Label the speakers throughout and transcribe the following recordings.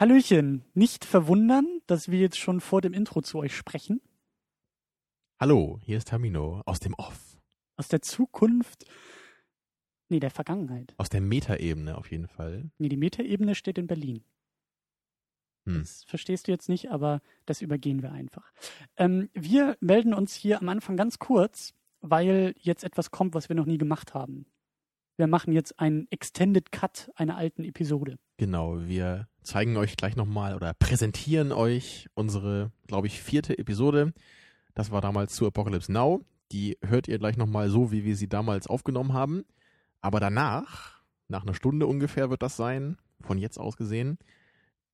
Speaker 1: Hallöchen, nicht verwundern, dass wir jetzt schon vor dem Intro zu euch sprechen.
Speaker 2: Hallo, hier ist Tamino aus dem Off.
Speaker 1: Aus der Zukunft. Nee, der Vergangenheit.
Speaker 2: Aus der Metaebene auf jeden Fall.
Speaker 1: Nee, die Metaebene steht in Berlin.
Speaker 2: Hm.
Speaker 1: Das verstehst du jetzt nicht, aber das übergehen wir einfach. Ähm, wir melden uns hier am Anfang ganz kurz, weil jetzt etwas kommt, was wir noch nie gemacht haben. Wir machen jetzt einen Extended Cut einer alten Episode.
Speaker 2: Genau, wir zeigen euch gleich nochmal oder präsentieren euch unsere, glaube ich, vierte Episode. Das war damals zu Apocalypse Now. Die hört ihr gleich nochmal so, wie wir sie damals aufgenommen haben. Aber danach, nach einer Stunde ungefähr wird das sein, von jetzt aus gesehen,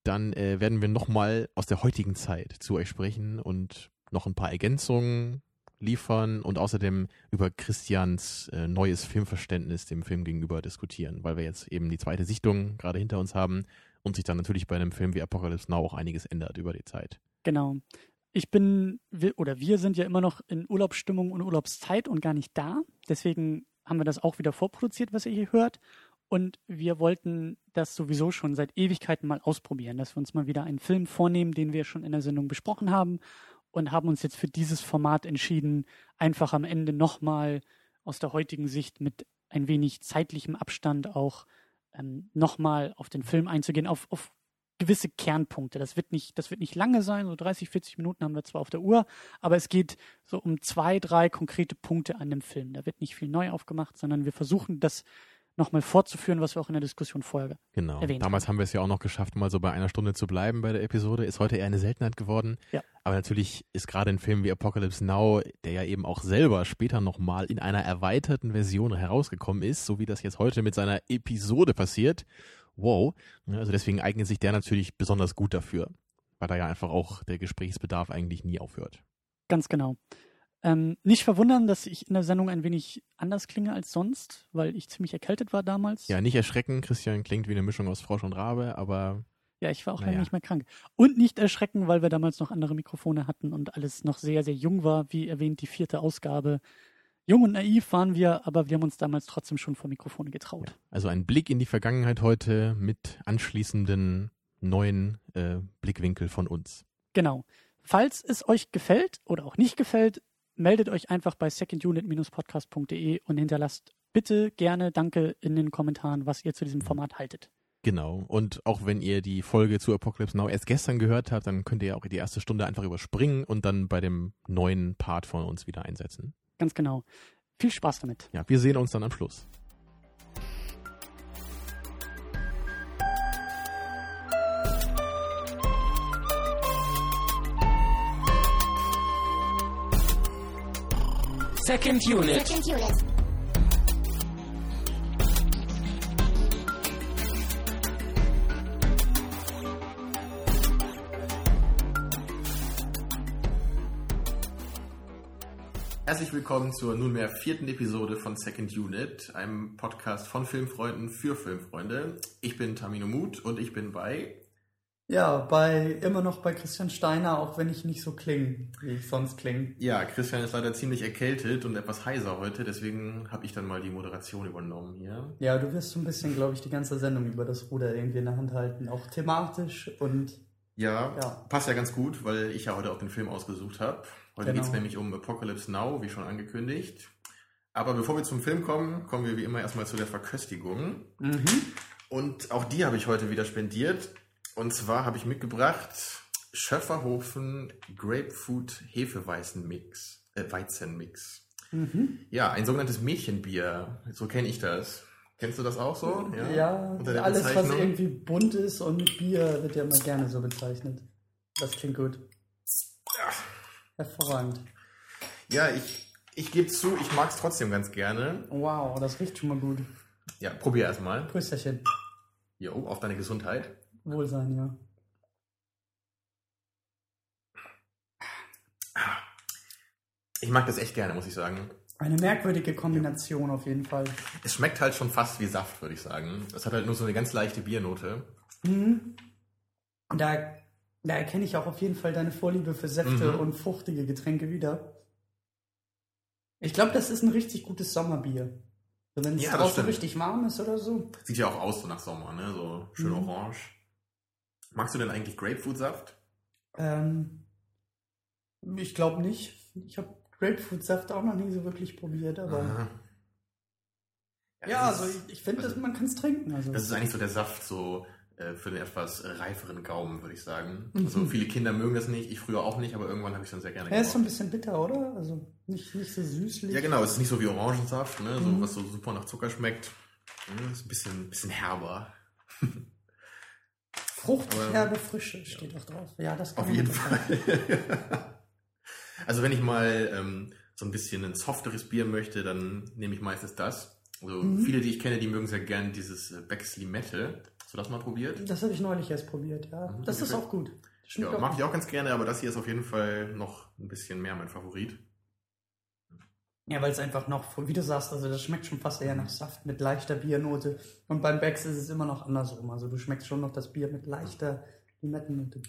Speaker 2: dann äh, werden wir nochmal aus der heutigen Zeit zu euch sprechen und noch ein paar Ergänzungen liefern und außerdem über Christians äh, neues Filmverständnis dem Film gegenüber diskutieren, weil wir jetzt eben die zweite Sichtung gerade hinter uns haben und sich dann natürlich bei einem Film wie Apocalypse Now auch einiges ändert über die Zeit.
Speaker 1: Genau. Ich bin, wir, oder wir sind ja immer noch in Urlaubsstimmung und Urlaubszeit und gar nicht da. Deswegen haben wir das auch wieder vorproduziert, was ihr hier hört. Und wir wollten das sowieso schon seit Ewigkeiten mal ausprobieren, dass wir uns mal wieder einen Film vornehmen, den wir schon in der Sendung besprochen haben und haben uns jetzt für dieses Format entschieden, einfach am Ende nochmal aus der heutigen Sicht mit ein wenig zeitlichem Abstand auch ähm, nochmal auf den Film einzugehen, auf, auf gewisse Kernpunkte. Das wird nicht, das wird nicht lange sein, so 30, 40 Minuten haben wir zwar auf der Uhr, aber es geht so um zwei, drei konkrete Punkte an dem Film. Da wird nicht viel neu aufgemacht, sondern wir versuchen das nochmal fortzuführen, was wir auch in der Diskussion vorher
Speaker 2: Genau.
Speaker 1: erwähnt
Speaker 2: Damals
Speaker 1: haben.
Speaker 2: haben wir es ja auch noch geschafft, mal so bei einer Stunde zu bleiben bei der Episode. Ist heute eher eine Seltenheit geworden.
Speaker 1: Ja.
Speaker 2: Aber natürlich ist gerade ein Film wie Apocalypse Now, der ja eben auch selber später nochmal in einer erweiterten Version herausgekommen ist, so wie das jetzt heute mit seiner Episode passiert. Wow. Also deswegen eignet sich der natürlich besonders gut dafür, weil da ja einfach auch der Gesprächsbedarf eigentlich nie aufhört.
Speaker 1: Ganz genau. Ähm, nicht verwundern, dass ich in der Sendung ein wenig anders klinge als sonst, weil ich ziemlich erkältet war damals.
Speaker 2: Ja, nicht erschrecken. Christian klingt wie eine Mischung aus Frosch und Rabe, aber
Speaker 1: Ja, ich war auch
Speaker 2: Naja.
Speaker 1: lange nicht mehr krank. Und nicht erschrecken, weil wir damals noch andere Mikrofone hatten und alles noch sehr, sehr jung war. Wie erwähnt, die vierte Ausgabe. Jung und naiv waren wir, aber wir haben uns damals trotzdem schon vor Mikrofone getraut.
Speaker 2: Also ein Blick in die Vergangenheit heute mit anschließenden neuen äh, Blickwinkel von uns.
Speaker 1: Genau. Falls es euch gefällt oder auch nicht gefällt, meldet euch einfach bei secondunit-podcast.de und hinterlasst bitte gerne Danke in den Kommentaren, was ihr zu diesem Format haltet.
Speaker 2: Genau. Und auch wenn ihr die Folge zu Apocalypse Now erst gestern gehört habt, dann könnt ihr auch die erste Stunde einfach überspringen und dann bei dem neuen Part von uns wieder einsetzen.
Speaker 1: Ganz genau. Viel Spaß damit.
Speaker 2: Ja, wir sehen uns dann am Schluss.
Speaker 3: Second Unit.
Speaker 4: Second unit.
Speaker 2: Herzlich willkommen zur nunmehr vierten Episode von Second Unit, einem Podcast von Filmfreunden für Filmfreunde. Ich bin Tamino Mut und ich bin bei
Speaker 5: Ja, bei immer noch bei Christian Steiner, auch wenn ich nicht so klinge, wie ich sonst klinge.
Speaker 2: Ja, Christian ist leider ziemlich erkältet und etwas heiser heute, deswegen habe ich dann mal die Moderation übernommen hier.
Speaker 5: Ja, du wirst so ein bisschen, glaube ich, die ganze Sendung über das Ruder irgendwie in der Hand halten, auch thematisch und
Speaker 2: Ja,
Speaker 5: Ja.
Speaker 2: passt ja ganz gut, weil ich ja heute auch den Film ausgesucht habe. Heute
Speaker 5: Genau.
Speaker 2: geht's nämlich um Apocalypse Now, wie schon angekündigt. Aber bevor wir zum Film kommen, kommen wir wie immer erstmal zu der Verköstigung.
Speaker 5: mhm.
Speaker 2: Und auch die habe ich heute wieder spendiert. Und zwar habe ich mitgebracht Schöfferhofen Grapefruit Hefeweizen Mix, äh, Weizenmix.
Speaker 5: Mhm.
Speaker 2: Ja, ein sogenanntes Mädchenbier. So kenne ich das. Kennst du das auch so?
Speaker 5: Ja,
Speaker 2: der
Speaker 5: alles, was irgendwie bunt ist und mit Bier wird ja immer gerne so bezeichnet. Das klingt gut. Hervorragend.
Speaker 2: Ja, ich, ich gebe zu, ich mag es trotzdem ganz gerne.
Speaker 5: Wow, das riecht schon mal gut.
Speaker 2: Ja, probier erstmal.
Speaker 5: Prösterchen.
Speaker 2: Jo, auf deine Gesundheit.
Speaker 5: Wohlsein, ja.
Speaker 2: Ich mag das echt gerne, muss ich sagen.
Speaker 5: Eine merkwürdige Kombination auf jeden Fall.
Speaker 2: Es schmeckt halt schon fast wie Saft, würde ich sagen. Es hat halt nur so eine ganz leichte Biernote.
Speaker 5: Mhm. Da, da erkenne ich auch auf jeden Fall deine Vorliebe für Säfte
Speaker 2: Mhm.
Speaker 5: und fruchtige Getränke wieder. Ich glaube, das ist ein richtig gutes Sommerbier. So, wenn es
Speaker 2: Ja,
Speaker 5: draußen richtig warm ist oder so.
Speaker 2: Sieht ja auch aus so nach Sommer, ne? So schön
Speaker 5: Mhm.
Speaker 2: orange. Magst du denn eigentlich Grapefruitsaft?
Speaker 5: Ähm, ich glaube nicht. Ich habe Grapefruitsaft auch noch nie so wirklich probiert, aber.
Speaker 2: Aha.
Speaker 5: Ja,
Speaker 2: das
Speaker 5: also ich, ich finde,
Speaker 2: also-
Speaker 5: man kann es trinken. Also.
Speaker 2: Das ist eigentlich so der Saft so äh, für den etwas reiferen Gaumen, würde ich sagen.
Speaker 5: Mhm.
Speaker 2: Also viele Kinder mögen das nicht, ich früher auch nicht, aber irgendwann habe ich es dann sehr gerne
Speaker 5: er ist so ein bisschen bitter, oder? Also nicht, nicht so süßlich.
Speaker 2: Ja, genau, es ist nicht so wie Orangensaft, ne? so,
Speaker 5: Mhm.
Speaker 2: was so super nach Zucker schmeckt. Mhm, ist ein bisschen, bisschen herber.
Speaker 5: Frucht, herbe Frische steht auch drauf. Ja, das kann
Speaker 2: Auf jeden. Fall. also wenn ich mal ähm, so ein bisschen ein softeres Bier möchte, dann nehme ich meistens das. Also
Speaker 5: Mhm.
Speaker 2: viele, die ich kenne, die mögen sehr gern dieses äh, Becks Limette. Hast du das mal probiert?
Speaker 5: Das habe ich neulich erst probiert, ja.
Speaker 2: Mhm,
Speaker 5: Das ist auch gut.
Speaker 2: Ja, mag ich auch ganz gerne, aber das hier ist auf jeden Fall noch ein bisschen mehr mein Favorit.
Speaker 5: Ja, weil es einfach noch, wie du sagst, also das schmeckt schon fast eher nach Saft mit leichter Biernote. Und beim Becks ist es immer noch andersrum. Also du schmeckst schon noch das Bier mit leichter Limettennote.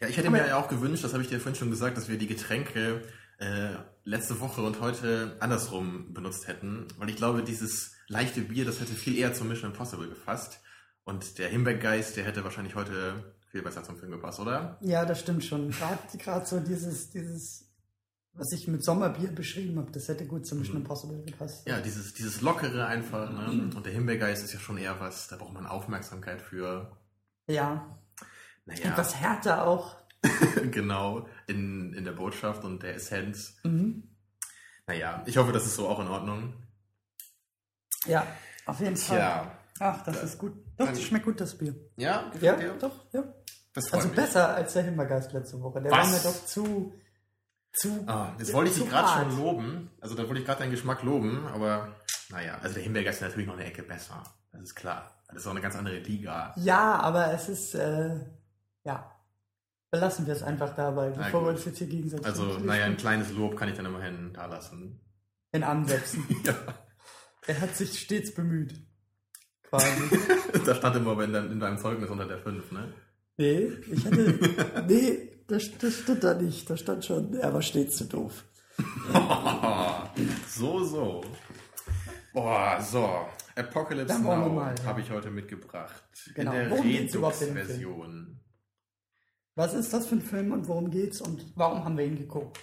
Speaker 2: Ja, ich hätte
Speaker 5: Aber-
Speaker 2: mir ja auch gewünscht, das habe ich dir vorhin schon gesagt, dass wir die Getränke äh, letzte Woche und heute andersrum benutzt hätten. Weil ich glaube, dieses leichte Bier, das hätte viel eher zum Mission Impossible gefasst. Und der Himbeergeist, der hätte wahrscheinlich heute viel besser zum Film gepasst, oder?
Speaker 5: Ja, das stimmt schon. Gerade so dieses, dieses, was ich mit Sommerbier beschrieben habe, das hätte gut zum Mission
Speaker 2: Mhm.
Speaker 5: Impossible gepasst.
Speaker 2: Ja, dieses, dieses Lockere einfach. Ne? Und der Himbeergeist ist ja schon eher was, da braucht man Aufmerksamkeit für.
Speaker 5: Ja.
Speaker 2: Naja,
Speaker 5: Etwas härter auch.
Speaker 2: genau, in, in der Botschaft und der Essenz.
Speaker 5: Mhm.
Speaker 2: Naja, ich hoffe, das ist so auch in Ordnung.
Speaker 5: Ja, auf jeden Fall.
Speaker 2: Tja,
Speaker 5: Ach, das
Speaker 2: Ja.
Speaker 5: ist gut. Doch, das schmeckt gut, das Bier.
Speaker 2: ja,
Speaker 5: Ja,
Speaker 2: dir?
Speaker 5: doch, ja.
Speaker 2: Das
Speaker 5: Also
Speaker 2: mich.
Speaker 5: besser als der Himbeergeist letzte Woche. Der
Speaker 2: Was?
Speaker 5: war mir doch zu, zu.
Speaker 2: Ah, jetzt wollte ich dich gerade schon loben. Also da wollte ich gerade deinen Geschmack loben, aber naja, also der Himbeergeist ist natürlich noch eine Ecke besser. Das ist klar. Das ist auch eine ganz andere Liga.
Speaker 5: Ja, aber es ist, äh, ja. Belassen wir es einfach dabei, bevor wir uns jetzt hier gegenseitig
Speaker 2: Also, naja, ein kleines Lob kann ich dann immerhin da lassen.
Speaker 5: in Ansätzen.
Speaker 2: ja.
Speaker 5: er hat sich stets bemüht. Quasi.
Speaker 2: da stand immer in, dein, in deinem Zeugnis unter der 5, ne?
Speaker 5: nee, ich hatte. Nee, das, das stimmt da nicht. Da stand schon, er war stets zu doof.
Speaker 2: so, so. Boah, so. Apocalypse
Speaker 5: Dann
Speaker 2: Now
Speaker 5: ja.
Speaker 2: habe ich heute mitgebracht.
Speaker 5: Genau.
Speaker 2: In der? Redux-Version.
Speaker 5: Was ist das für ein Film und worum geht's und warum haben wir ihn geguckt?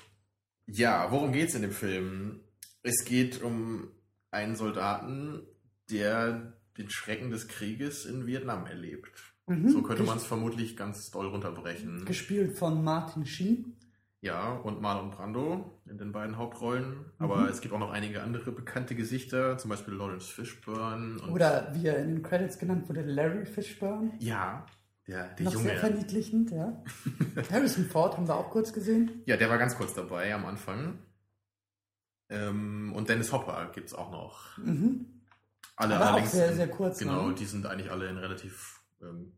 Speaker 2: Ja, worum geht's in dem Film? Es geht um einen Soldaten, der den Schrecken des Krieges in Vietnam erlebt.
Speaker 5: Mhm.
Speaker 2: So könnte man es vermutlich ganz doll runterbrechen.
Speaker 5: Gespielt von Martin Sheen.
Speaker 2: Ja, und Marlon Brando in den beiden Hauptrollen.
Speaker 5: Mhm.
Speaker 2: Aber es gibt auch noch einige andere bekannte Gesichter, zum Beispiel Lawrence Fishburne.
Speaker 5: Oder wie er in den Credits genannt wurde, Larry Fishburne.
Speaker 2: ja, der, der
Speaker 5: Noch sehr
Speaker 2: Junge.
Speaker 5: verniedlichend, ja. Harrison Ford haben wir auch kurz gesehen.
Speaker 2: Ja, der war ganz kurz dabei am Anfang. Ähm, und Dennis Hopper gibt's auch noch.
Speaker 5: Mhm.
Speaker 2: Alle
Speaker 5: Aber auch
Speaker 2: allerdings
Speaker 5: sehr,
Speaker 2: in-
Speaker 5: sehr kurz.
Speaker 2: Genau,
Speaker 5: Ne?
Speaker 2: die sind eigentlich alle in relativ ähm,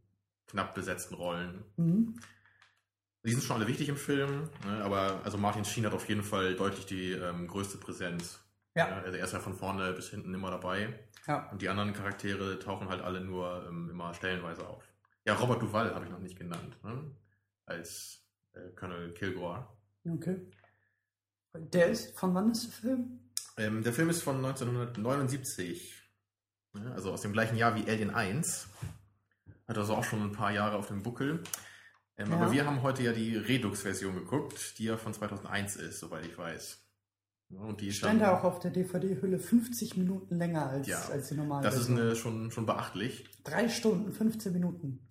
Speaker 2: knapp besetzten Rollen.
Speaker 5: Mhm.
Speaker 2: Die sind schon alle wichtig im Film, ne? aber also Martin Sheen hat auf jeden Fall deutlich die ähm, größte Präsenz.
Speaker 5: Ja.
Speaker 2: Ne? Also er ist ja von vorne bis hinten immer dabei.
Speaker 5: ja.
Speaker 2: Und die anderen Charaktere tauchen halt alle nur ähm, immer stellenweise auf. Ja, Robert Duval habe ich noch nicht genannt, ne? als äh, Colonel Kilgore.
Speaker 5: Okay. Der ist, von wann ist der Film?
Speaker 2: Ähm, der Film ist von 1979, ne? also aus dem gleichen Jahr wie Alien 1. Hat also auch schon ein paar Jahre auf dem Buckel. Ähm,
Speaker 5: Ja.
Speaker 2: Aber wir haben heute ja die Redux-Version geguckt, die ja von 2001 ist, soweit ich weiß. Ja, Und die
Speaker 5: Stand da auch auf der DVD-Hülle 50 Minuten länger als,
Speaker 2: Ja.
Speaker 5: als die normale.
Speaker 2: Das ist eine, schon, schon beachtlich.
Speaker 5: Drei Stunden, 15 Minuten.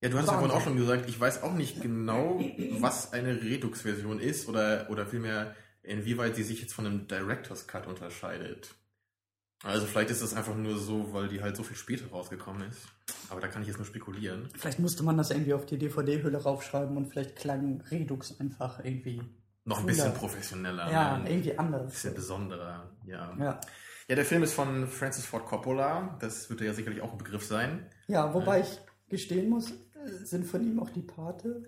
Speaker 2: Ja, du hast ja vorhin auch schon gesagt, ich weiß auch nicht genau, was eine Redux-Version ist oder, oder vielmehr, inwieweit sie sich jetzt von einem Director's Cut unterscheidet. Also vielleicht ist das einfach nur so, weil die halt so viel später rausgekommen ist. Aber da kann ich jetzt nur spekulieren.
Speaker 5: Vielleicht musste man das irgendwie auf die DVD-Hülle raufschreiben und vielleicht klang Redux einfach irgendwie.
Speaker 2: Noch ein
Speaker 5: Cooler.
Speaker 2: bisschen professioneller.
Speaker 5: Ja,
Speaker 2: ne?
Speaker 5: irgendwie
Speaker 2: Ein
Speaker 5: anders.
Speaker 2: bisschen besonderer, ja.
Speaker 5: Ja.
Speaker 2: Ja, der Film ist von Francis Ford Coppola. Das wird ja sicherlich auch ein Begriff sein.
Speaker 5: ja, wobei ich gestehen muss, äh, sind von ihm auch die Pate.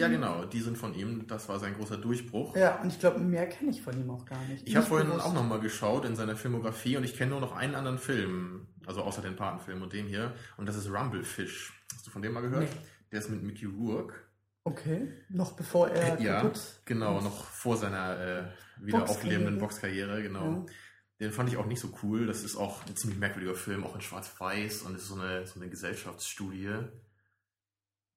Speaker 2: Ja, genau. Die sind von ihm. Das war sein großer Durchbruch.
Speaker 5: Ja, und ich glaube, mehr kenne ich von ihm auch gar nicht.
Speaker 2: Ich habe vorhin
Speaker 5: bewusst.
Speaker 2: auch nochmal geschaut in seiner Filmografie und ich kenne nur noch einen anderen Film, also außer den Patenfilm und dem hier, und das ist Rumblefish. Hast du von dem mal gehört?
Speaker 5: Nee.
Speaker 2: Der ist mit Mickey Rourke.
Speaker 5: Okay, noch bevor er
Speaker 2: ja,
Speaker 5: kaputt
Speaker 2: genau, noch vor seiner äh, wieder
Speaker 5: Boxkarriere.
Speaker 2: auflebenden Boxkarriere, genau.
Speaker 5: Ja.
Speaker 2: Den fand ich auch nicht so cool. Das ist auch ein ziemlich merkwürdiger Film, auch in Schwarz-Weiß und ist so eine, so eine Gesellschaftsstudie.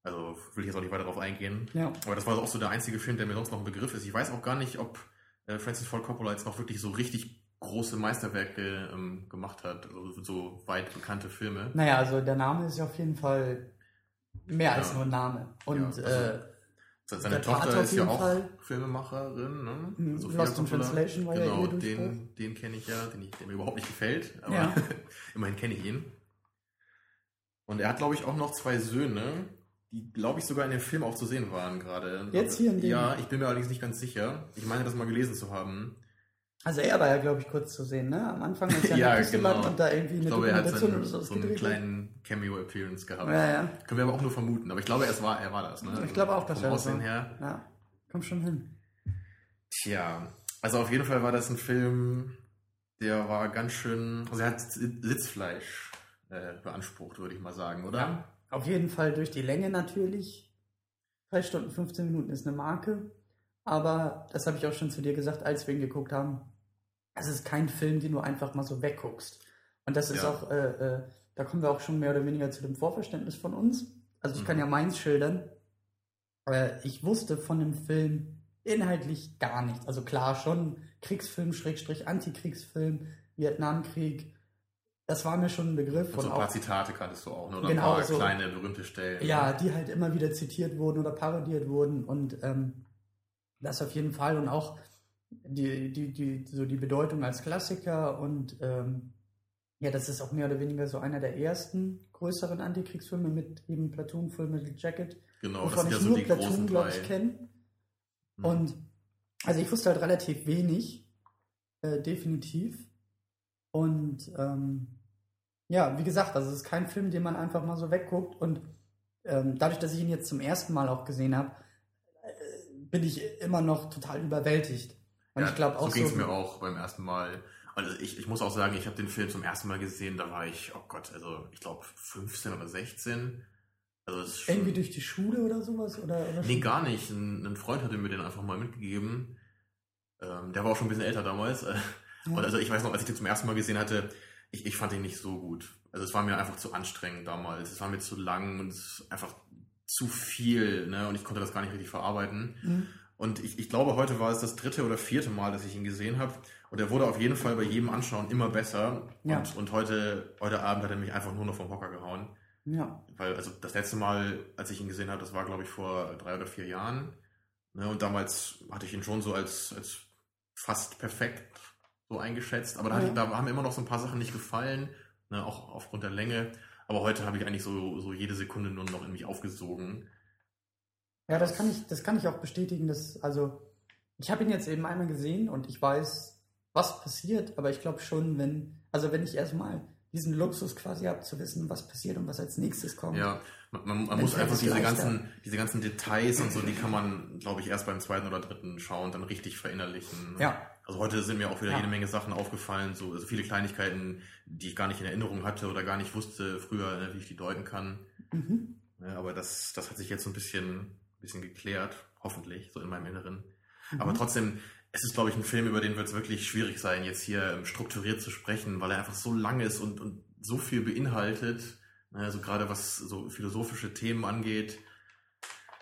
Speaker 2: Also will ich jetzt auch nicht weiter darauf eingehen.
Speaker 5: Ja.
Speaker 2: Aber das war auch so der einzige Film, der mir sonst noch ein Begriff ist. Ich weiß auch gar nicht, ob äh, Francis Ford Coppola jetzt noch wirklich so richtig große Meisterwerke ähm, gemacht hat, also so weit bekannte Filme.
Speaker 5: Naja, also der Name ist ja auf jeden Fall mehr
Speaker 2: Ja.
Speaker 5: als nur ein Name. Und
Speaker 2: Ja, also
Speaker 5: äh,
Speaker 2: Se- Seine Tochter ist ja auch
Speaker 5: Fall.
Speaker 2: Filmemacherin, ne?
Speaker 5: Mhm,
Speaker 2: Sophia
Speaker 5: Lost in. Translation war ja
Speaker 2: genau,
Speaker 5: ihr
Speaker 2: den, den kenne ich ja, den ich, der mir überhaupt nicht gefällt, aber
Speaker 5: Ja.
Speaker 2: immerhin kenne ich ihn. Und er hat, glaube ich, auch noch zwei Söhne, die, glaube ich, sogar in dem Film auch zu sehen waren gerade.
Speaker 5: Jetzt hier in dem?
Speaker 2: Ja, ich bin mir allerdings nicht ganz sicher. Ich meine, das mal gelesen zu haben.
Speaker 5: also er war ja, glaube ich, kurz zu sehen, ne? Am Anfang ist er
Speaker 2: Ja, genau.
Speaker 5: und da irgendwie
Speaker 2: Ich
Speaker 5: eine
Speaker 2: glaube, er hat
Speaker 5: Dokumentation
Speaker 2: so
Speaker 5: oder
Speaker 2: so einen kleinen Cameo-Appearance gehabt.
Speaker 5: Ja, ja.
Speaker 2: Können wir aber auch nur vermuten. Aber ich glaube, es war, er war das. Ne?
Speaker 5: Ich glaube auch, dass er das war.
Speaker 2: her.
Speaker 5: Ja, komm schon hin.
Speaker 2: Tja, also auf jeden Fall war das ein Film, der war ganz schön, also er hat Sitzfleisch äh, beansprucht, würde ich mal sagen, oder?
Speaker 5: Ja, auf jeden Fall durch die Länge natürlich. 3 Stunden 15 Minuten ist eine Marke. Aber das habe ich auch schon zu dir gesagt, als wir ihn geguckt haben. Es ist kein Film, den du einfach mal so wegguckst. Und das ist
Speaker 2: Ja.
Speaker 5: auch, äh, äh, da kommen wir auch schon mehr oder weniger zu dem Vorverständnis von uns. Also ich kann
Speaker 2: Mhm.
Speaker 5: ja meins schildern. Äh, ich wusste von dem Film inhaltlich gar nichts. Also klar, schon Kriegsfilm, Schrägstrich, Antikriegsfilm, Vietnamkrieg. Das war mir schon ein Begriff.
Speaker 2: Und so ein paar Zitate kanntest du auch, ne? oder
Speaker 5: Genau,
Speaker 2: ein paar
Speaker 5: so-
Speaker 2: kleine berühmte Stellen.
Speaker 5: ja, die halt immer wieder zitiert wurden oder parodiert wurden und ähm, das auf jeden Fall und auch die, die, die, so die Bedeutung als Klassiker und ähm, ja, das ist auch mehr oder weniger so einer der ersten größeren Antikriegsfilme mit eben Platoon, Full Metal Jacket,
Speaker 2: genau, das
Speaker 5: wovon
Speaker 2: ja
Speaker 5: ich
Speaker 2: so
Speaker 5: nur
Speaker 2: die
Speaker 5: Platoon, glaube ich, kenne.
Speaker 2: Mhm.
Speaker 5: Und also ich wusste halt relativ wenig, äh, definitiv. Und ähm, ja, wie gesagt, also es ist kein Film, den man einfach mal so wegguckt. Und ähm, dadurch, dass ich ihn jetzt zum ersten Mal auch gesehen habe, äh, bin ich immer noch total überwältigt. Und
Speaker 2: ja,
Speaker 5: ich glaube auch
Speaker 2: so ging es
Speaker 5: so,
Speaker 2: mir auch beim ersten Mal. Also ich, ich muss auch sagen, ich habe den Film zum ersten Mal gesehen, da war ich, oh Gott, also ich glaube 15 oder 16. Also schon,
Speaker 5: irgendwie durch die Schule oder sowas? Oder, oder
Speaker 2: Nee, gar nicht. Ein, ein Freund hatte mir den einfach mal mitgegeben. Ähm, der war auch schon ein bisschen älter damals.
Speaker 5: Ja.
Speaker 2: Und also ich weiß noch, als ich den zum ersten Mal gesehen hatte, ich, ich fand den nicht so gut. Also es war mir einfach zu anstrengend damals. Es war mir zu lang und es ist einfach zu viel, ne? Und ich konnte das gar nicht richtig verarbeiten.
Speaker 5: Mhm.
Speaker 2: Und ich, ich glaube, heute war es das dritte oder vierte Mal, dass ich ihn gesehen habe. Und er wurde auf jeden Fall bei jedem Anschauen immer besser.
Speaker 5: Ja.
Speaker 2: Und, und heute, heute Abend hat er mich einfach nur noch vom Hocker gehauen.
Speaker 5: Ja.
Speaker 2: Weil, also das letzte Mal, als ich ihn gesehen habe, das war, glaube ich, vor drei oder vier Jahren. Ne, und damals hatte ich ihn schon so als, als fast perfekt so eingeschätzt. Aber da,
Speaker 5: Ja.
Speaker 2: ich, da haben immer noch so ein paar Sachen nicht gefallen, ne, auch aufgrund der Länge. Aber heute habe ich eigentlich so, so jede Sekunde nur noch in mich aufgesogen.
Speaker 5: Ja, das kann ich, das kann ich auch bestätigen, dass, also, ich habe ihn jetzt eben einmal gesehen und ich weiß, was passiert, aber ich glaube schon, wenn, also wenn ich erstmal diesen Luxus quasi habe, zu wissen, was passiert und was als nächstes kommt.
Speaker 2: Ja, man, man, man muss einfach
Speaker 5: es
Speaker 2: diese ganzen, diese ganzen Details und so, die kann man, glaube ich, erst beim zweiten oder dritten Schauen dann richtig verinnerlichen.
Speaker 5: Ja.
Speaker 2: Also heute sind mir auch wieder
Speaker 5: Ja.
Speaker 2: jede Menge Sachen aufgefallen, so also viele Kleinigkeiten, die ich gar nicht in Erinnerung hatte oder gar nicht wusste früher, ne, wie ich die deuten kann.
Speaker 5: Mhm.
Speaker 2: Ja, aber das, das hat sich jetzt so ein bisschen, bisschen geklärt, hoffentlich, so in meinem Inneren.
Speaker 5: Mhm.
Speaker 2: Aber trotzdem, es ist, glaube ich, ein Film, über den wird es wirklich schwierig sein, jetzt hier ähm, strukturiert zu sprechen, weil er einfach so lang ist und, und so viel beinhaltet. Ne, Also gerade was so philosophische Themen angeht.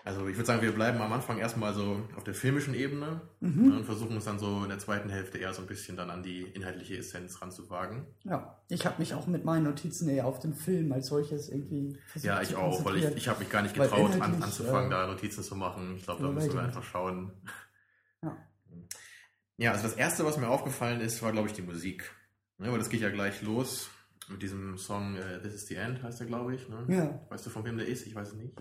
Speaker 2: Also ich würde sagen, wir bleiben am Anfang erstmal so auf der filmischen Ebene
Speaker 5: Mhm.
Speaker 2: ne, und versuchen uns dann so in der zweiten Hälfte eher so ein bisschen dann an die inhaltliche Essenz ranzuwagen.
Speaker 5: Ja, ich habe mich auch mit meinen Notizen eher auf den Film als solches irgendwie versucht
Speaker 2: Ja, ich auch, weil ich, ich habe mich gar nicht getraut, an, anzufangen,
Speaker 5: äh,
Speaker 2: da Notizen zu machen. Ich glaube, da müssen wir einfach schauen.
Speaker 5: Ja.
Speaker 2: Ja, also das Erste, was mir aufgefallen ist, war, glaube ich, die Musik. Ne, weil das geht ja gleich los mit diesem Song äh, This is the End, heißt der, glaube ich. Ne?
Speaker 5: Ja,
Speaker 2: Weißt du, von wem der ist? Ich weiß es nicht.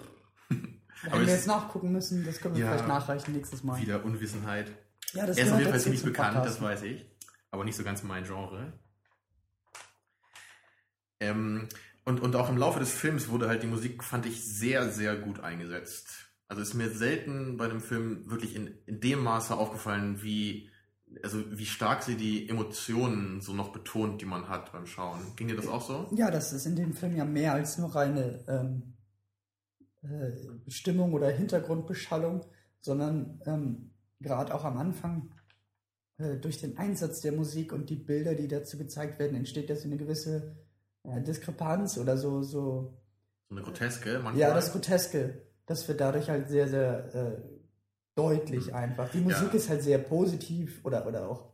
Speaker 5: wenn
Speaker 2: Aber
Speaker 5: wir jetzt nachgucken müssen, das können wir
Speaker 2: Ja.
Speaker 5: vielleicht nachreichen nächstes Mal.
Speaker 2: Wieder Unwissenheit.
Speaker 5: Ja, das
Speaker 2: er ist auf jeden Fall ziemlich bekannt,
Speaker 5: Podcast.
Speaker 2: das weiß ich. Aber nicht so ganz mein Genre. Ähm, und, und auch im Laufe des Films wurde halt die Musik, fand ich, sehr, sehr gut eingesetzt. Also ist mir selten bei einem Film wirklich in, in dem Maße aufgefallen, wie, also wie stark sie die Emotionen so noch betont, die man hat beim Schauen. Ging dir das auch so?
Speaker 5: Ja, das ist in dem Film ja mehr als nur reine ähm, äh, Stimmung oder Hintergrundbeschallung, sondern ähm, gerade auch am Anfang äh, durch den Einsatz der Musik und die Bilder, die dazu gezeigt werden, entsteht ja so eine gewisse äh, Diskrepanz oder so, so
Speaker 2: So eine Groteske manchmal.
Speaker 5: ja, das Groteske.
Speaker 1: das wird dadurch halt sehr, sehr äh, deutlich einfach. Die Musik
Speaker 2: Ja.
Speaker 1: ist halt sehr positiv oder, oder auch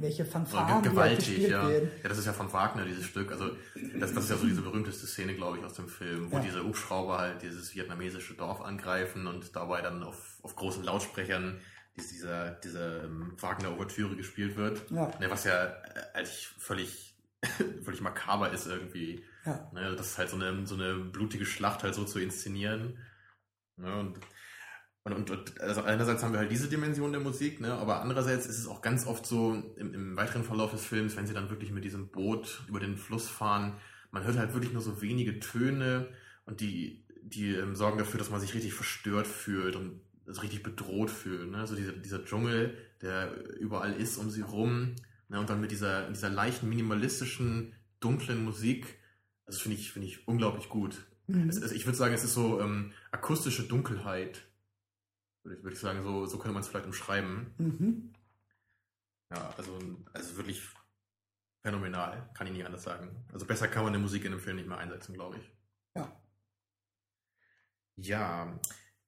Speaker 1: welche Fanfaren,
Speaker 2: ge-
Speaker 1: die halt
Speaker 2: gewaltig,
Speaker 1: gespielt
Speaker 2: ja.
Speaker 1: werden.
Speaker 2: Ja, das ist ja von Wagner, dieses Stück. Also, das, das ist ja so diese berühmteste Szene, glaube ich, aus dem Film, wo
Speaker 1: Ja.
Speaker 2: diese Hubschrauber halt dieses vietnamesische Dorf angreifen und dabei dann auf, auf großen Lautsprechern dies- dieser, diese ähm, Wagner-Ouvertüre gespielt wird.
Speaker 1: Ja,
Speaker 2: Ne, was ja äh, eigentlich völlig, völlig makaber ist irgendwie.
Speaker 1: ja.
Speaker 2: Ne, das ist halt so eine, so eine blutige Schlacht halt so zu inszenieren. Ne, und, und, und, und also einerseits haben wir halt diese Dimension der Musik, ne, aber andererseits ist es auch ganz oft so im, im weiteren Verlauf des Films, wenn sie dann wirklich mit diesem Boot über den Fluss fahren, man hört halt wirklich nur so wenige Töne und die, die ähm, sorgen dafür, dass man sich richtig verstört fühlt und so richtig bedroht fühlt. Ne? Also dieser, dieser Dschungel, der überall ist um sie rum, ne? und dann mit dieser, dieser leichten, minimalistischen, dunklen Musik, das finde ich, finde ich unglaublich gut.
Speaker 1: Mhm.
Speaker 2: Es, es, ich würde sagen, es ist so ähm, akustische Dunkelheit. Würde ich, würde ich sagen, so, so könnte man es vielleicht umschreiben.
Speaker 1: Mhm.
Speaker 2: Ja, also, also wirklich phänomenal, kann ich nicht anders sagen. Also besser kann man die Musik in dem Film nicht mehr einsetzen, glaube ich.
Speaker 1: Ja.
Speaker 2: Ja,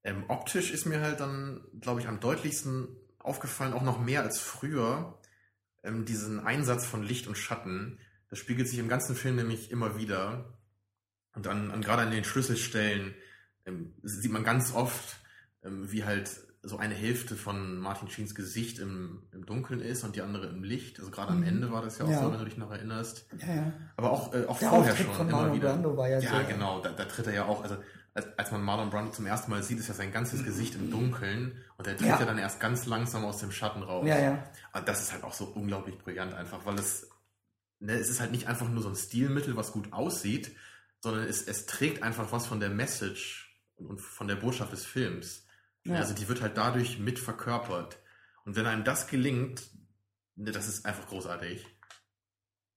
Speaker 2: ähm, optisch ist mir halt dann, glaube ich, am deutlichsten aufgefallen, auch noch mehr als früher, ähm, diesen Einsatz von Licht und Schatten. Das spiegelt sich im ganzen Film nämlich immer wieder. Und an, an gerade an den Schlüsselstellen ähm, sieht man ganz oft, wie halt so eine Hälfte von Martin Sheens Gesicht im, im Dunkeln ist und die andere im Licht. Also gerade am
Speaker 1: Mhm.
Speaker 2: Ende war das ja auch
Speaker 1: Ja.
Speaker 2: so, wenn du dich noch erinnerst.
Speaker 1: Ja, ja.
Speaker 2: Aber auch, äh, auch
Speaker 1: Der
Speaker 2: vorher
Speaker 1: Auftritt
Speaker 2: schon
Speaker 1: von
Speaker 2: immer
Speaker 1: Marlon
Speaker 2: wieder.
Speaker 1: Brando war ja
Speaker 2: Ja,
Speaker 1: sehr-
Speaker 2: genau, da, da tritt er ja auch, also als, als man Marlon Brando zum ersten Mal sieht, ist ja sein ganzes Gesicht im Dunkeln und er tritt ja.
Speaker 1: Ja.
Speaker 2: dann erst ganz langsam aus dem Schatten raus.
Speaker 1: Ja, ja.
Speaker 2: Und das ist halt auch so unglaublich brillant einfach, weil es, ne, es ist halt nicht einfach nur so ein Stilmittel, was gut aussieht, sondern es, es trägt einfach was von der Message und von der Botschaft des Films.
Speaker 1: Ja.
Speaker 2: Also die wird halt dadurch mit verkörpert. Und wenn einem das gelingt, ne, das ist einfach großartig.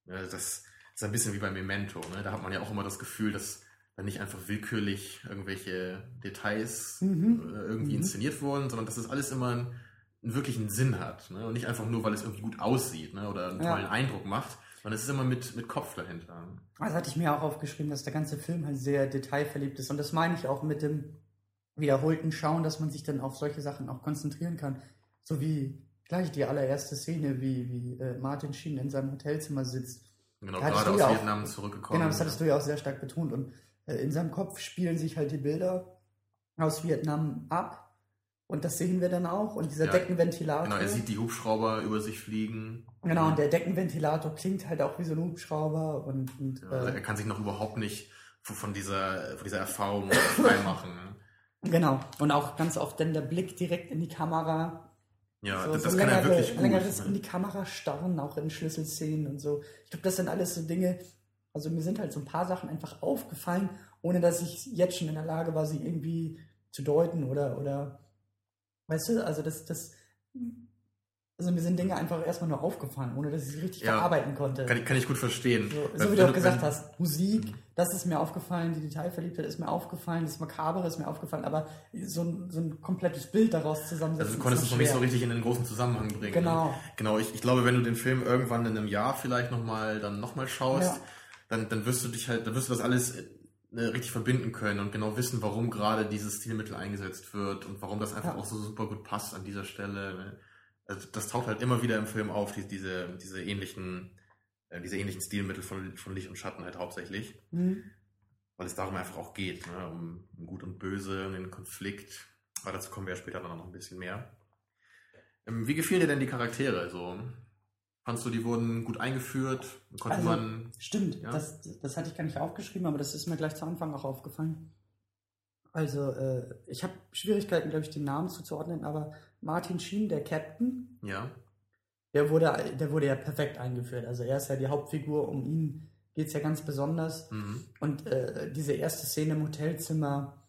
Speaker 2: Ne, das ist ein bisschen wie bei Memento. Ne? Da hat man ja auch immer das Gefühl, dass da nicht einfach willkürlich irgendwelche Details
Speaker 1: Mhm.
Speaker 2: äh, irgendwie
Speaker 1: Mhm.
Speaker 2: inszeniert wurden, sondern dass das alles immer einen, einen wirklichen Sinn hat. Ne? Und nicht einfach nur, weil es irgendwie gut aussieht ne? oder einen
Speaker 1: Ja.
Speaker 2: tollen Eindruck macht, sondern es ist immer mit, mit Kopf dahinter.
Speaker 1: Das hatte ich mir auch aufgeschrieben, dass der ganze Film halt sehr detailverliebt ist. Und das meine ich auch mit dem wiederholten Schauen, dass man sich dann auf solche Sachen auch konzentrieren kann. So wie gleich die allererste Szene, wie, wie äh, Martin Sheen in seinem Hotelzimmer sitzt.
Speaker 2: Genau,
Speaker 1: Da
Speaker 2: gerade aus
Speaker 1: ja auch-
Speaker 2: Vietnam zurückgekommen.
Speaker 1: Genau, das hattest du ja auch sehr stark betont. Und äh, in seinem Kopf spielen sich halt die Bilder aus Vietnam ab. Und das sehen wir dann auch. Und dieser
Speaker 2: Ja,
Speaker 1: Deckenventilator.
Speaker 2: Genau, er sieht die Hubschrauber über sich fliegen.
Speaker 1: Genau, und der Deckenventilator klingt halt auch wie so ein Hubschrauber. Und, und
Speaker 2: also
Speaker 1: äh,
Speaker 2: er kann sich noch überhaupt nicht von von dieser, von dieser Erfahrung freimachen.
Speaker 1: Genau. Und auch ganz oft dann der Blick direkt in die Kamera.
Speaker 2: Ja,
Speaker 1: so,
Speaker 2: das,
Speaker 1: so
Speaker 2: das kann er
Speaker 1: längere-
Speaker 2: wirklich gut.
Speaker 1: längeres in die Kamera starren, auch in Schlüsselszenen und so. Ich glaube, das sind alles so Dinge. Also mir sind halt so ein paar Sachen einfach aufgefallen, ohne dass ich jetzt schon in der Lage war, sie irgendwie zu deuten oder, oder weißt du, also das, das, also mir sind Dinge einfach erstmal nur aufgefallen, ohne dass ich sie richtig
Speaker 2: Ja.
Speaker 1: verarbeiten konnte.
Speaker 2: Kann, ich, kann ich gut verstehen.
Speaker 1: So, so wie du auch gesagt hast, Musik, das ist mir aufgefallen, die Detailverliebtheit ist mir aufgefallen, das Makabere ist mir aufgefallen, aber so ein, so ein komplettes Bild daraus zusammensetzen.
Speaker 2: Also du konntest es noch nicht so richtig in den großen Zusammenhang bringen.
Speaker 1: Genau.
Speaker 2: Ne? Genau, ich, ich glaube, wenn du den Film irgendwann in einem Jahr vielleicht nochmal dann noch mal schaust,
Speaker 1: Ja.
Speaker 2: dann, dann wirst du dich halt, dann wirst du das alles äh, richtig verbinden können und genau wissen, warum gerade dieses Stilmittel eingesetzt wird und warum das einfach
Speaker 1: Ja.
Speaker 2: auch so super gut passt an dieser Stelle. Ne? Also das taucht halt immer wieder im Film auf, die, diese, diese ähnlichen, äh, diese ähnlichen Stilmittel von, von Licht und Schatten halt hauptsächlich.
Speaker 1: Mhm.
Speaker 2: Weil es darum einfach auch geht, ne? um, um Gut und Böse, um den Konflikt. Aber dazu kommen wir ja später dann noch ein bisschen mehr. Ähm, wie gefielen dir denn die Charaktere? So, fandst du, die wurden gut eingeführt? Konnte
Speaker 1: Also-
Speaker 2: man.
Speaker 1: Stimmt,
Speaker 2: Ja.
Speaker 1: das, das hatte ich gar nicht aufgeschrieben, aber das ist mir gleich zu Anfang auch aufgefallen. Also, äh, ich habe Schwierigkeiten, glaube ich, den Namen zuzuordnen, aber Martin Sheen, der Captain,
Speaker 2: Ja,
Speaker 1: der wurde, der wurde ja perfekt eingeführt. Also er ist ja die Hauptfigur, um ihn geht es ja ganz besonders.
Speaker 2: mhm.
Speaker 1: Und äh, diese erste Szene im Hotelzimmer,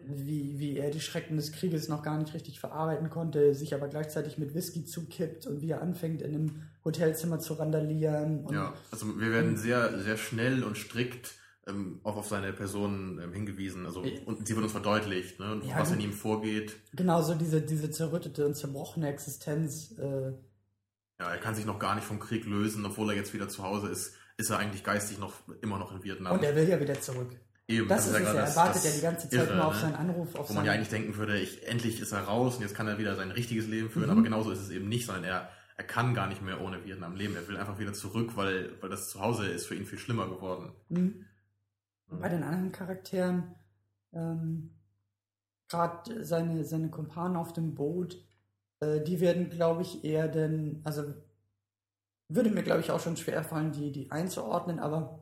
Speaker 1: wie, wie er die Schrecken des Krieges noch gar nicht richtig verarbeiten konnte, sich aber gleichzeitig mit Whisky zukippt und wie er anfängt, in einem Hotelzimmer zu randalieren.
Speaker 2: Ja. Also wir werden sehr, sehr schnell und strikt ähm, auch auf seine Person ähm, hingewiesen. Also, und sie wird uns verdeutlicht, ne?
Speaker 1: Ja,
Speaker 2: was in ihm vorgeht.
Speaker 1: Genauso diese, diese zerrüttete und zerbrochene Existenz. Äh,
Speaker 2: Ja, er kann sich noch gar nicht vom Krieg lösen, obwohl er jetzt wieder zu Hause ist, ist er eigentlich geistig noch immer noch in Vietnam.
Speaker 1: und er will ja wieder zurück.
Speaker 2: Eben,
Speaker 1: das, ist
Speaker 2: ja
Speaker 1: es, er
Speaker 2: das-
Speaker 1: wartet
Speaker 2: das
Speaker 1: ja die ganze Zeit
Speaker 2: Irre,
Speaker 1: nur auf
Speaker 2: ne?
Speaker 1: seinen Anruf, auf
Speaker 2: Wo man ja eigentlich denken würde, ich, endlich ist er raus und jetzt kann er wieder sein richtiges Leben führen,
Speaker 1: Mhm.
Speaker 2: aber genauso ist es eben nicht, sondern er, er kann gar nicht mehr ohne Vietnam leben. Er will einfach wieder zurück, weil, weil das Zuhause ist für ihn viel schlimmer geworden.
Speaker 1: Mhm. Und Bei den anderen Charakteren, ähm, gerade seine, seine Kumpanen auf dem Boot, äh, die werden, glaube ich, eher denn, also würde mir, glaube ich, auch schon schwer fallen, die, die einzuordnen, aber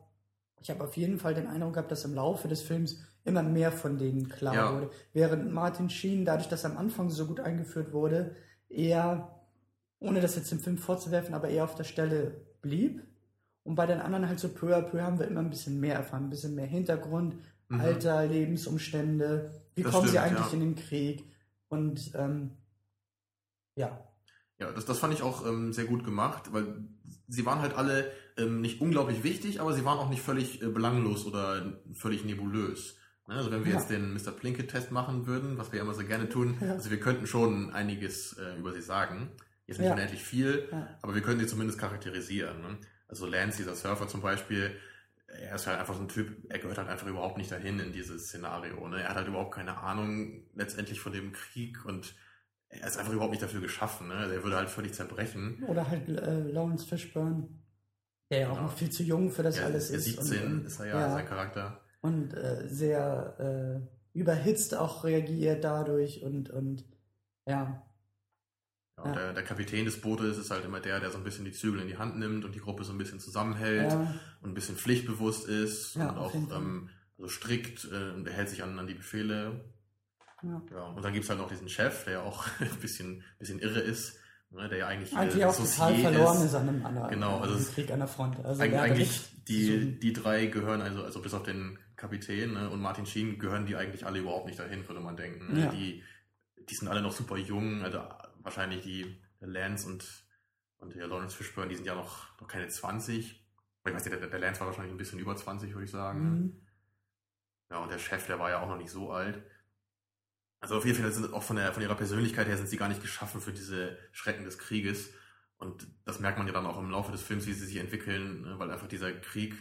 Speaker 1: ich habe auf jeden Fall den Eindruck gehabt, dass im Laufe des Films immer mehr von denen klar
Speaker 2: Ja.
Speaker 1: wurde. Während Martin Sheen, dadurch, dass er am Anfang so gut eingeführt wurde, eher, ohne das jetzt im Film vorzuwerfen, aber eher auf der Stelle blieb. Und bei den anderen halt so peu à peu haben wir immer ein bisschen mehr erfahren, ein bisschen mehr Hintergrund,
Speaker 2: Mhm.
Speaker 1: Alter, Lebensumstände, wie
Speaker 2: Das
Speaker 1: kommen sie
Speaker 2: stimmt,
Speaker 1: eigentlich
Speaker 2: ja.
Speaker 1: in den Krieg und ähm, ja,
Speaker 2: Ja, das, das fand ich auch ähm, sehr gut gemacht, weil sie waren halt alle ähm, nicht unglaublich wichtig, aber sie waren auch nicht völlig äh, belanglos oder völlig nebulös. Ne? Also wenn wir
Speaker 1: Ja.
Speaker 2: jetzt den Mr. Plinkett-Test machen würden, was wir ja immer so gerne tun,
Speaker 1: Ja.
Speaker 2: also wir könnten schon einiges äh, über sie sagen. Jetzt nicht unendlich viel, aber wir können sie zumindest charakterisieren. Ne? Also Lance, dieser Surfer zum Beispiel, er ist halt einfach so ein Typ, er gehört halt einfach überhaupt nicht dahin in dieses Szenario. Ne? Er hat halt überhaupt keine Ahnung letztendlich von dem Krieg und er ist einfach überhaupt nicht dafür geschaffen. Ne? Also er würde halt völlig zerbrechen.
Speaker 1: oder halt äh, Lawrence Fishburne, der ja auch
Speaker 2: Genau.
Speaker 1: noch viel zu jung für das
Speaker 2: Ja,
Speaker 1: alles ist.
Speaker 2: 17
Speaker 1: und, und,
Speaker 2: ist er ja, sein Charakter.
Speaker 1: und äh, sehr äh, überhitzt auch reagiert dadurch und, und ja,
Speaker 2: Ja, und
Speaker 1: Ja.
Speaker 2: der, der Kapitän des Bootes ist halt immer der, der so ein bisschen die Zügel in die Hand nimmt und die Gruppe so ein bisschen zusammenhält
Speaker 1: ja,
Speaker 2: und ein bisschen pflichtbewusst ist und auch ähm, also strikt äh, und er hält sich an, an die Befehle.
Speaker 1: ja.
Speaker 2: Und dann gibt's halt noch diesen Chef, der ja auch ein bisschen, bisschen irre ist, ne, der ja eigentlich,
Speaker 1: Eigentlich
Speaker 2: äh,
Speaker 1: auch total verloren ist an einem anderen
Speaker 2: Genau, also
Speaker 1: einem
Speaker 2: es-
Speaker 1: Krieg an der Front. Also
Speaker 2: eigentlich
Speaker 1: richtig
Speaker 2: die,
Speaker 1: so-
Speaker 2: die drei gehören, also, also bis auf den Kapitän ne, und Martin Sheen, gehören die eigentlich alle überhaupt nicht dahin, würde man denken. ne.
Speaker 1: Ja.
Speaker 2: Die, die sind alle noch super jung, also wahrscheinlich die der Lance und, und der Lawrence Fishburne, die sind ja noch, noch keine 20. Aber Ich weiß nicht, der, der Lance war wahrscheinlich ein bisschen über 20, würde ich sagen.
Speaker 1: Mhm.
Speaker 2: Ja, und der Chef, der war ja auch noch nicht so alt. Also auf jeden Fall sind auch von, der, von ihrer Persönlichkeit her sind sie gar nicht geschaffen für diese Schrecken des Krieges. Und das merkt man ja dann auch im Laufe des Films, wie sie sich entwickeln, ne, weil einfach dieser Krieg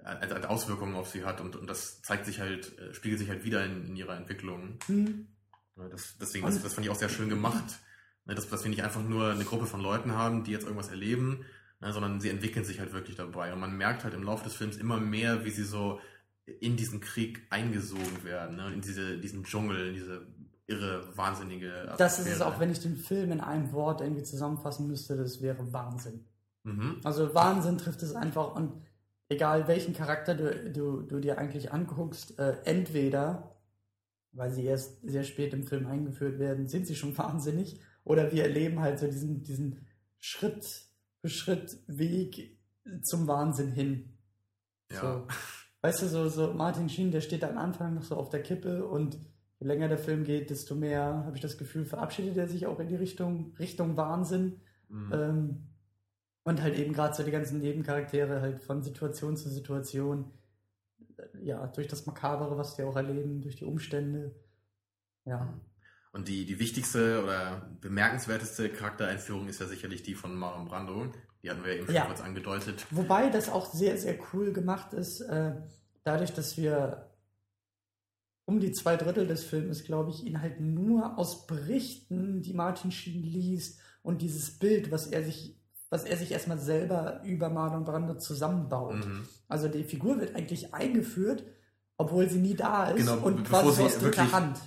Speaker 2: äh, eine Auswirkungen auf sie hat und, und das zeigt sich halt, äh, spiegelt sich halt wieder in, in ihrer Entwicklung.
Speaker 1: Mhm.
Speaker 2: Ne, Das, deswegen, das, das fand ich auch sehr schön gemacht. Ne, Dass, dass wir nicht einfach nur eine Gruppe von Leuten haben, die jetzt irgendwas erleben, ne, sondern sie entwickeln sich halt wirklich dabei. Und man merkt halt im Laufe des Films immer mehr, wie sie so in diesen Krieg eingesogen werden, ne, in diese, diesen Dschungel, in diese irre, wahnsinnige
Speaker 1: Das ist es
Speaker 2: Atmosphäre.
Speaker 1: auch, wenn ich den Film in einem Wort irgendwie zusammenfassen müsste, das wäre Wahnsinn.
Speaker 2: Mhm.
Speaker 1: Also Wahnsinn trifft es einfach und egal welchen Charakter du, du, du dir eigentlich anguckst, äh, entweder, weil sie erst sehr spät im Film eingeführt werden, sind sie schon wahnsinnig oder wir erleben halt so diesen, diesen Schritt für Schritt Weg zum Wahnsinn hin.
Speaker 2: Ja.
Speaker 1: So. Weißt du, so, so Martin Sheen, der steht am Anfang noch so auf der Kippe und je länger der Film geht, desto mehr habe ich das Gefühl, verabschiedet er sich auch in die Richtung, Richtung Wahnsinn.
Speaker 2: Mhm.
Speaker 1: Ähm, und halt eben gerade so die ganzen Nebencharaktere halt von Situation zu Situation, ja, durch das Makabere, was die auch erleben, durch die Umstände. Ja.
Speaker 2: Und die, die wichtigste oder bemerkenswerteste Charaktereinführung ist ja sicherlich die von Marlon Brando. Die hatten wir eben schon
Speaker 1: Ja.
Speaker 2: kurz angedeutet.
Speaker 1: Wobei das auch sehr, sehr cool gemacht ist, äh, dadurch, dass wir um die zwei Drittel des Filmes, glaube ich, ihn halt nur aus Berichten, die Martin Sheen liest und dieses Bild, was er sich, was er sich erstmal selber über Marlon Brando zusammenbaut.
Speaker 2: Mhm.
Speaker 1: Also die Figur wird eigentlich eingeführt, obwohl sie nie da ist
Speaker 2: Genau,
Speaker 1: und quasi aus dritter Hand.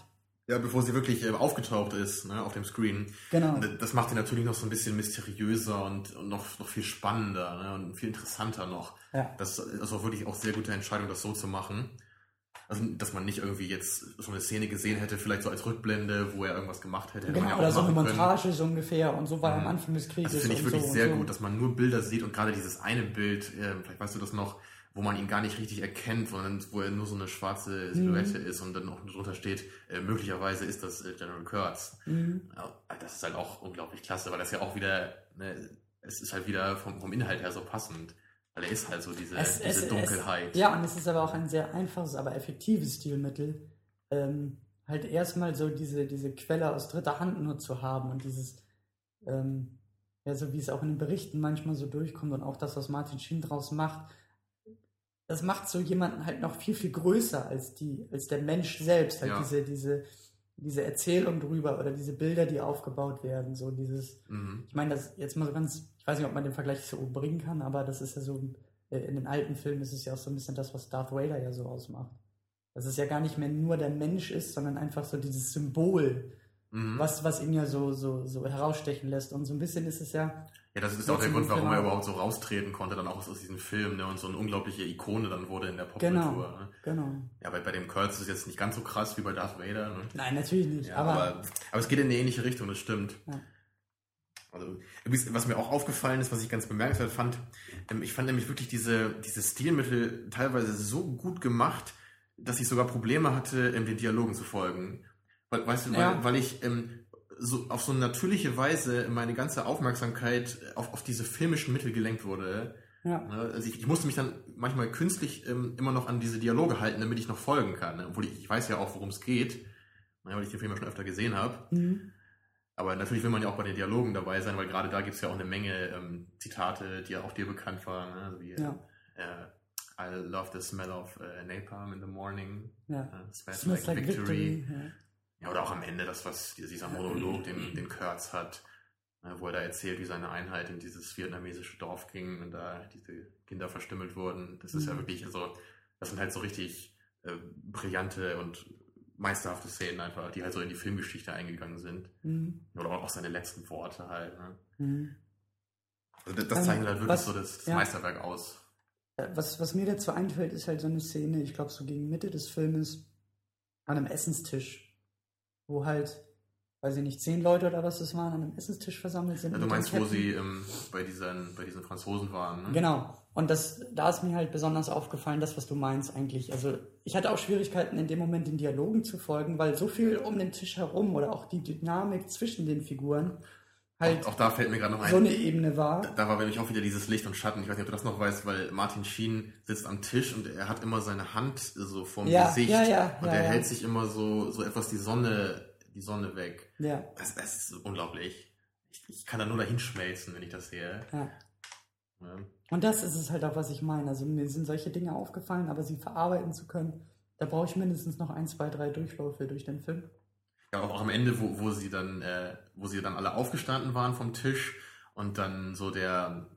Speaker 2: Ja, bevor sie wirklich äh, aufgetaucht ist ne, auf dem Screen.
Speaker 1: Genau.
Speaker 2: Das macht sie natürlich noch so ein bisschen mysteriöser und, und noch, noch viel spannender ne, und viel interessanter noch.
Speaker 1: Ja.
Speaker 2: Das ist auch wirklich auch sehr gute Entscheidung, das so zu machen. Also, dass man nicht irgendwie jetzt so eine Szene gesehen hätte, vielleicht so als Rückblende, wo er irgendwas gemacht hätte. hätte
Speaker 1: Genau,
Speaker 2: ja
Speaker 1: oder so eine
Speaker 2: können.
Speaker 1: Montage so ungefähr und so war
Speaker 2: Mhm.
Speaker 1: am Anfang des Krieges.
Speaker 2: Also finde ich wirklich
Speaker 1: so
Speaker 2: sehr
Speaker 1: so.
Speaker 2: gut, dass man nur Bilder sieht und gerade dieses eine Bild, äh, vielleicht weißt du das noch, wo man ihn gar nicht richtig erkennt, sondern wo er nur so eine schwarze Silhouette ist und dann noch drunter steht, äh, möglicherweise ist das äh, General Kurtz.
Speaker 1: Mhm.
Speaker 2: Das ist halt auch unglaublich klasse, weil das ja auch wieder, ne, es ist halt wieder vom, vom Inhalt her so passend. Weil er ist halt so diese,
Speaker 1: Es-
Speaker 2: diese
Speaker 1: es-
Speaker 2: Dunkelheit.
Speaker 1: Es, ja, und es ist aber auch ein sehr einfaches, aber effektives Stilmittel, ähm, halt erstmal so diese, diese Quelle aus dritter Hand nur zu haben und dieses, ähm, ja, so wie es auch in den Berichten manchmal so durchkommt und auch das, was Martin Sheen draus macht, das macht so jemanden halt noch viel, viel größer als die, als der Mensch selbst. Halt
Speaker 2: Ja.
Speaker 1: diese, diese, diese Erzählung drüber oder diese Bilder, die aufgebaut werden, so dieses,
Speaker 2: Mhm.
Speaker 1: ich meine, das jetzt mal so ganz, ich weiß nicht, ob man den Vergleich so bringen kann, aber das ist ja so, äh, in den alten Filmen ist es ja auch so ein bisschen das, was Darth Vader ja so ausmacht. Dass es ja gar nicht mehr nur der Mensch ist, sondern einfach so dieses Symbol,
Speaker 2: Mhm.
Speaker 1: was, was ihn ja so, so, so herausstechen lässt. Und so ein bisschen ist es ja,
Speaker 2: Ja, das ist auch der Grund, warum er überhaupt so raustreten konnte, dann auch aus, diesem Film, ne, und so eine unglaubliche Ikone dann wurde in der
Speaker 1: genau,
Speaker 2: Popkultur. Ne?
Speaker 1: genau.
Speaker 2: Ja, bei, bei dem Kurtz ist es jetzt nicht ganz so krass wie bei Darth Vader, ne?
Speaker 1: Nein, natürlich nicht,
Speaker 2: Ja,
Speaker 1: aber,
Speaker 2: aber, aber es geht in eine ähnliche Richtung, das stimmt.
Speaker 1: Ja.
Speaker 2: Also, was mir auch aufgefallen ist, was ich ganz bemerkenswert fand, ähm, ich fand nämlich wirklich diese, diese Stilmittel teilweise so gut gemacht, dass ich sogar Probleme hatte, ähm, den Dialogen zu folgen. Weil, weißt du, weil,
Speaker 1: Ja.
Speaker 2: weil ich ähm, so auf so eine natürliche Weise meine ganze Aufmerksamkeit auf, auf diese filmischen Mittel gelenkt wurde.
Speaker 1: ja,
Speaker 2: Ne? Also ich, ich musste mich dann manchmal künstlich ähm, immer noch an diese Dialoge halten, damit ich noch folgen kann. Ne? Obwohl ich, ich weiß ja auch, worum es geht, ne, weil ich den Film ja schon öfter gesehen habe.
Speaker 1: mhm.
Speaker 2: Aber natürlich will man ja auch bei den Dialogen dabei sein, weil gerade da gibt es ja auch eine Menge ähm, Zitate, die ja auch dir bekannt waren. Ne? Also wie
Speaker 1: ja,
Speaker 2: äh, I love the smell of äh, napalm in the morning.
Speaker 1: ja.
Speaker 2: Äh, smells
Speaker 1: Smells
Speaker 2: like,
Speaker 1: like
Speaker 2: victory.
Speaker 1: victory. Ja.
Speaker 2: Ja, oder auch am Ende das, was dieser Monolog, den, den Kurtz hat, ne, wo er da erzählt, wie seine Einheit in dieses vietnamesische Dorf ging und da diese Kinder verstümmelt wurden. Das ist ja
Speaker 1: Mhm.
Speaker 2: wirklich so, das sind halt so richtig äh, brillante und meisterhafte Szenen einfach, die halt so in die Filmgeschichte eingegangen sind.
Speaker 1: Mhm.
Speaker 2: Oder auch seine letzten Worte halt. Ne?
Speaker 1: Mhm.
Speaker 2: Also das, das
Speaker 1: Ähm,
Speaker 2: zeichnet halt wirklich
Speaker 1: was-
Speaker 2: so das, das
Speaker 1: ja.
Speaker 2: Meisterwerk aus.
Speaker 1: Äh, Was, was mir dazu einfällt, ist halt so eine Szene, ich glaube so gegen Mitte des Filmes, an einem Essenstisch, wo halt, weiß ich nicht, zehn Leute oder was es waren, an einem Essenstisch versammelt sind.
Speaker 2: Ja,
Speaker 1: mit
Speaker 2: du meinst, wo sie ähm, bei, diesen, bei diesen Franzosen waren, ne?
Speaker 1: Genau. Und das, da ist mir halt besonders aufgefallen, das, was du meinst eigentlich. Also ich hatte auch Schwierigkeiten in dem Moment den Dialogen zu folgen, weil so viel um den Tisch herum oder auch die Dynamik zwischen den Figuren halt
Speaker 2: Auch da fällt mir gerade noch ein.
Speaker 1: so eine Ebene war.
Speaker 2: Da war nämlich auch wieder dieses Licht und Schatten. Ich weiß nicht, ob du das noch weißt, weil Martin Sheen sitzt am Tisch und er hat immer seine Hand so vorm
Speaker 1: Ja,
Speaker 2: Gesicht.
Speaker 1: ja, ja,
Speaker 2: und er hält sich immer so, so etwas die Sonne, die Sonne weg.
Speaker 1: Ja,
Speaker 2: Das, das ist unglaublich. Ich, ich kann da nur dahin schmelzen, wenn ich das sehe.
Speaker 1: Ja. Und das ist es halt auch, was ich meine. Also mir sind solche Dinge aufgefallen, aber sie verarbeiten zu können, da brauche ich mindestens noch ein, zwei, drei Durchläufe durch den Film.
Speaker 2: Ja, auch, am Ende, wo, wo sie dann, äh, wo sie dann alle aufgestanden waren vom Tisch und dann so der,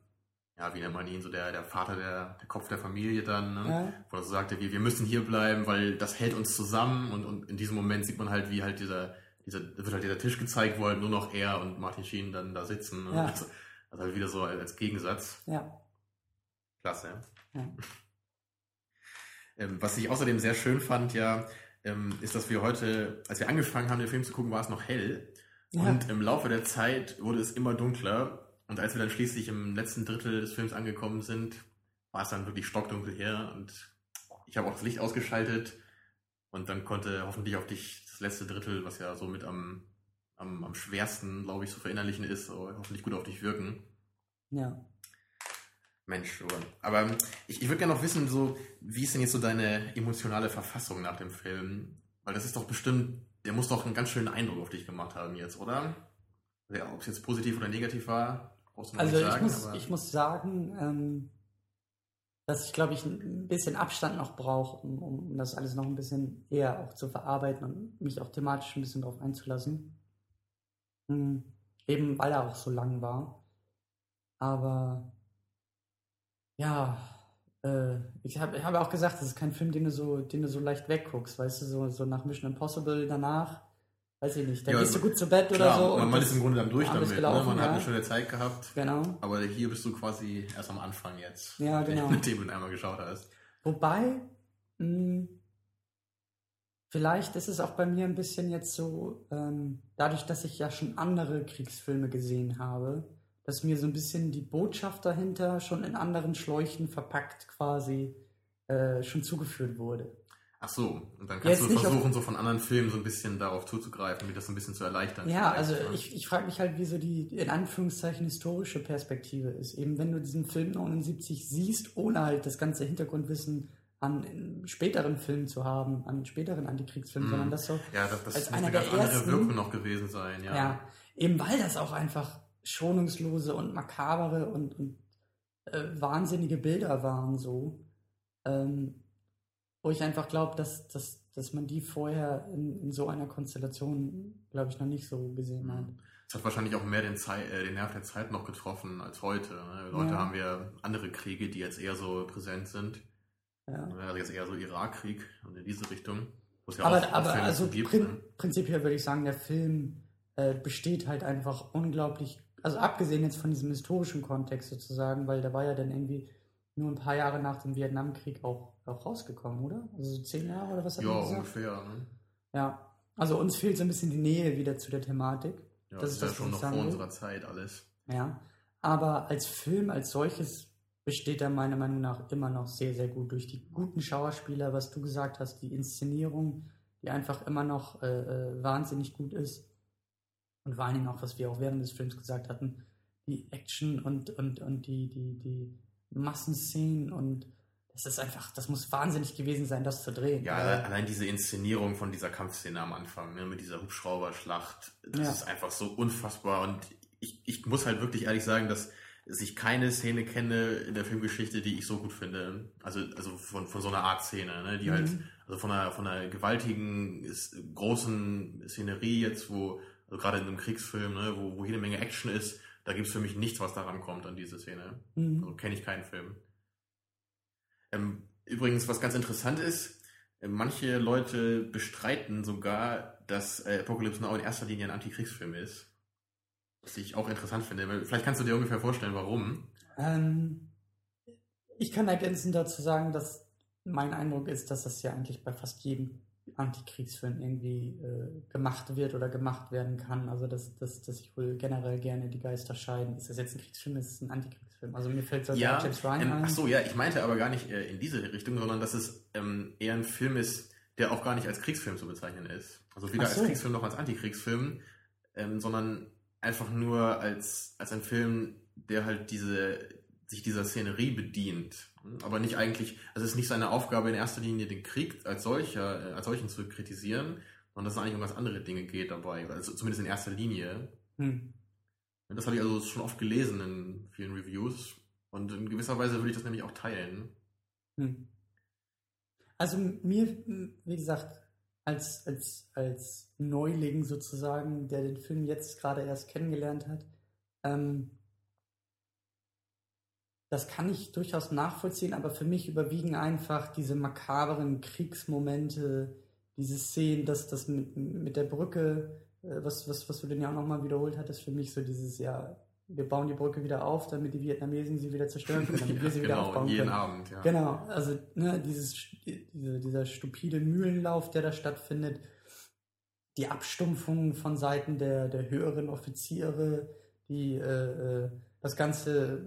Speaker 2: ja, wie nennt man ihn, so der, der Vater, der, der Kopf der Familie dann, ne?
Speaker 1: Ja,
Speaker 2: wo er so sagte, wir, wir müssen hier bleiben, weil das hält uns zusammen und, und in diesem Moment sieht man halt, wie halt dieser, dieser, da wird halt dieser Tisch gezeigt, wo halt nur noch er und Martin Sheen dann da sitzen. Ne?
Speaker 1: Ja.
Speaker 2: Also, also halt wieder so als Gegensatz.
Speaker 1: ja,
Speaker 2: Klasse.
Speaker 1: ja.
Speaker 2: Ähm, was ich außerdem sehr schön fand, ja, ähm, ist, dass wir heute, als wir angefangen haben, den Film zu gucken, war es noch hell.
Speaker 1: Ja.
Speaker 2: Und im Laufe der Zeit wurde es immer dunkler. Und als wir dann schließlich im letzten Drittel des Films angekommen sind, war es dann wirklich stockdunkel her. Und ich habe auch das Licht ausgeschaltet. Und dann konnte hoffentlich auf dich das letzte Drittel, was ja so mit am, am, am schwersten, glaube ich, zu verinnerlichen ist, hoffentlich gut auf dich wirken.
Speaker 1: ja.
Speaker 2: Mensch, so. aber ich, ich würde gerne noch wissen, so, wie ist denn jetzt so deine emotionale Verfassung nach dem Film? Weil das ist doch bestimmt, der muss doch einen ganz schönen Eindruck auf dich gemacht haben jetzt, oder? Ja, ob es jetzt positiv oder negativ war, brauchst du noch
Speaker 1: Also
Speaker 2: nicht
Speaker 1: ich
Speaker 2: sagen.
Speaker 1: muss,
Speaker 2: aber-
Speaker 1: ich muss sagen, ähm, dass ich, glaube ich, ein bisschen Abstand noch brauche, um, um das alles noch ein bisschen eher auch zu verarbeiten und mich auch thematisch ein bisschen darauf einzulassen. Hm, eben weil er auch so lang war. Aber ja, äh, ich habe ich hab auch gesagt, das ist kein Film, den du so, den du so leicht wegguckst, weißt du, so, so nach Mission Impossible danach, weiß ich nicht, da
Speaker 2: Ja,
Speaker 1: gehst du
Speaker 2: also,
Speaker 1: gut zu Bett
Speaker 2: Klar,
Speaker 1: oder so.
Speaker 2: man, man ist im Grunde dann durch damit,
Speaker 1: gelaufen,
Speaker 2: ne? man hat
Speaker 1: ja.
Speaker 2: eine schöne Zeit gehabt.
Speaker 1: Genau.
Speaker 2: Aber hier bist du quasi erst am Anfang jetzt.
Speaker 1: Ja, genau.
Speaker 2: Nachdem du ihn einmal geschaut hast.
Speaker 1: Wobei, mh, vielleicht ist es auch bei mir ein bisschen jetzt so, ähm, dadurch, dass ich ja schon andere Kriegsfilme gesehen habe, dass mir so ein bisschen die Botschaft dahinter schon in anderen Schläuchen verpackt quasi äh, schon zugeführt wurde.
Speaker 2: Ach so, und dann
Speaker 1: Jetzt
Speaker 2: kannst du
Speaker 1: nicht auf-
Speaker 2: versuchen, so von anderen Filmen so ein bisschen darauf zuzugreifen, mir das ein bisschen zu erleichtern.
Speaker 1: Ja, also
Speaker 2: ne?
Speaker 1: ich, ich frage mich halt, wie so die in Anführungszeichen historische Perspektive ist. Eben wenn du diesen Film 79 siehst, ohne halt das ganze Hintergrundwissen an späteren Filmen zu haben, an späteren Antikriegsfilmen,
Speaker 2: Mhm.
Speaker 1: sondern das so
Speaker 2: Ja, das, das
Speaker 1: als
Speaker 2: muss eine ganz
Speaker 1: der
Speaker 2: andere
Speaker 1: ersten-
Speaker 2: Wirkung noch gewesen sein, ja.
Speaker 1: Ja. eben weil das auch einfach schonungslose und makabere und, und äh, wahnsinnige Bilder waren so. ähm, wo ich einfach glaube, dass, dass, dass man die vorher in, in so einer Konstellation, glaube ich, noch nicht so gesehen hat.
Speaker 2: Es hat wahrscheinlich auch mehr den, Zei äh, den Nerv der Zeit noch getroffen als heute. Ne? Heute
Speaker 1: Ja.
Speaker 2: haben wir andere Kriege, die jetzt eher so präsent sind.
Speaker 1: Ja.
Speaker 2: Also jetzt eher so Irakkrieg und in diese Richtung. ja
Speaker 1: aber
Speaker 2: auch-
Speaker 1: aber also
Speaker 2: gibt,
Speaker 1: prin
Speaker 2: ne?
Speaker 1: prinzipiell würde ich sagen, der Film äh, besteht halt einfach unglaublich, also abgesehen jetzt von diesem historischen Kontext sozusagen, weil der war ja dann irgendwie nur ein paar Jahre nach dem Vietnamkrieg auch, auch rausgekommen, oder? Also so zehn Jahre oder was hat
Speaker 2: Ja,
Speaker 1: man gesagt?
Speaker 2: ungefähr. Ne?
Speaker 1: Ja. Also uns fehlt so ein bisschen die Nähe wieder zu der Thematik.
Speaker 2: Ja,
Speaker 1: Das ist
Speaker 2: ja
Speaker 1: das,
Speaker 2: schon noch vor unserer Zeit alles.
Speaker 1: Ja. Aber als Film, als solches, besteht er meiner Meinung nach immer noch sehr, sehr gut durch die guten Schauspieler, was du gesagt hast, die Inszenierung, die einfach immer noch äh, äh, wahnsinnig gut ist. Und vor allen Dingen auch, was wir auch während des Films gesagt hatten, die Action und, und, und die, die, die Massenszenen und das ist einfach, das muss wahnsinnig gewesen sein, das zu drehen.
Speaker 2: Ja, alle- allein diese Inszenierung von dieser Kampfszene am Anfang, ne, mit dieser Hubschrauberschlacht, das
Speaker 1: Ja.
Speaker 2: ist einfach so unfassbar. Und ich, ich muss halt wirklich ehrlich sagen, dass ich keine Szene kenne in der Filmgeschichte, die ich so gut finde. Also, also von, von so einer Art Szene, ne, die
Speaker 1: Mhm.
Speaker 2: halt, also von einer, von einer gewaltigen, großen Szenerie jetzt, wo, also gerade in einem Kriegsfilm, ne, wo, wo jede Menge Action ist, da gibt es für mich nichts, was daran kommt an diese Szene.
Speaker 1: Mhm.
Speaker 2: Also kenne ich keinen Film. Ähm, übrigens, was ganz interessant ist, äh, manche Leute bestreiten sogar, dass äh, Apocalypse Now in erster Linie ein Antikriegsfilm ist. Was ich auch interessant finde. weil Vielleicht kannst du dir ungefähr vorstellen, warum.
Speaker 1: Ähm, ich kann ergänzend dazu sagen, dass mein Eindruck ist, dass das ja eigentlich bei fast jedem Antikriegsfilm irgendwie äh, gemacht wird oder gemacht werden kann. Also dass, dass, dass ich wohl generell gerne die Geister scheiden. Ist das jetzt ein Kriegsfilm, ist es ein Antikriegsfilm? Also mir fällt so
Speaker 2: Ja,
Speaker 1: James Ryan
Speaker 2: ähm,
Speaker 1: ein.
Speaker 2: ach so, ja, ich meinte aber gar nicht äh, in diese Richtung, sondern dass es ähm, eher ein Film ist, der auch gar nicht als Kriegsfilm zu bezeichnen ist. Also weder
Speaker 1: so.
Speaker 2: als Kriegsfilm noch als Antikriegsfilm, ähm, sondern einfach nur als, als ein Film, der halt diese, sich dieser Szenerie bedient. Aber nicht eigentlich, also es ist nicht seine Aufgabe in erster Linie den Krieg als solcher, äh, als solchen zu kritisieren, sondern dass es eigentlich um ganz andere Dinge geht dabei, also zumindest in erster Linie.
Speaker 1: Hm.
Speaker 2: Und Das habe ich also schon oft gelesen in vielen Reviews. Und in gewisser Weise würde ich das nämlich auch teilen.
Speaker 1: Hm. Also mir, wie gesagt, als, als, als Neuling sozusagen, der den Film jetzt gerade erst kennengelernt hat, ähm, das kann ich durchaus nachvollziehen, aber für mich überwiegen einfach diese makaberen Kriegsmomente, diese Szenen, dass das mit, mit der Brücke, äh, was, was, was du denn ja auch nochmal wiederholt hattest, für mich so dieses, ja, wir bauen die Brücke wieder auf, damit die Vietnamesen sie wieder zerstören können, damit wir sie wieder
Speaker 2: genau,
Speaker 1: aufbauen
Speaker 2: jeden
Speaker 1: können.
Speaker 2: Abend, ja.
Speaker 1: Genau, also ne, dieses, diese, dieser stupide Mühlenlauf, der da stattfindet, die Abstumpfung von Seiten der, der höheren Offiziere, die äh, äh, das ganze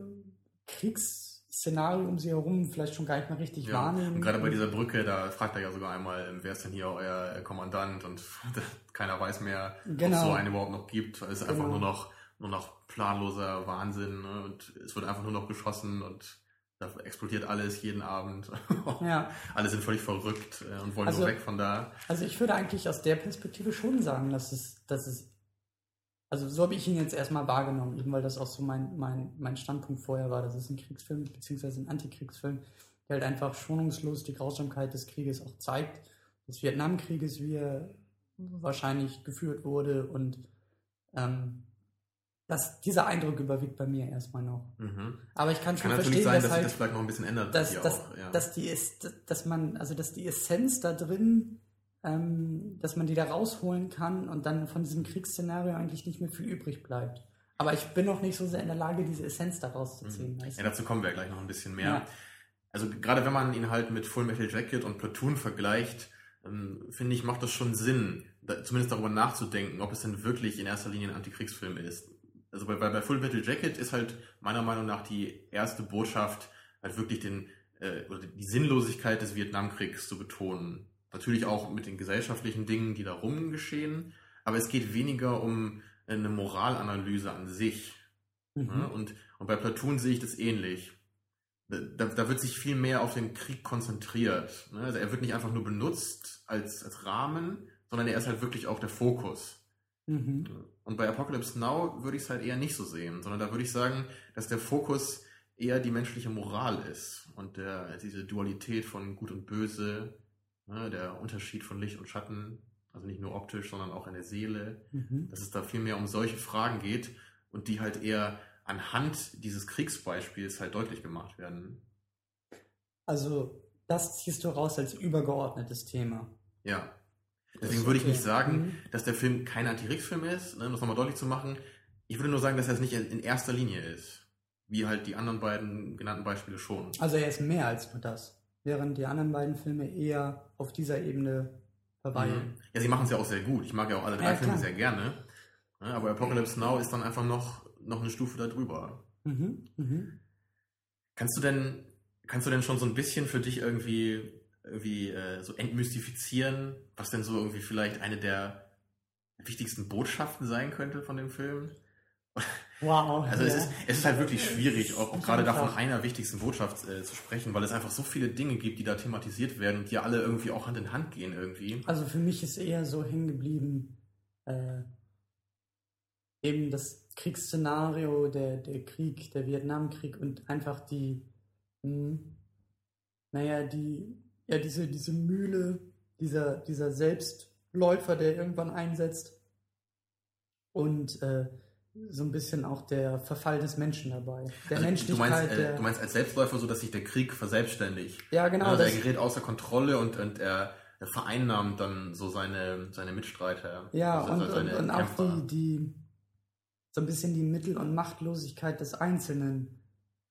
Speaker 1: Kriegsszenario um sie herum vielleicht schon gar nicht mehr richtig
Speaker 2: Ja,
Speaker 1: wahrnehmen.
Speaker 2: und gerade bei dieser Brücke, da fragt er ja sogar einmal, ähm, wer ist denn hier euer äh, Kommandant? Und keiner weiß mehr, ob
Speaker 1: Genau.
Speaker 2: es so einen überhaupt noch gibt. Es ist einfach
Speaker 1: Genau.
Speaker 2: nur noch, nur noch planloser Wahnsinn. Ne? Und es wird einfach nur noch geschossen und da explodiert alles jeden Abend.
Speaker 1: Ja,
Speaker 2: Alle sind völlig verrückt äh, und wollen
Speaker 1: Also-
Speaker 2: nur weg von da.
Speaker 1: also ich würde eigentlich aus der Perspektive schon sagen, dass es, dass es also so habe ich ihn jetzt erstmal wahrgenommen, eben weil das auch so mein, mein, mein Standpunkt vorher war. Das ist ein Kriegsfilm, beziehungsweise ein Antikriegsfilm, der halt einfach schonungslos die Grausamkeit des Krieges auch zeigt, des Vietnamkrieges, wie er wahrscheinlich geführt wurde und ähm, das, dieser Eindruck überwiegt bei mir erstmal noch.
Speaker 2: Mhm.
Speaker 1: Aber ich kann schon
Speaker 2: Kann natürlich
Speaker 1: verstehen,
Speaker 2: sein,
Speaker 1: dass
Speaker 2: dass sich
Speaker 1: halt
Speaker 2: das vielleicht noch ein bisschen ändert.
Speaker 1: dass, dass,
Speaker 2: auch, ja.
Speaker 1: dass die ist, dass man, also dass die Essenz da drin, ähm, dass man die da rausholen kann und dann von diesem Kriegsszenario eigentlich nicht mehr viel übrig bleibt. Aber ich bin noch nicht so sehr in der Lage, diese Essenz da rauszuziehen. weißt
Speaker 2: Ja,
Speaker 1: du?
Speaker 2: dazu kommen wir gleich noch ein bisschen mehr.
Speaker 1: Ja.
Speaker 2: Also gerade wenn man ihn halt mit Full Metal Jacket und Platoon vergleicht, ähm, finde ich, macht das schon Sinn, da, zumindest darüber nachzudenken, ob es denn wirklich in erster Linie ein Antikriegsfilm ist. Also bei, bei, bei Full Metal Jacket ist halt meiner Meinung nach die erste Botschaft, halt wirklich den, äh, oder die Sinnlosigkeit des Vietnamkriegs zu betonen. Natürlich auch mit den gesellschaftlichen Dingen, die darum geschehen, aber es geht weniger um eine Moralanalyse an sich.
Speaker 1: Mhm.
Speaker 2: Ne? Und, und bei Platoon sehe ich das ähnlich. Da, da wird sich viel mehr auf den Krieg konzentriert. Ne? Also er wird nicht einfach nur benutzt als, als Rahmen, sondern er ist halt wirklich auch der Fokus.
Speaker 1: Mhm.
Speaker 2: Und bei Apocalypse Now würde ich es halt eher nicht so sehen, sondern da würde ich sagen, dass der Fokus eher die menschliche Moral ist und der, diese Dualität von Gut und Böse, ne, der Unterschied von Licht und Schatten, also nicht nur optisch, sondern auch in der Seele,
Speaker 1: Mhm.
Speaker 2: dass es da viel mehr um solche Fragen geht und die halt eher anhand dieses Kriegsbeispiels halt deutlich gemacht werden.
Speaker 1: Also, das ziehst du raus als übergeordnetes Thema.
Speaker 2: Ja. Deswegen
Speaker 1: ist
Speaker 2: würde ich
Speaker 1: okay.
Speaker 2: nicht sagen,
Speaker 1: Mhm.
Speaker 2: dass der Film kein Anti-Kriegsfilm ist, ne, um das nochmal deutlich zu machen. Ich würde nur sagen, dass er es nicht in, in erster Linie ist. Wie halt die anderen beiden genannten Beispiele schon.
Speaker 1: Also, er ist mehr als nur das. Während die anderen beiden Filme eher auf dieser Ebene verweilen.
Speaker 2: Mhm. Ja, sie machen es ja auch sehr gut. Ich mag ja auch alle drei
Speaker 1: Ja,
Speaker 2: Filme sehr gerne. Ne, aber Apocalypse Now ist dann einfach noch, noch eine Stufe darüber.
Speaker 1: Mhm. Mhm.
Speaker 2: Kannst du denn, kannst du denn schon so ein bisschen für dich irgendwie, irgendwie äh, so entmystifizieren, was denn so irgendwie vielleicht eine der wichtigsten Botschaften sein könnte von dem Film?
Speaker 1: Wow.
Speaker 2: Also es,
Speaker 1: ja.
Speaker 2: ist, es ist halt wirklich schwierig, auch, gerade davon einer wichtigsten Botschaft äh, zu sprechen, weil es einfach so viele Dinge gibt, die da thematisiert werden und die alle irgendwie auch Hand in Hand gehen irgendwie.
Speaker 1: Also für mich ist eher so hängen geblieben, äh, eben das Kriegsszenario, der, der Krieg, der Vietnamkrieg und einfach die, mh, naja, die, ja, diese, diese Mühle, dieser, dieser Selbstläufer, der irgendwann einsetzt und äh, so ein bisschen auch der Verfall des Menschen dabei. Der
Speaker 2: Also, du,
Speaker 1: Menschlichkeit,
Speaker 2: meinst, äh,
Speaker 1: der,
Speaker 2: du meinst als Selbstläufer so, dass sich der Krieg verselbstständigt.
Speaker 1: ja genau,
Speaker 2: also er gerät außer Kontrolle und, und er, er vereinnahmt dann so seine, seine Mitstreiter.
Speaker 1: Ja,
Speaker 2: also
Speaker 1: und, und,
Speaker 2: seine
Speaker 1: und auch
Speaker 2: Kämpfer.
Speaker 1: die, die, so ein bisschen die Mittel- und Machtlosigkeit des Einzelnen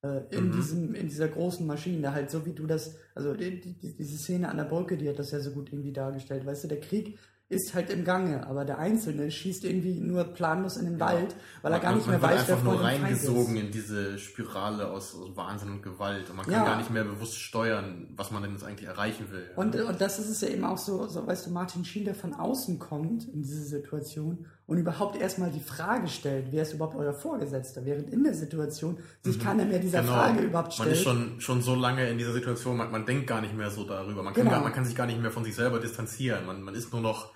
Speaker 1: äh, in,
Speaker 2: Mhm.
Speaker 1: diesem, in dieser großen Maschine, halt so wie du das, also die, die, diese Szene an der Brücke, die hat das ja so gut irgendwie dargestellt, weißt du, der Krieg ist halt im Gange, aber der Einzelne schießt irgendwie nur planlos in den Wald, weil er gar
Speaker 2: Man-
Speaker 1: nicht
Speaker 2: man
Speaker 1: mehr
Speaker 2: wird
Speaker 1: weiß, wer vor
Speaker 2: nur reingesogen
Speaker 1: ist.
Speaker 2: in diese Spirale aus, aus Wahnsinn und Gewalt und man kann
Speaker 1: Ja.
Speaker 2: gar nicht mehr bewusst steuern, was man denn jetzt eigentlich erreichen will.
Speaker 1: Und, und das ist es ja eben auch so, so, weißt du, Martin Sheen, der von außen kommt in diese Situation und überhaupt erstmal die Frage stellt, wer ist überhaupt euer Vorgesetzter, während in der Situation sich keiner mehr dieser
Speaker 2: Genau.
Speaker 1: Frage überhaupt
Speaker 2: Man
Speaker 1: stellt.
Speaker 2: ist schon, schon so lange in dieser Situation, man, man denkt gar nicht mehr so darüber. Man kann,
Speaker 1: Genau.
Speaker 2: gar, man kann sich gar nicht mehr von sich selber distanzieren. Man, man ist nur noch,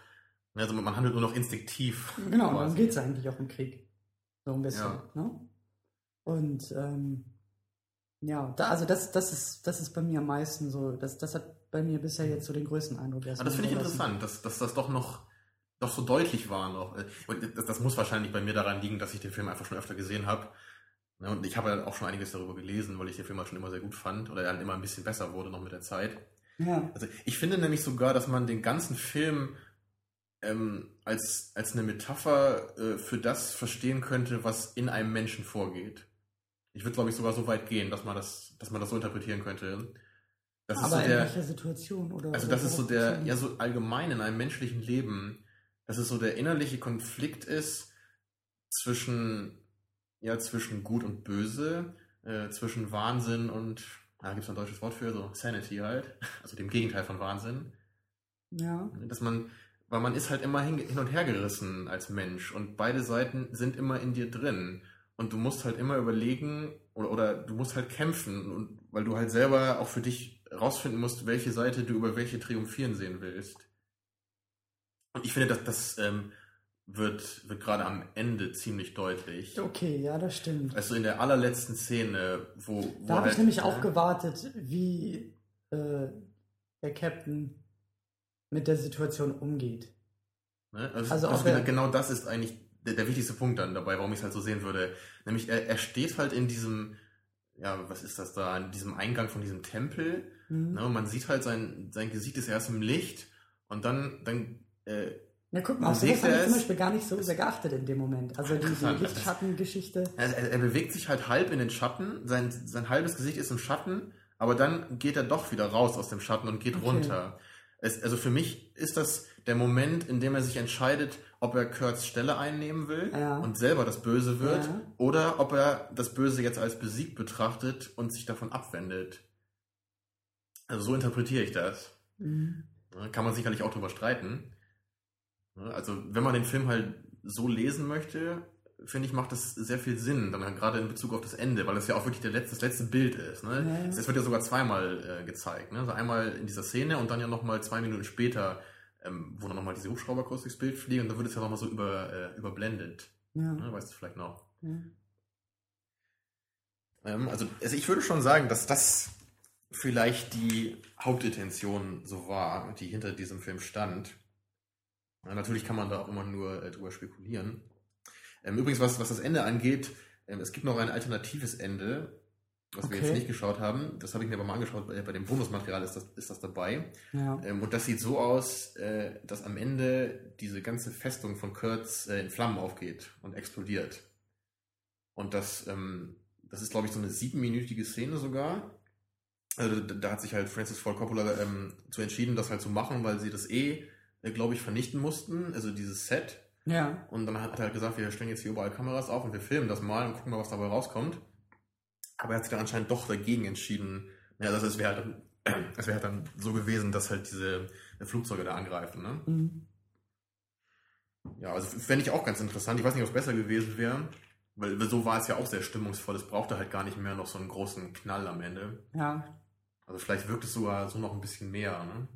Speaker 2: also man handelt nur noch instinktiv.
Speaker 1: Genau, darum
Speaker 2: quasi.
Speaker 1: geht es eigentlich auch im Krieg. So ein bisschen.
Speaker 2: Ja.
Speaker 1: Ne? Und ähm, ja, da, also das, das, ist, das ist bei mir am meisten so, das, das hat bei mir bisher jetzt so den größten Eindruck
Speaker 2: Aber
Speaker 1: erstmal
Speaker 2: das finde ich interessant, dass, dass das doch noch doch so deutlich war noch. Und das, das muss wahrscheinlich bei mir daran liegen, dass ich den Film einfach schon öfter gesehen habe. Ne, Und ich habe ja auch schon einiges darüber gelesen, weil ich den Film halt schon immer sehr gut fand oder er halt immer ein bisschen besser wurde noch mit der Zeit.
Speaker 1: Ja,
Speaker 2: Also ich finde nämlich sogar, dass man den ganzen Film ähm, als, als eine Metapher äh, für das verstehen könnte, was in einem Menschen vorgeht. Ich würde, glaube ich, sogar so weit gehen, dass man das, dass man das so interpretieren könnte. Das ist
Speaker 1: aber
Speaker 2: so
Speaker 1: in
Speaker 2: der,
Speaker 1: welcher Situation? Oder,
Speaker 2: also das ist so der, ja so allgemein in einem menschlichen Leben, dass es so der innerliche Konflikt ist zwischen, ja, zwischen Gut und Böse, äh, zwischen Wahnsinn und, da gibt es ein deutsches Wort für, so Sanity halt, also dem Gegenteil von Wahnsinn.
Speaker 1: Ja,
Speaker 2: Dass man, weil man ist halt immer hin, hin und her gerissen als Mensch und beide Seiten sind immer in dir drin. Und du musst halt immer überlegen oder, oder du musst halt kämpfen und weil du halt selber auch für dich rausfinden musst, welche Seite du über welche triumphieren sehen willst. Und ich finde, dass das ähm, wird, wird gerade am Ende ziemlich deutlich.
Speaker 1: okay, ja, das stimmt.
Speaker 2: Also in der allerletzten Szene, wo, wo
Speaker 1: Da habe ich
Speaker 2: halt-
Speaker 1: nämlich auch gewartet, wie äh, der Captain mit der Situation umgeht.
Speaker 2: Ne? Also,
Speaker 1: Also
Speaker 2: also
Speaker 1: ob er-
Speaker 2: genau das ist eigentlich der, der wichtigste Punkt dann dabei, warum ich es halt so sehen würde. Nämlich er, er steht halt in diesem, ja, was ist das da, in diesem Eingang von diesem Tempel.
Speaker 1: Mhm.
Speaker 2: Ne? Und man sieht halt sein, sein Gesicht ist erst im Licht und dann, dann äh,
Speaker 1: Na guck mal, auf sowas habe ich zum Beispiel gar nicht so sehr geachtet in dem Moment. Also die, die. Lichtschattengeschichte.
Speaker 2: er, er bewegt sich halt halb in den Schatten, sein, sein halbes Gesicht ist im Schatten, aber dann geht er doch wieder raus aus dem Schatten und geht
Speaker 1: Okay.
Speaker 2: runter. Es, also für mich ist das der Moment, in dem er sich entscheidet, ob er Kurt's Stelle einnehmen will
Speaker 1: Ja.
Speaker 2: und selber das Böse wird
Speaker 1: Ja.
Speaker 2: oder ob er das Böse jetzt als besiegt betrachtet und sich davon abwendet. Also so interpretiere ich das.
Speaker 1: Mhm.
Speaker 2: Ja, Kann man sicherlich auch drüber streiten. Ja, Also wenn man den Film halt so lesen möchte, finde ich, macht das sehr viel Sinn, dann halt gerade in Bezug auf das Ende, weil das ja auch wirklich der letzte, das letzte Bild ist. Ne?
Speaker 1: Ja, ja.
Speaker 2: Es wird ja sogar zweimal äh, gezeigt. Ne? Also einmal in dieser Szene und dann ja nochmal zwei Minuten später, ähm, wo dann nochmal diese Hubschrauber kurz durchs Bild fliegen und dann wird es ja nochmal so über, äh, überblendet.
Speaker 1: Ja.
Speaker 2: Ne? Weißt du vielleicht noch.
Speaker 1: ja.
Speaker 2: Ähm, also, also ich würde schon sagen, dass das vielleicht die Hauptintention so war, die hinter diesem Film stand. Ja, natürlich kann man da auch immer nur äh, drüber spekulieren. Ähm, übrigens, was, was das Ende angeht, ähm, es gibt noch ein alternatives Ende, was okay. wir jetzt nicht geschaut haben. Das habe ich mir aber mal angeschaut. Bei, bei dem Bonusmaterial ist das, ist das dabei. Ja. Ähm, und das sieht so aus, äh, dass am Ende diese ganze Festung von Kurtz äh, in Flammen aufgeht und explodiert. Und das, ähm, das ist, glaube ich, so eine siebenminütige Szene sogar. Also da hat sich halt Francis Ford Coppola ähm, zu entschieden, das halt zu machen, weil sie das eh, äh, glaube ich, vernichten mussten. Also dieses Set. Ja. Und dann hat er halt gesagt, wir stellen jetzt hier überall Kameras auf und wir filmen das mal und gucken mal, was dabei rauskommt. Aber er hat sich dann anscheinend doch dagegen entschieden. Ja, also es wäre halt, es wäre halt dann so gewesen, dass halt diese Flugzeuge da angreifen, ne? Mhm. Ja, also fände ich auch ganz interessant. Ich weiß nicht, ob es besser gewesen wäre. Weil so war es ja auch sehr stimmungsvoll. Es brauchte halt gar nicht mehr noch so einen großen Knall am Ende. Ja. Also vielleicht wirkt es sogar so noch ein bisschen mehr, ne?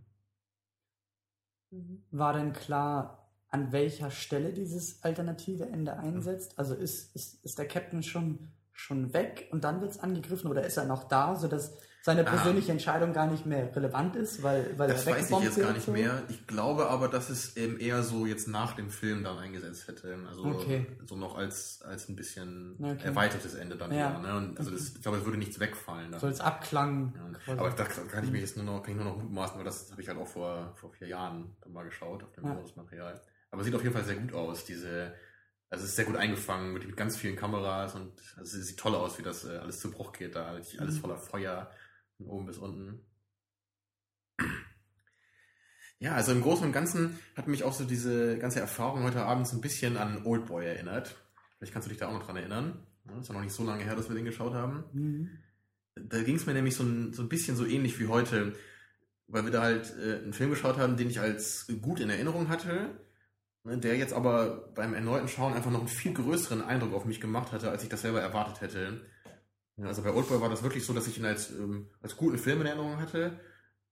Speaker 1: War denn klar, an welcher Stelle dieses alternative Ende einsetzt? Also ist, ist, ist der Captain schon, schon weg und dann wird es angegriffen oder ist er noch da, sodass seine ah. persönliche ah. Entscheidung gar nicht mehr relevant ist, weil, weil
Speaker 2: das er weiß ich jetzt gar nicht so. mehr. Ich glaube aber, dass es eben eher so jetzt nach dem Film dann eingesetzt hätte. Also okay. so noch als, als ein bisschen okay. erweitertes Ende dann ja. Eher, ne? Und also das, ich glaube, es würde nichts wegfallen.
Speaker 1: So als Abklang.
Speaker 2: Ja. Aber da kann ich mir jetzt nur noch, kann ich nur noch mutmaßen, weil das habe ich halt auch vor, vor vier Jahren dann mal geschaut auf dem ja. Material. Aber sieht auf jeden Fall sehr gut aus, diese, also es ist sehr gut eingefangen mit, mit ganz vielen Kameras und also es sieht toll aus, wie das äh, alles zu Bruch geht da, alles mhm. voller Feuer von oben bis unten. Ja, also im Großen und Ganzen hat mich auch so diese ganze Erfahrung heute Abend so ein bisschen an Oldboy erinnert. Vielleicht kannst du dich da auch noch dran erinnern. Das ist ja noch nicht so lange her, dass wir den geschaut haben. Mhm. Da ging es mir nämlich so ein, so ein bisschen so ähnlich wie heute, weil wir da halt äh, einen Film geschaut haben, den ich als gut in Erinnerung hatte, der jetzt aber beim erneuten Schauen einfach noch einen viel größeren Eindruck auf mich gemacht hatte, als ich das selber erwartet hätte. Also bei Oldboy war das wirklich so, dass ich ihn als, ähm, als guten Film in Erinnerung hatte.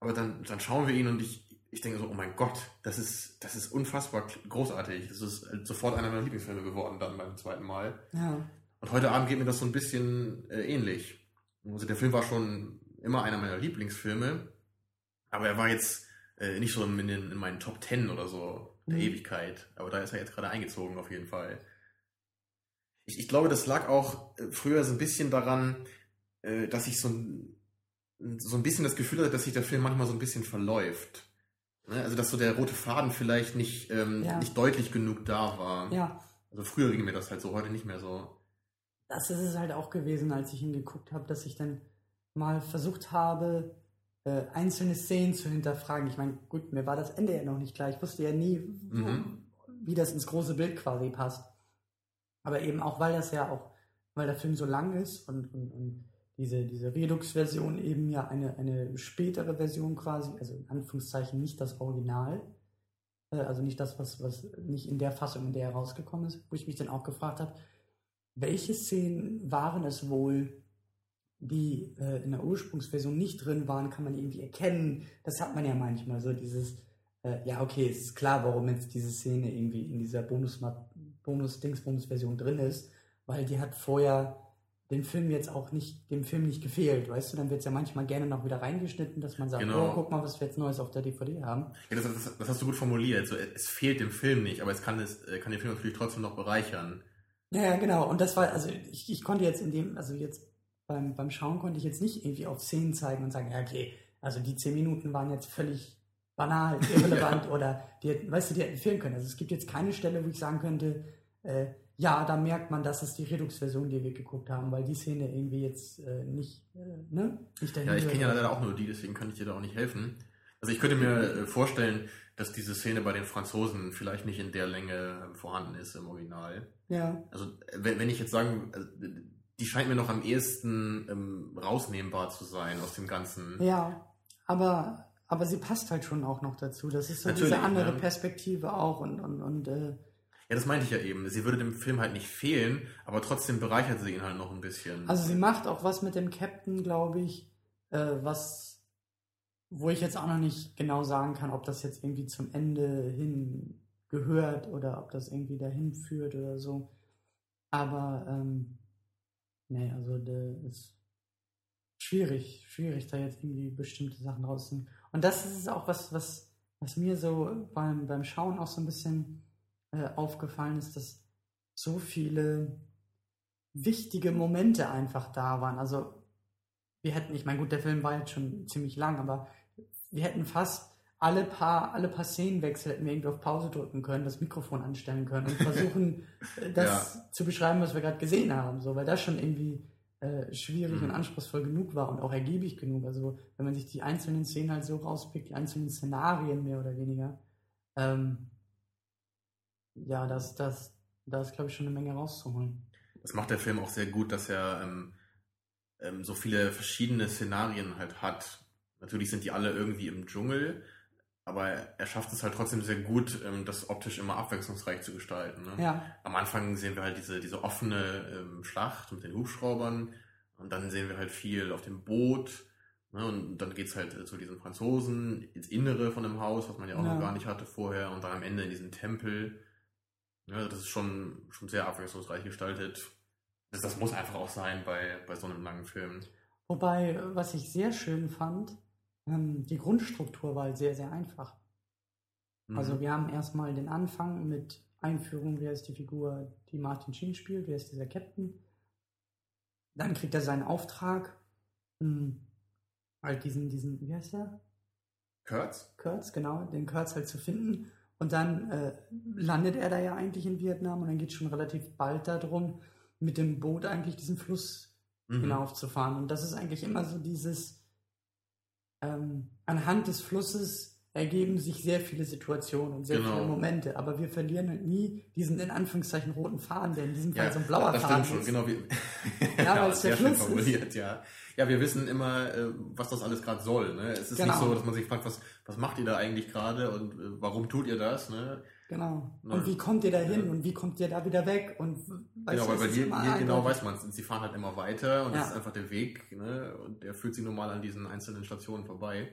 Speaker 2: Aber dann, dann schauen wir ihn und ich, ich denke so, oh mein Gott, das ist, das ist unfassbar großartig. Das ist halt sofort einer meiner Lieblingsfilme geworden dann beim zweiten Mal. Ja. Und heute Abend geht mir das so ein bisschen äh, ähnlich. Also der Film war schon immer einer meiner Lieblingsfilme, aber er war jetzt äh, nicht so in, in, in, meinen Top Ten oder so der mhm. Ewigkeit. Aber da ist er jetzt gerade eingezogen auf jeden Fall ich, ich glaube, das lag auch äh, früher so ein bisschen daran, äh, dass ich so ein, so ein bisschen das Gefühl hatte, dass sich der Film manchmal so ein bisschen verläuft. Ne? Also, dass so der rote Faden vielleicht nicht, ähm, ja. nicht deutlich genug da war. Ja. Also, früher ging mir das halt so, heute nicht mehr so.
Speaker 1: Das ist es halt auch gewesen, als ich ihn geguckt habe, dass ich dann mal versucht habe, äh, einzelne Szenen zu hinterfragen. Ich meine, gut, mir war das Ende ja noch nicht klar. Ich wusste ja nie, mhm. wie das ins große Bild quasi passt. Aber eben auch, weil das ja auch, weil der Film so lang ist und, und, und diese, diese Redux-Version eben ja eine, eine spätere Version quasi, also in Anführungszeichen nicht das Original, äh, also nicht das, was, was nicht in der Fassung, in der er rausgekommen ist, wo ich mich dann auch gefragt habe, welche Szenen waren es wohl, die äh, in der Ursprungsversion nicht drin waren, kann man irgendwie erkennen. Das hat man ja manchmal so dieses, äh, ja okay, es ist klar, warum jetzt diese Szene irgendwie in dieser bonus Bonus-Dingsbums-Version drin ist, weil die hat vorher den Film jetzt auch nicht, dem Film nicht gefehlt, weißt du, dann wird es ja manchmal gerne noch wieder reingeschnitten, dass man sagt, genau. oh, guck mal, was wir jetzt Neues auf der DVD haben.
Speaker 2: Ja, das, das, das hast du gut formuliert, so, es fehlt dem Film nicht, aber es kann, es äh, kann den Film natürlich trotzdem noch bereichern.
Speaker 1: Ja, ja, genau, und das war, also ich, ich konnte jetzt in dem, also jetzt beim, beim Schauen konnte ich jetzt nicht irgendwie auf Szenen zeigen und sagen, ja, okay, also die zehn Minuten waren jetzt völlig banal, irrelevant ja. oder die, weißt du, die hätten fehlen können. Also es gibt jetzt keine Stelle, wo ich sagen könnte, äh, ja, da merkt man, das ist die Redux-Version, die wir geguckt haben, weil die Szene irgendwie jetzt äh, nicht, äh, ne?
Speaker 2: Nicht ja, ich kenne ja leider auch nur die, deswegen kann ich dir da auch nicht helfen. Also ich könnte mir äh, vorstellen, dass diese Szene bei den Franzosen vielleicht nicht in der Länge vorhanden ist im Original. Ja. Also wenn, wenn ich jetzt sagen, also, die scheint mir noch am ehesten ähm, rausnehmbar zu sein aus dem Ganzen.
Speaker 1: Ja, aber aber sie passt halt schon auch noch dazu. Das ist so Natürlich, diese andere ja. Perspektive auch und und und äh,
Speaker 2: ja, das meinte ich ja eben. Sie würde dem Film halt nicht fehlen, aber trotzdem bereichert sie ihn halt noch ein bisschen.
Speaker 1: Also sie macht auch was mit dem Captain, glaube ich, äh, was, wo ich jetzt auch noch nicht genau sagen kann, ob das jetzt irgendwie zum Ende hin gehört oder ob das irgendwie dahin führt oder so. Aber ähm, nee, also das ist schwierig, schwierig, da jetzt irgendwie bestimmte Sachen rauszunehmen. Und das ist auch was, was, was mir so beim, beim Schauen auch so ein bisschen äh, aufgefallen ist, dass so viele wichtige Momente einfach da waren. Also wir hätten, ich meine, gut, der Film war jetzt schon ziemlich lang, aber wir hätten fast alle paar, alle paar Szenenwechsel hätten wir irgendwie auf Pause drücken können, das Mikrofon anstellen können und versuchen, äh, das ja. zu beschreiben, was wir gerade gesehen haben, so, weil das schon irgendwie äh, schwierig mhm. und anspruchsvoll genug war und auch ergiebig genug. Also wenn man sich die einzelnen Szenen halt so rauspickt, die einzelnen Szenarien mehr oder weniger, ähm, ja, das, das, da ist, glaube ich, schon eine Menge rauszuholen.
Speaker 2: Das macht der Film auch sehr gut, dass er ähm, ähm, so viele verschiedene Szenarien halt hat. Natürlich sind die alle irgendwie im Dschungel, aber er schafft es halt trotzdem sehr gut, ähm, das optisch immer abwechslungsreich zu gestalten. Ne?
Speaker 1: Ja.
Speaker 2: Am Anfang sehen wir halt diese, diese offene ähm, Schlacht mit den Hubschraubern und dann sehen wir halt viel auf dem Boot. Ne? Und dann geht's halt zu diesen Franzosen ins Innere von dem Haus, was man ja auch ja. noch gar nicht hatte vorher, und dann am Ende in diesen Tempel. Ja, das ist schon, schon sehr abwechslungsreich gestaltet. Das, das muss einfach auch sein bei, bei so einem langen Film.
Speaker 1: Wobei, was ich sehr schön fand, die Grundstruktur war sehr, sehr einfach. Mhm. Also wir haben erstmal den Anfang mit Einführung, wer ist die Figur, die Martin Sheen spielt, wer ist dieser Captain. Dann kriegt er seinen Auftrag, mh, hm, halt diesen, diesen, wie heißt der?
Speaker 2: Kurtz?
Speaker 1: Kurtz, genau, den Kurtz halt zu finden. Und dann äh, landet er da ja eigentlich in Vietnam und dann geht es schon relativ bald darum, mit dem Boot eigentlich diesen Fluss mhm. hinaufzufahren. Und das ist eigentlich immer so dieses, ähm, anhand des Flusses ergeben sich sehr viele Situationen und sehr genau. viele Momente, aber wir verlieren halt nie diesen in Anführungszeichen roten Faden, der in diesem Fall ja, so ein blauer das Faden
Speaker 2: stimmt
Speaker 1: ist.
Speaker 2: schon, genau wie
Speaker 1: ja, weil es der Fluss
Speaker 2: formuliert, ist. ja. Ja, wir wissen immer, äh, was das alles gerade soll. Ne? Es ist genau. nicht so, dass man sich fragt, was, was macht ihr da eigentlich gerade und äh, warum tut ihr das? Ne?
Speaker 1: Genau. Ne? Und wie kommt ihr da hin ja. und wie kommt ihr da wieder weg? Und
Speaker 2: genau, weil bei dir, hier genau weiß man es. Sie fahren halt immer weiter und ja. das ist einfach der Weg. Ne? Und der führt sie normal an diesen einzelnen Stationen vorbei.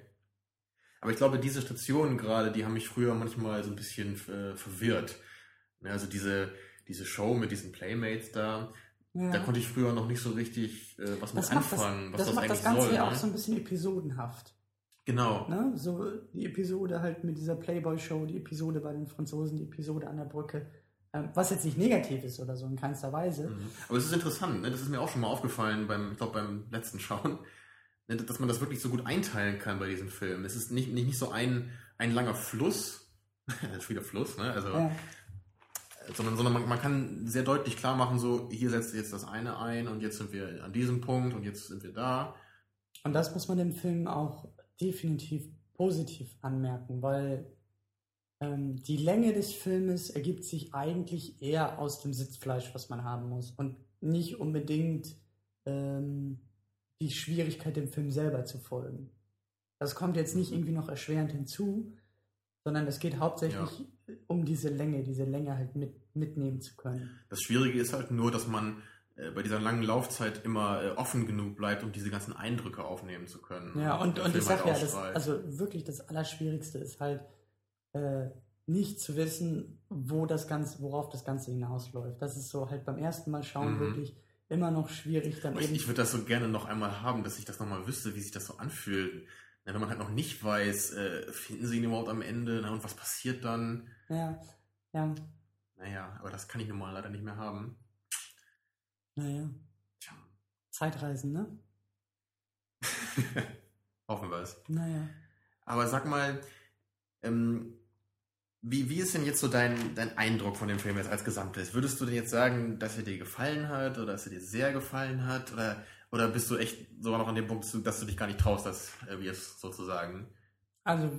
Speaker 2: Aber ich glaube, diese Stationen gerade, die haben mich früher manchmal so ein bisschen äh, verwirrt. Ne? Also diese, diese Show mit diesen Playmates da, ja. da konnte ich früher noch nicht so richtig äh, was das mit anfangen,
Speaker 1: das, was das, das macht das Ganze soll, ja ne? auch so ein bisschen episodenhaft.
Speaker 2: Genau.
Speaker 1: Ne? So die Episode halt mit dieser Playboy-Show, die Episode bei den Franzosen, die Episode an der Brücke. Ähm, was jetzt nicht negativ ist oder so in keinster Weise. Mhm.
Speaker 2: Aber es ist interessant, ne? das ist mir auch schon mal aufgefallen beim, ich glaube, beim letzten Schauen, ne? dass man das wirklich so gut einteilen kann bei diesen Filmen. Es ist nicht, nicht, nicht so ein, ein langer Fluss, das ist wieder Fluss, ne? Also ja. sondern, sondern man, man kann sehr deutlich klar machen, so hier setzt jetzt das eine ein und jetzt sind wir an diesem Punkt und jetzt sind wir da.
Speaker 1: Und das muss man dem Film auch definitiv positiv anmerken, weil ähm, die Länge des Filmes ergibt sich eigentlich eher aus dem Sitzfleisch, was man haben muss und nicht unbedingt ähm, die Schwierigkeit, dem Film selber zu folgen. Das kommt jetzt nicht irgendwie noch erschwerend hinzu, sondern es geht hauptsächlich ja. um diese Länge, diese Länge halt mit, mitnehmen zu können.
Speaker 2: Das Schwierige ist halt nur, dass man bei dieser langen Laufzeit immer äh, offen genug bleibt, um diese ganzen Eindrücke aufnehmen zu können.
Speaker 1: Ja, und, und ich sag halt ja, das, also wirklich das Allerschwierigste ist halt äh, nicht zu wissen, wo das Ganze, worauf das Ganze hinausläuft. Das ist so halt beim ersten Mal schauen mhm. wirklich immer noch schwierig. Dann
Speaker 2: ich, ich würde das so gerne noch einmal haben, dass ich das nochmal wüsste, wie sich das so anfühlt. Ja, wenn man halt noch nicht weiß, äh, finden sie ihn überhaupt am Ende na, und was passiert dann?
Speaker 1: Ja, ja.
Speaker 2: Naja, aber das kann ich nun mal leider nicht mehr haben.
Speaker 1: Naja. Tja. Zeitreisen, ne?
Speaker 2: Hoffen wir es.
Speaker 1: Naja.
Speaker 2: Aber sag mal, ähm, wie, wie ist denn jetzt so dein, dein Eindruck von dem Film jetzt als Gesamtes? Würdest du denn jetzt sagen, dass er dir gefallen hat oder dass er dir sehr gefallen hat? Oder, oder bist du echt sogar noch an dem Punkt, dass du dich gar nicht traust, das äh, wie es sozusagen?
Speaker 1: Also,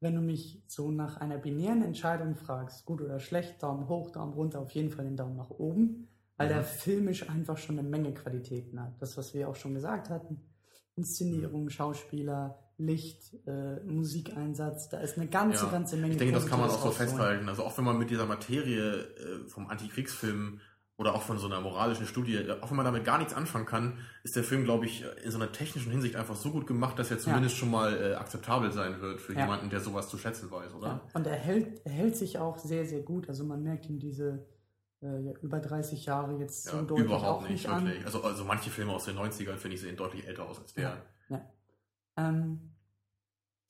Speaker 1: wenn du mich so nach einer binären Entscheidung fragst, gut oder schlecht, Daumen hoch, Daumen runter, auf jeden Fall den Daumen nach oben weil mhm. der filmisch einfach schon eine Menge Qualitäten hat. Das, was wir auch schon gesagt hatten. Inszenierung, Schauspieler, Licht, äh, Musikeinsatz, da ist eine ganze, ja. ganze Menge.
Speaker 2: Ich denke, das kann man auch so festhalten. Also auch wenn man mit dieser Materie äh, vom Antikriegsfilm oder auch von so einer moralischen Studie, auch wenn man damit gar nichts anfangen kann, ist der Film, glaube ich, in so einer technischen Hinsicht einfach so gut gemacht, dass er zumindest ja. schon mal äh, akzeptabel sein wird für ja. jemanden, der sowas zu schätzen weiß, oder?
Speaker 1: Und er hält, er hält sich auch sehr, sehr gut. Also man merkt ihm diese äh, ja, über 30 Jahre jetzt
Speaker 2: Ja,
Speaker 1: so deutlich
Speaker 2: überhaupt
Speaker 1: auch
Speaker 2: nicht,
Speaker 1: nicht an.
Speaker 2: wirklich. Also, also manche Filme aus den 90ern, finde ich, sehen deutlich älter aus als der.
Speaker 1: Ähm,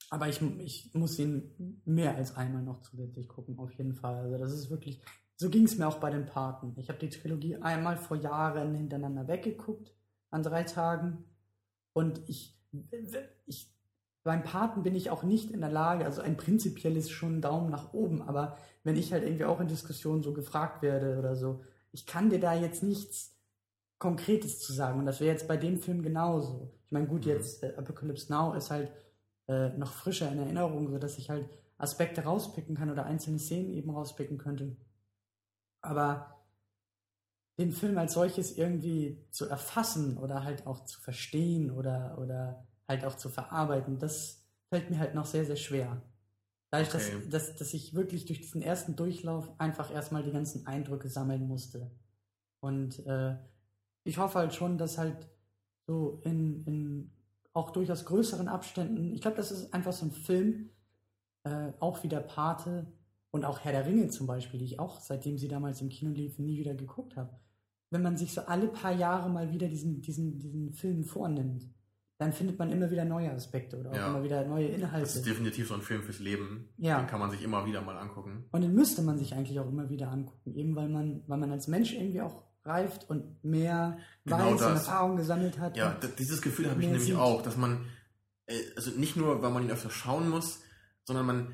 Speaker 1: aber ich, ich muss ihn mehr als einmal noch zusätzlich gucken, auf jeden Fall. Also das ist wirklich, so ging es mir auch bei den Paten. Ich habe die Trilogie einmal vor Jahren hintereinander weggeguckt, an drei Tagen. Und ich, ich, beim Paten bin ich auch nicht in der Lage, also ein prinzipielles schon Daumen nach oben, aber wenn ich halt irgendwie auch in Diskussionen so gefragt werde oder so, ich kann dir da jetzt nichts Konkretes zu sagen. Und das wäre jetzt bei dem Film genauso. Ich meine, gut,
Speaker 2: Mhm.
Speaker 1: jetzt äh, Apocalypse Now ist halt äh, noch frischer in Erinnerung, sodass ich halt Aspekte rauspicken kann oder einzelne Szenen eben rauspicken könnte. Aber den Film als solches irgendwie zu erfassen oder halt auch zu verstehen oder, oder halt auch zu verarbeiten, das fällt mir halt noch sehr, sehr schwer. Dadurch,
Speaker 2: Okay.
Speaker 1: dass, dass, dass ich wirklich durch diesen ersten Durchlauf einfach erstmal die ganzen Eindrücke sammeln musste. Und äh, ich hoffe halt schon, dass halt so in, in auch durchaus größeren Abständen, ich glaube, das ist einfach so ein Film, äh, auch wie der Pate und auch Herr der Ringe zum Beispiel, die ich auch, seitdem sie damals im Kino liefen, nie wieder geguckt habe. Wenn man sich so alle paar Jahre mal wieder diesen, diesen, diesen Film vornimmt, dann findet man immer wieder neue Aspekte oder auch
Speaker 2: Ja.
Speaker 1: immer wieder neue
Speaker 2: Das ist
Speaker 1: Inhalte.
Speaker 2: definitiv so ein Film fürs Leben.
Speaker 1: Ja.
Speaker 2: Den kann man sich immer wieder mal angucken.
Speaker 1: Und den müsste man sich eigentlich auch immer wieder angucken, eben weil man, weil man als Mensch irgendwie auch reift und mehr
Speaker 2: Genau
Speaker 1: weiß und
Speaker 2: das.
Speaker 1: Erfahrung gesammelt hat.
Speaker 2: Ja,
Speaker 1: und,
Speaker 2: dieses Gefühl habe ich nämlich
Speaker 1: sieht.
Speaker 2: auch, dass man, äh, also nicht nur, weil man ihn öfter schauen muss, sondern man,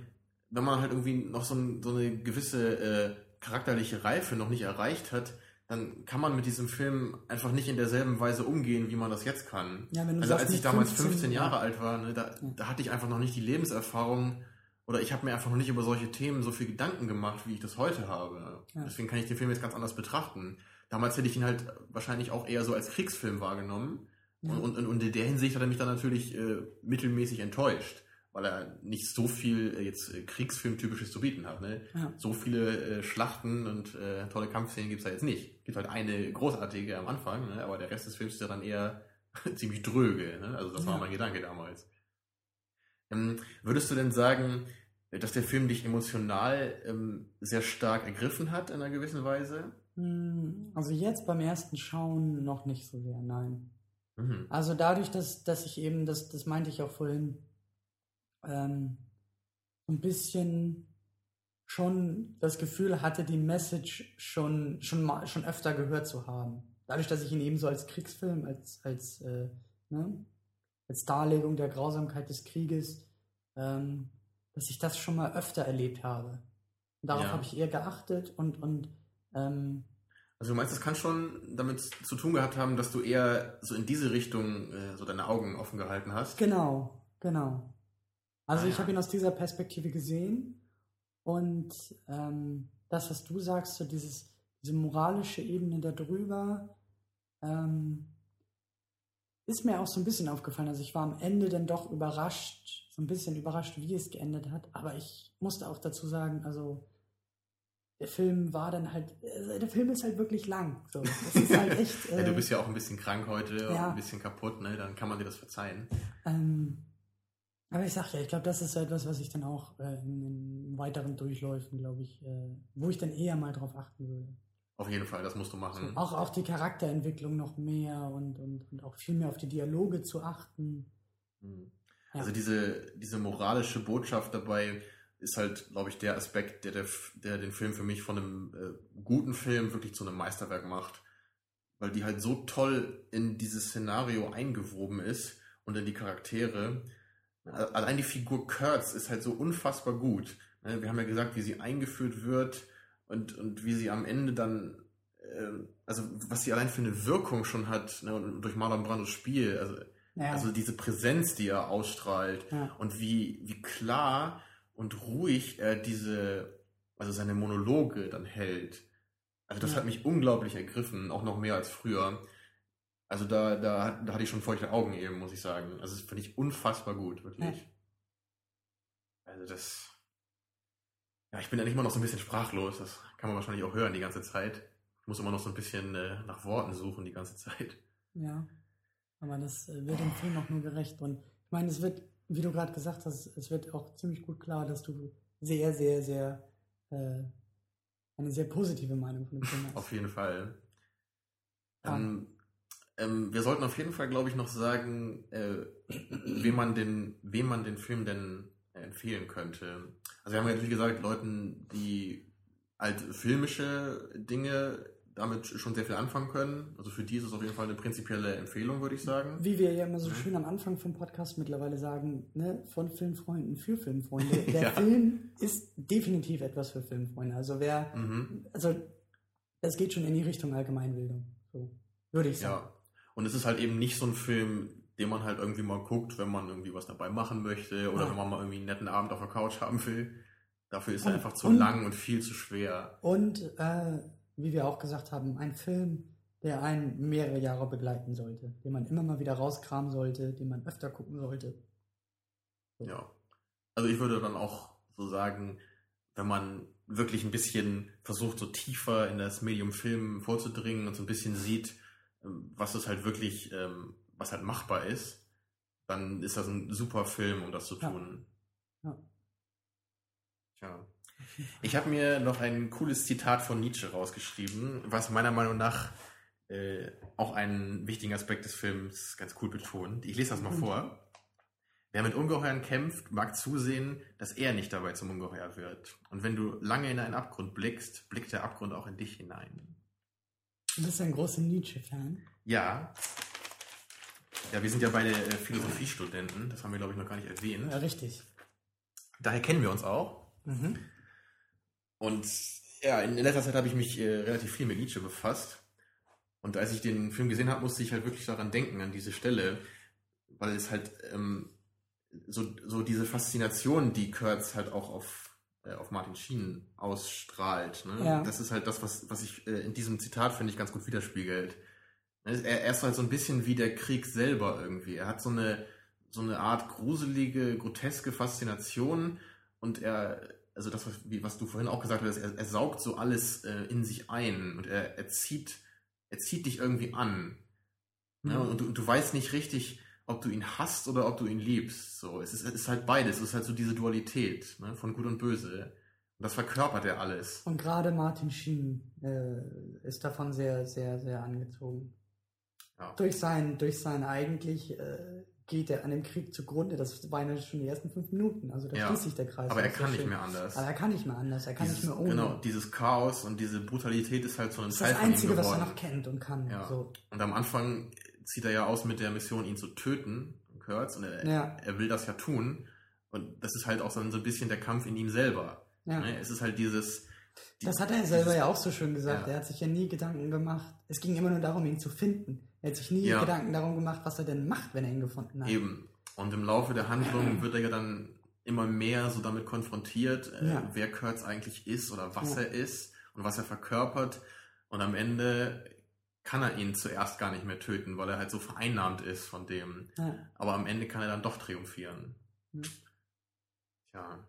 Speaker 2: wenn man halt irgendwie noch so, ein, so eine gewisse äh, charakterliche Reife noch nicht erreicht hat, dann kann man mit diesem Film einfach nicht in derselben Weise umgehen, wie man das jetzt kann.
Speaker 1: ja, wenn du
Speaker 2: Also als ich damals 15 Jahre
Speaker 1: ja.
Speaker 2: alt war, ne, da, da hatte ich einfach noch nicht die Lebenserfahrung oder ich habe mir einfach noch nicht über solche Themen so viel Gedanken gemacht, wie ich das heute habe.
Speaker 1: Ja.
Speaker 2: Deswegen kann ich den Film jetzt ganz anders betrachten. Damals hätte ich ihn halt wahrscheinlich auch eher so als Kriegsfilm wahrgenommen. Und, und, und in der Hinsicht hat er mich dann natürlich äh, mittelmäßig enttäuscht, weil er nicht so viel äh, jetzt äh, Kriegsfilm-typisches zu bieten hat. Ne? So viele äh, Schlachten und äh, tolle Kampfszenen gibt's da jetzt nicht. Gibt halt eine großartige am Anfang, ne? aber der Rest des Films ist ja dann eher ziemlich dröge. Ne? Also das war
Speaker 1: Ja.
Speaker 2: mein Gedanke damals. Ähm, würdest du denn sagen, dass der Film dich emotional ähm, sehr stark ergriffen hat in einer gewissen Weise?
Speaker 1: Hm, Also jetzt beim ersten Schauen noch nicht so sehr, nein.
Speaker 2: Mhm.
Speaker 1: Also dadurch, dass, dass ich eben, das, das meinte ich auch vorhin, ähm, ein bisschen schon das Gefühl hatte, die Message schon, schon, mal, schon öfter gehört zu haben. Dadurch, dass ich ihn eben so als Kriegsfilm, als, als, äh, ne, als Darlegung der Grausamkeit des Krieges, ähm, dass ich das schon mal öfter erlebt habe. Und darauf
Speaker 2: Ja.
Speaker 1: habe ich eher geachtet und, und ähm,
Speaker 2: Also du meinst, das kann schon damit zu tun gehabt haben, dass du eher so in diese Richtung äh, so deine Augen offen gehalten hast?
Speaker 1: Genau, genau. Also
Speaker 2: Ah,
Speaker 1: ich
Speaker 2: ja.
Speaker 1: habe ihn aus dieser Perspektive gesehen und ähm, das, was du sagst, so dieses, diese moralische Ebene darüber, ähm, ist mir auch so ein bisschen aufgefallen. Also ich war am Ende dann doch überrascht, so ein bisschen überrascht, wie es geendet hat. Aber ich musste auch dazu sagen, also der Film war dann halt, äh, der Film ist halt wirklich lang. So, halt echt.
Speaker 2: Ja, du
Speaker 1: äh,
Speaker 2: bist ja auch ein bisschen krank heute
Speaker 1: ja.
Speaker 2: ein bisschen kaputt, ne? Dann kann man dir das verzeihen.
Speaker 1: Ähm, aber ich sag ja, ich glaube, das ist so etwas, was ich dann auch äh, in, in weiteren Durchläufen, glaube ich, äh, wo ich dann eher mal drauf achten würde.
Speaker 2: Auf jeden Fall, das musst du
Speaker 1: So,
Speaker 2: machen.
Speaker 1: auch, auch die Charakterentwicklung noch mehr und, und, und auch viel mehr auf die Dialoge zu achten.
Speaker 2: Mhm.
Speaker 1: Ja.
Speaker 2: Also diese, diese moralische Botschaft dabei ist halt, glaube ich, der Aspekt, der, der, der den Film für mich von einem äh, guten Film wirklich zu einem Meisterwerk macht. Weil die halt so toll in dieses Szenario eingewoben ist und in die Charaktere. A- Allein die Figur Kurtz ist halt so unfassbar gut. Ne, Wir haben ja gesagt, wie sie eingeführt wird und, und wie sie am Ende dann, äh, also was sie allein für eine Wirkung schon hat, ne, und durch Marlon Brandos Spiel, also
Speaker 1: Ja,
Speaker 2: also diese Präsenz, die er ausstrahlt
Speaker 1: ja,
Speaker 2: und wie, wie klar und ruhig er diese, also seine Monologe dann hält. Also das
Speaker 1: Ja.
Speaker 2: hat mich unglaublich ergriffen, auch noch mehr als früher. Also da, da, da hatte ich schon feuchte Augen eben, muss ich sagen. Also das finde ich unfassbar gut, wirklich.
Speaker 1: Ja.
Speaker 2: Also das, ja, ich bin eigentlich immer noch so ein bisschen sprachlos. Das kann man wahrscheinlich auch hören die ganze Zeit. Ich muss immer noch so ein bisschen äh, nach Worten suchen die ganze Zeit.
Speaker 1: ja. Aber das äh, wird dem Film auch nur gerecht. Und ich meine, es wird, wie du gerade gesagt hast, es wird auch ziemlich gut klar, dass du sehr, sehr, sehr äh,
Speaker 5: eine sehr positive Meinung von dem Film hast.
Speaker 2: Auf jeden Fall.
Speaker 5: Ah.
Speaker 2: Ähm, ähm, wir sollten auf jeden Fall, glaube ich, noch sagen, äh, wem, man den, wem man den Film denn äh, empfehlen könnte. Also wir haben ja natürlich gesagt, Leuten, die halt filmische Dinge damit schon sehr viel anfangen können. Also für die ist es auf jeden Fall eine prinzipielle Empfehlung, würde ich sagen.
Speaker 5: Wie wir ja immer so schön am Anfang vom Podcast mittlerweile sagen, ne, von Filmfreunden für Filmfreunde. Der
Speaker 2: Ja.
Speaker 5: Film ist definitiv etwas für Filmfreunde. Also wer,
Speaker 2: Mhm.
Speaker 5: also das geht schon in die Richtung Allgemeinbildung. So, würde ich sagen.
Speaker 2: Ja. Und es ist halt eben nicht so ein Film, den man halt irgendwie mal guckt, wenn man irgendwie was dabei machen möchte oder
Speaker 5: Ja.
Speaker 2: wenn man mal irgendwie einen netten Abend auf der Couch haben will. Dafür ist er
Speaker 5: Und-
Speaker 2: einfach zu
Speaker 5: und-
Speaker 2: lang und viel zu schwer.
Speaker 5: Und äh, wie wir auch gesagt haben, ein Film, der einen mehrere Jahre begleiten sollte, den man immer mal wieder rauskramen sollte, den man öfter gucken sollte.
Speaker 2: Ja. Also ich würde dann auch so sagen, wenn man wirklich ein bisschen versucht, so tiefer in das Medium Film vorzudringen und so ein bisschen sieht, was es halt wirklich, ähm, was halt machbar ist, dann ist das ein super Film, um das zu
Speaker 5: Ja.
Speaker 2: tun.
Speaker 5: Ja.
Speaker 2: Tja. Ich habe mir noch ein cooles Zitat von Nietzsche rausgeschrieben, was meiner Meinung nach äh, auch einen wichtigen Aspekt des Films ganz cool betont. Ich lese das mal
Speaker 5: Und?
Speaker 2: vor. Wer mit Ungeheuern kämpft, mag zusehen, dass er nicht dabei zum Ungeheuer wird. Und wenn du lange in einen Abgrund blickst, blickt der Abgrund auch in dich hinein.
Speaker 5: Du bist ein großer Nietzsche-Fan.
Speaker 2: Ja. Ja, wir sind ja beide äh, Philosophiestudenten. Das haben wir, glaube ich, noch gar nicht erwähnt.
Speaker 5: Ja, richtig.
Speaker 2: Daher kennen wir uns auch.
Speaker 5: Mhm.
Speaker 2: Und ja, in letzter Zeit habe ich mich äh, relativ viel mit Nietzsche befasst. Und als ich den Film gesehen habe, musste ich halt wirklich daran denken, an diese Stelle, weil es halt ähm, so, so diese Faszination, die Kurtz halt auch auf, auf Martin Sheen ausstrahlt. Ne?
Speaker 5: Ja.
Speaker 2: Das ist halt das, was, was ich äh, in diesem Zitat, finde ich, ganz gut widerspiegelt. Er, er ist halt so ein bisschen wie der Krieg selber irgendwie. Er hat so eine, so eine Art gruselige, groteske Faszination und er, also das, was, wie, was du vorhin auch gesagt hast, er, er saugt so alles äh, in sich ein und er, er zieht, er zieht dich irgendwie an. Ne?
Speaker 5: Mhm.
Speaker 2: Und du, du weißt nicht richtig, ob du ihn hasst oder ob du ihn liebst. So, es ist, es ist halt beides. Es ist halt so diese Dualität ne? von Gut und Böse. Und das verkörpert er alles.
Speaker 5: Und gerade Martin Sheen äh, ist davon sehr, sehr, sehr angezogen.
Speaker 2: Ja.
Speaker 5: Durch sein, durch sein eigentlich äh, geht er an dem Krieg zugrunde. Das waren ja schon die ersten fünf Minuten. Also da
Speaker 2: Ja.
Speaker 5: schließt sich der Kreis.
Speaker 2: Aber er
Speaker 5: Das ist
Speaker 2: kann nicht
Speaker 5: schön.
Speaker 2: mehr anders.
Speaker 5: Aber er kann nicht mehr anders. Er kann
Speaker 2: dieses,
Speaker 5: nicht mehr ohne.
Speaker 2: Genau, dieses Chaos und diese Brutalität ist halt so ein
Speaker 5: das ist
Speaker 2: Teil
Speaker 5: das
Speaker 2: von ihm
Speaker 5: Einzige, was er
Speaker 2: geworden.
Speaker 5: noch kennt und kann.
Speaker 2: Ja.
Speaker 5: So.
Speaker 2: Und am Anfang zieht er ja aus mit der Mission, ihn zu töten, Kurtz, und er,
Speaker 5: Ja.
Speaker 2: er will das ja tun. Und das ist halt auch so ein bisschen der Kampf in ihm selber.
Speaker 5: Ja.
Speaker 2: Ne? Es ist halt dieses. die-
Speaker 5: Das hat er selber
Speaker 2: dieses-
Speaker 5: ja auch so schön gesagt.
Speaker 2: Ja.
Speaker 5: Er hat sich ja nie Gedanken gemacht. Es ging immer nur darum, ihn zu finden. Er hat sich nie
Speaker 2: Ja.
Speaker 5: Gedanken darum gemacht, was er denn macht, wenn er ihn gefunden hat.
Speaker 2: Eben. Und im Laufe der Handlung wird er ja dann immer mehr so damit konfrontiert, äh, wer Kurtz eigentlich ist oder was er ist und was er verkörpert. Und am Ende kann er ihn zuerst gar nicht mehr töten, weil er halt so vereinnahmt ist von dem.
Speaker 5: Ja.
Speaker 2: Aber am Ende kann er dann doch triumphieren.
Speaker 5: Hm.
Speaker 2: Tja,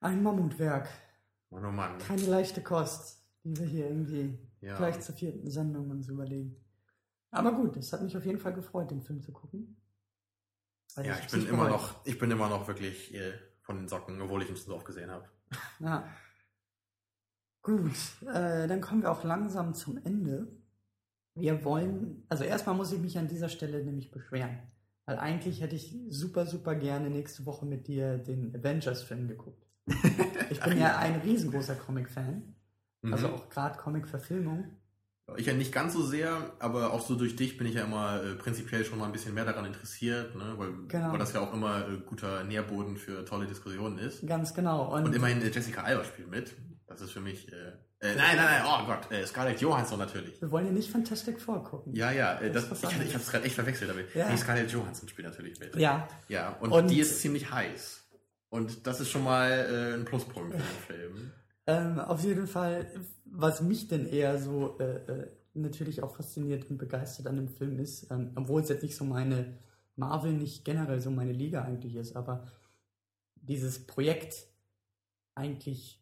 Speaker 5: Ein Mammutwerk.
Speaker 2: Mann, oh Mann.
Speaker 5: Keine leichte Kost, die wir hier irgendwie
Speaker 2: Ja.
Speaker 5: gleich zur vierten Sendung uns überlegen. Aber gut, es hat mich auf jeden Fall gefreut, den Film zu gucken. Also
Speaker 2: Ja,
Speaker 5: hab's
Speaker 2: ich bin immer noch, ich bin immer noch wirklich äh, von den Socken, obwohl ich ihn schon so oft gesehen habe.
Speaker 5: Ja. Gut, äh, dann kommen wir auch langsam zum Ende. Wir wollen, also erstmal muss ich mich an dieser Stelle nämlich beschweren. Weil eigentlich hätte ich super, super gerne nächste Woche mit dir den Avengers-Film geguckt. Ich bin ja ein riesengroßer Comic-Fan. Also
Speaker 2: Mhm.
Speaker 5: auch gerade Comic-Verfilmung.
Speaker 2: Ich ja nicht ganz so sehr, aber auch so durch dich bin ich ja immer äh, prinzipiell schon mal ein bisschen mehr daran interessiert, ne? weil,
Speaker 5: Genau.
Speaker 2: weil das ja auch immer äh, guter Nährboden für tolle Diskussionen ist.
Speaker 5: Ganz genau. Und,
Speaker 2: Und immerhin äh, Jessica Alba spielt mit. Das ist für mich. Äh, äh, nein, nein, nein, oh Gott, äh, Scarlett Johansson natürlich.
Speaker 5: wir wollen ja nicht Fantastic Four gucken.
Speaker 2: Ja, ja, äh,
Speaker 5: Das
Speaker 2: das, ich, ich habe es gerade echt verwechselt damit.
Speaker 5: Ja.
Speaker 2: Nee, Scarlett Johansson spielt natürlich mit.
Speaker 5: Ja,
Speaker 2: Ja, und,
Speaker 5: Und-
Speaker 2: die ist ziemlich heiß. Und das ist schon mal äh, ein Pluspunkt für den Film.
Speaker 5: Ähm, auf jeden Fall, was mich denn eher so äh, äh, natürlich auch fasziniert und begeistert an dem Film ist, ähm, obwohl es jetzt nicht so meine Marvel nicht generell so meine Liga eigentlich ist, aber dieses Projekt eigentlich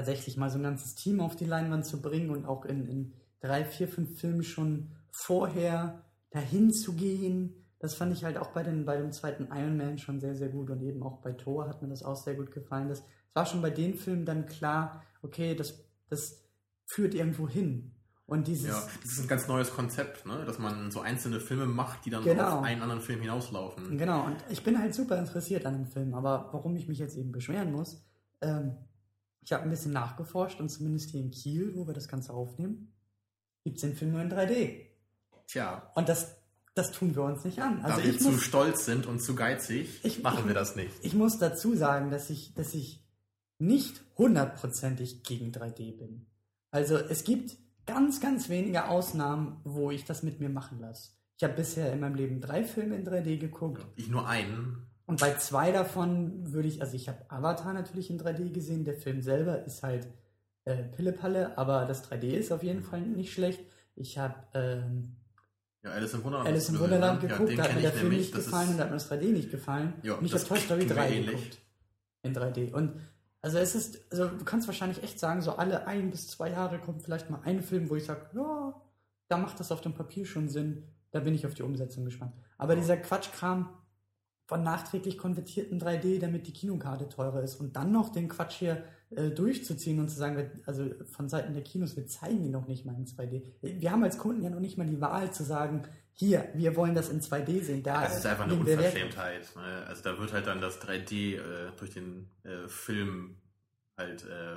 Speaker 5: tatsächlich mal so ein ganzes Team auf die Leinwand zu bringen und auch in, in drei, vier, fünf Filmen schon vorher dahin zu gehen, das fand ich halt auch bei, den, bei dem zweiten Iron Man schon sehr, sehr gut und eben auch bei Thor hat mir das auch sehr gut gefallen. Das es war schon bei den Filmen dann klar, okay, das, das führt irgendwo hin. Und dieses.
Speaker 2: Ja, das ist ein ganz neues Konzept, ne? dass man so einzelne Filme macht, die dann
Speaker 5: Genau.
Speaker 2: auf einen anderen Film hinauslaufen.
Speaker 5: Genau, und ich bin halt super interessiert an dem Film, aber warum ich mich jetzt eben beschweren muss, ähm, ich habe ein bisschen nachgeforscht und zumindest hier in Kiel, wo wir das Ganze aufnehmen, gibt es den Film nur in 3D.
Speaker 2: Tja,
Speaker 5: Und das, das tun wir uns nicht an. Also
Speaker 2: da wir
Speaker 5: ich
Speaker 2: zu
Speaker 5: muss,
Speaker 2: stolz sind und zu geizig,
Speaker 5: Ich-
Speaker 2: machen
Speaker 5: ich-
Speaker 2: wir das nicht.
Speaker 5: ich muss dazu sagen, dass ich, dass ich nicht hundertprozentig gegen 3D bin. Also es gibt ganz, ganz wenige Ausnahmen, wo ich das mit mir machen lasse. Ich habe bisher in meinem Leben drei Filme in 3D geguckt.
Speaker 2: Ich nur einen.
Speaker 5: Und bei zwei davon würde ich, also ich habe Avatar natürlich in 3D gesehen, der Film selber ist halt äh, Pillepalle, aber das 3D ist auf jeden Fall nicht schlecht. Ich habe ähm,
Speaker 2: Ja, Alice im Wunderland.
Speaker 5: Alice im Wunderland
Speaker 2: genannt.
Speaker 5: geguckt,
Speaker 2: ja,
Speaker 5: da hat mir der Film
Speaker 2: nämlich.
Speaker 5: nicht
Speaker 2: Das
Speaker 5: gefallen und da hat mir das 3D nicht gefallen.
Speaker 2: Ja,
Speaker 5: und ich
Speaker 2: das
Speaker 5: habe Toy Story
Speaker 2: tut mir
Speaker 5: 3
Speaker 2: ähnlich.
Speaker 5: geguckt. In 3D. Und also es ist, also du kannst wahrscheinlich echt sagen, so alle ein bis zwei Jahre kommt vielleicht mal ein Film, wo ich sage, ja, da macht das auf dem Papier schon Sinn. Da bin ich auf die Umsetzung gespannt. Aber dieser Quatschkram von nachträglich konvertierten 3D, damit die Kinokarte teurer ist und dann noch den Quatsch hier äh, durchzuziehen und zu sagen, also von Seiten der Kinos, wir zeigen die noch nicht mal in 2D. Wir haben als Kunden ja noch nicht mal die Wahl zu sagen, hier, wir wollen das in 2D sehen. Da
Speaker 2: Das ist einfach eine. Unverschämtheit. Ne? Also da wird halt dann das 3D äh, durch den äh, Film halt, äh,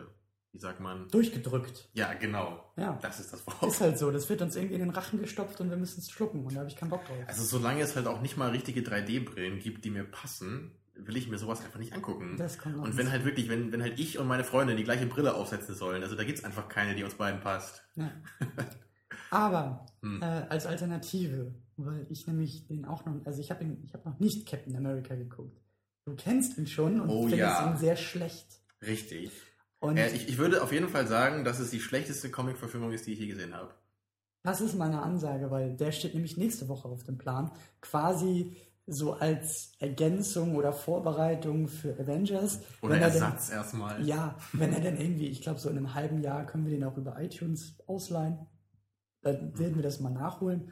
Speaker 2: wie sagt man?
Speaker 5: Durchgedrückt.
Speaker 2: Ja, genau.
Speaker 5: Ja.
Speaker 2: Das ist das
Speaker 5: Ist
Speaker 2: Wort.
Speaker 5: halt so, das wird uns irgendwie in den Rachen gestopft und wir müssen es schlucken und da habe ich keinen Bock drauf.
Speaker 2: Also solange es halt auch nicht mal richtige 3D-Brillen gibt, die mir passen, will ich mir sowas einfach nicht angucken.
Speaker 5: Das kommt
Speaker 2: Und wenn halt wirklich, wenn, wenn halt ich und meine Freundin die gleiche Brille aufsetzen sollen, also da gibt's einfach keine, die uns beiden passt.
Speaker 5: Ja. Aber
Speaker 2: Hm.
Speaker 5: äh, als Alternative, weil ich nämlich den auch noch, also ich habe ihn, ich habe noch nicht Captain America geguckt. Du kennst ihn schon und
Speaker 2: Oh
Speaker 5: findest
Speaker 2: ja.
Speaker 5: ihn sehr schlecht.
Speaker 2: Richtig.
Speaker 5: Und
Speaker 2: Äh, ich, ich würde auf jeden Fall sagen, dass es die schlechteste Comic-Verfilmung ist, die ich je gesehen habe.
Speaker 5: das ist meine Ansage, weil der steht nämlich nächste Woche auf dem Plan. Quasi so als Ergänzung oder Vorbereitung für Avengers.
Speaker 2: Oder
Speaker 5: Wenn er denn-
Speaker 2: Ersatz erstmal.
Speaker 5: Ja, wenn er denn irgendwie, ich glaube, so in einem halben Jahr können wir den auch über iTunes ausleihen. Dann werden wir das mal nachholen.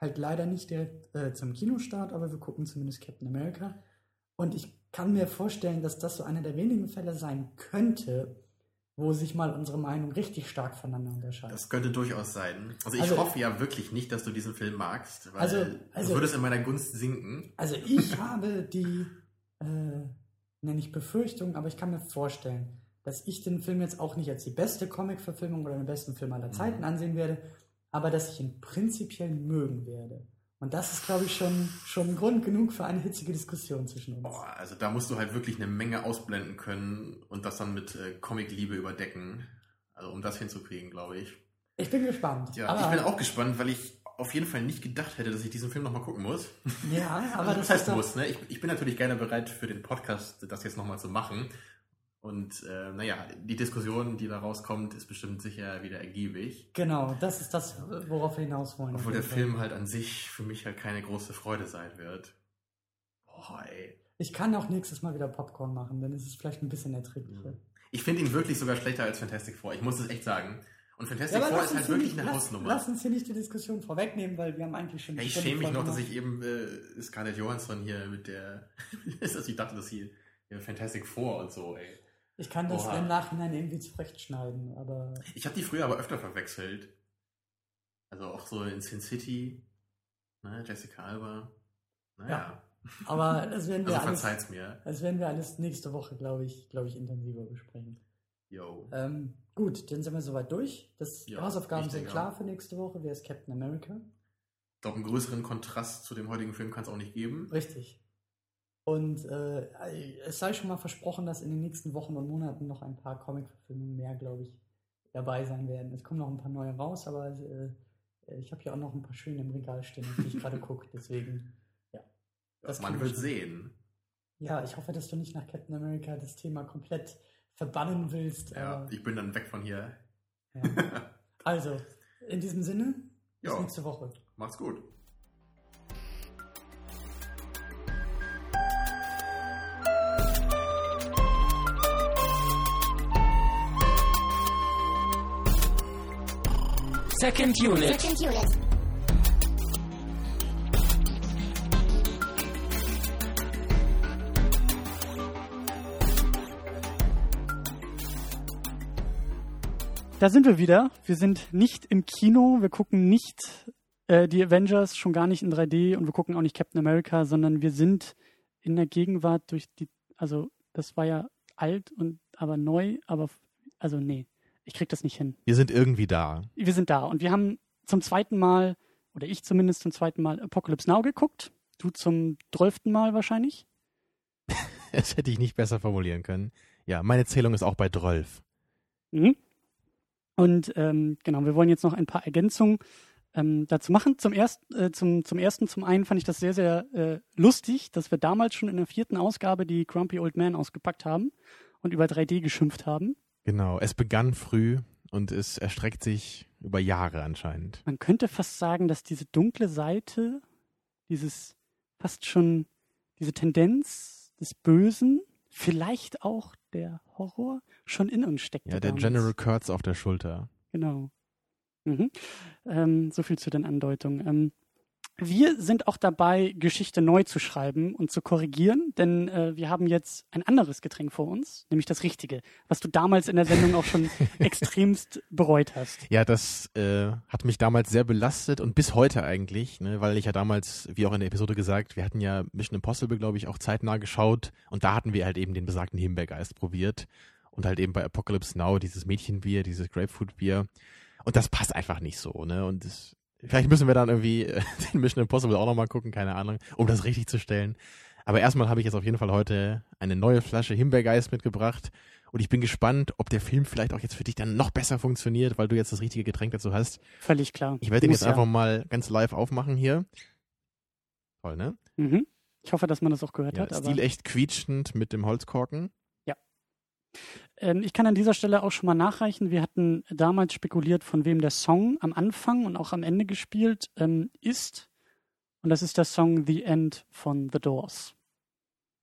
Speaker 5: Halt leider nicht direkt äh, zum Kinostart, aber wir gucken zumindest Captain America. Und ich kann mir vorstellen, dass das so einer der wenigen Fälle sein könnte, wo sich mal unsere Meinung richtig stark voneinander unterscheidet.
Speaker 2: Das könnte durchaus sein. Also ich
Speaker 5: Also-
Speaker 2: hoffe ja wirklich nicht, dass du diesen Film magst, weil
Speaker 5: Also-
Speaker 2: du
Speaker 5: also-
Speaker 2: würdest in meiner Gunst sinken.
Speaker 5: Also ich habe die, äh, nenne ich Befürchtung, aber ich kann mir vorstellen, dass ich den Film jetzt auch nicht als die beste Comic-Verfilmung oder den besten Film aller Zeiten ansehen werde, aber dass ich ihn prinzipiell mögen werde. Und das ist, glaube ich, schon, schon Grund genug für eine hitzige Diskussion zwischen uns.
Speaker 2: Boah, also da musst du halt wirklich eine Menge ausblenden können und das dann mit äh, Comic-Liebe überdecken. Also um das hinzukriegen, glaube ich.
Speaker 5: Ich bin gespannt.
Speaker 2: Ja,
Speaker 5: aber,
Speaker 2: ich bin auch gespannt, weil ich auf jeden Fall nicht gedacht hätte, dass ich diesen Film nochmal gucken muss.
Speaker 5: Ja, aber
Speaker 2: Also,
Speaker 5: das,
Speaker 2: heißt muss, ne? Ich, ich bin natürlich gerne bereit für den Podcast, das jetzt nochmal zu machen. Und äh, naja, die Diskussion, die da rauskommt, ist bestimmt sicher wieder ergiebig.
Speaker 5: Genau, das ist das, worauf wir hinaus wollen.
Speaker 2: Obwohl der. Film halt an sich für mich halt keine große Freude sein wird. Boah, ey.
Speaker 5: Ich kann auch nächstes Mal wieder Popcorn machen, dann ist es vielleicht ein bisschen erträglicher.
Speaker 2: Ich finde ihn wirklich sogar schlechter als Fantastic Four. Ich muss es echt sagen. Und Fantastic
Speaker 5: aber
Speaker 2: Four ist halt
Speaker 5: hier
Speaker 2: wirklich
Speaker 5: nicht,
Speaker 2: eine
Speaker 5: lass,
Speaker 2: Hausnummer.
Speaker 5: Lass uns hier nicht die Diskussion vorwegnehmen, weil wir haben eigentlich schon.
Speaker 2: ja, ich schäme mich noch, dass ich eben äh, Scarlett Johansson hier mit der. dass ich dachte, dass sie ja, Fantastic Four und so, ey.
Speaker 5: Ich kann das
Speaker 2: Oha.
Speaker 5: im Nachhinein irgendwie zurechtschneiden, aber
Speaker 2: Ich habe die früher aber öfter verwechselt. Also auch so in Sin City, ne, Jessica Alba. Naja,
Speaker 5: aber das werden wir
Speaker 2: also
Speaker 5: alles,
Speaker 2: mir.
Speaker 5: das werden wir alles nächste Woche, glaube ich, glaube ich, intensiver besprechen.
Speaker 2: Yo.
Speaker 5: Ähm, gut, dann sind wir soweit durch. Das
Speaker 2: Ja,
Speaker 5: Hausaufgaben sind klar für nächste Woche. Wer ist Captain America?
Speaker 2: Ich glaube, einen größeren Kontrast zu dem heutigen Film kann es auch nicht geben.
Speaker 5: Richtig. Und äh, es sei schon mal versprochen, dass in den nächsten Wochen und Monaten noch ein paar Comic-Verfilmungen mehr, glaube ich, dabei sein werden. Es kommen noch ein paar neue raus, aber äh, ich habe hier auch noch ein paar schöne im Regal stehen, die ich gerade gucke. Deswegen, ja. Das
Speaker 2: Man wird sehen.
Speaker 5: Ja, ich hoffe, dass du nicht nach Captain America das Thema komplett verbannen willst.
Speaker 2: Ja, ich bin dann weg von hier.
Speaker 5: ja. Also, in diesem Sinne, bis
Speaker 2: Ja.
Speaker 5: nächste Woche.
Speaker 2: Macht's gut.
Speaker 3: Second unit.
Speaker 4: Second unit.
Speaker 1: Da sind wir wieder. Wir sind nicht im Kino, wir gucken nicht äh, die Avengers, schon gar nicht in 3D und wir gucken auch nicht Captain America, sondern wir sind in der Gegenwart durch die, also das war ja alt und aber neu, aber also nee, ich krieg das nicht hin.
Speaker 2: Wir sind irgendwie da.
Speaker 1: Wir sind da und wir haben zum zweiten Mal, oder ich zumindest zum zweiten Mal Apocalypse Now geguckt. Du zum zwölften Mal wahrscheinlich.
Speaker 2: Das hätte ich nicht besser formulieren können. Ja, meine Zählung ist auch bei 12.
Speaker 1: Mhm. Und ähm, genau, wir wollen jetzt noch ein paar Ergänzungen ähm, dazu machen. Zum, erst, äh, zum, zum ersten, zum einen fand ich das sehr, sehr äh, lustig, dass wir damals schon in der vierten Ausgabe die Grumpy Old Man ausgepackt haben und über 3D geschimpft haben.
Speaker 2: Genau, es begann früh und es erstreckt sich über Jahre anscheinend.
Speaker 1: Man könnte fast sagen, dass diese dunkle Seite, dieses fast schon, diese Tendenz des Bösen, vielleicht auch der Horror, schon in uns steckt.
Speaker 2: Ja, der General Kurtz auf der Schulter.
Speaker 1: Genau. Mhm. Ähm, so viel zu den Andeutungen. Ähm, wir sind auch dabei, Geschichte neu zu schreiben und zu korrigieren, denn äh, wir haben jetzt ein anderes Getränk vor uns, nämlich das Richtige, was du damals in der Sendung auch schon extremst bereut hast.
Speaker 2: Ja, das äh, hat mich damals sehr belastet und bis heute eigentlich, ne, weil ich ja damals, wie auch in der Episode gesagt, wir hatten ja Mission Impossible, glaube ich, auch zeitnah geschaut und da hatten wir halt eben den besagten Himbeergeist probiert und halt eben bei Apocalypse Now dieses Mädchenbier, dieses Grapefruitbier und das passt einfach nicht so, ne? Und das, Vielleicht müssen wir dann irgendwie äh, den Mission Impossible auch nochmal gucken, keine Ahnung, um das richtig zu stellen. Aber erstmal habe ich jetzt auf jeden Fall heute eine neue Flasche Himbeergeist mitgebracht. Und ich bin gespannt, ob der Film vielleicht auch jetzt für dich dann noch besser funktioniert, weil du jetzt das richtige Getränk dazu hast.
Speaker 1: Völlig klar.
Speaker 2: Ich werde den jetzt ja. einfach mal ganz live aufmachen hier. Toll, ne?
Speaker 1: Mhm. Ich hoffe, dass man das auch gehört
Speaker 2: ja,
Speaker 1: hat.
Speaker 2: Stil echt quietschend mit dem Holzkorken.
Speaker 1: Ähm, ich kann an dieser Stelle auch schon mal nachreichen. Wir hatten damals spekuliert, von wem der Song am Anfang und auch am Ende gespielt ähm, ist. Und das ist der Song The End von The Doors.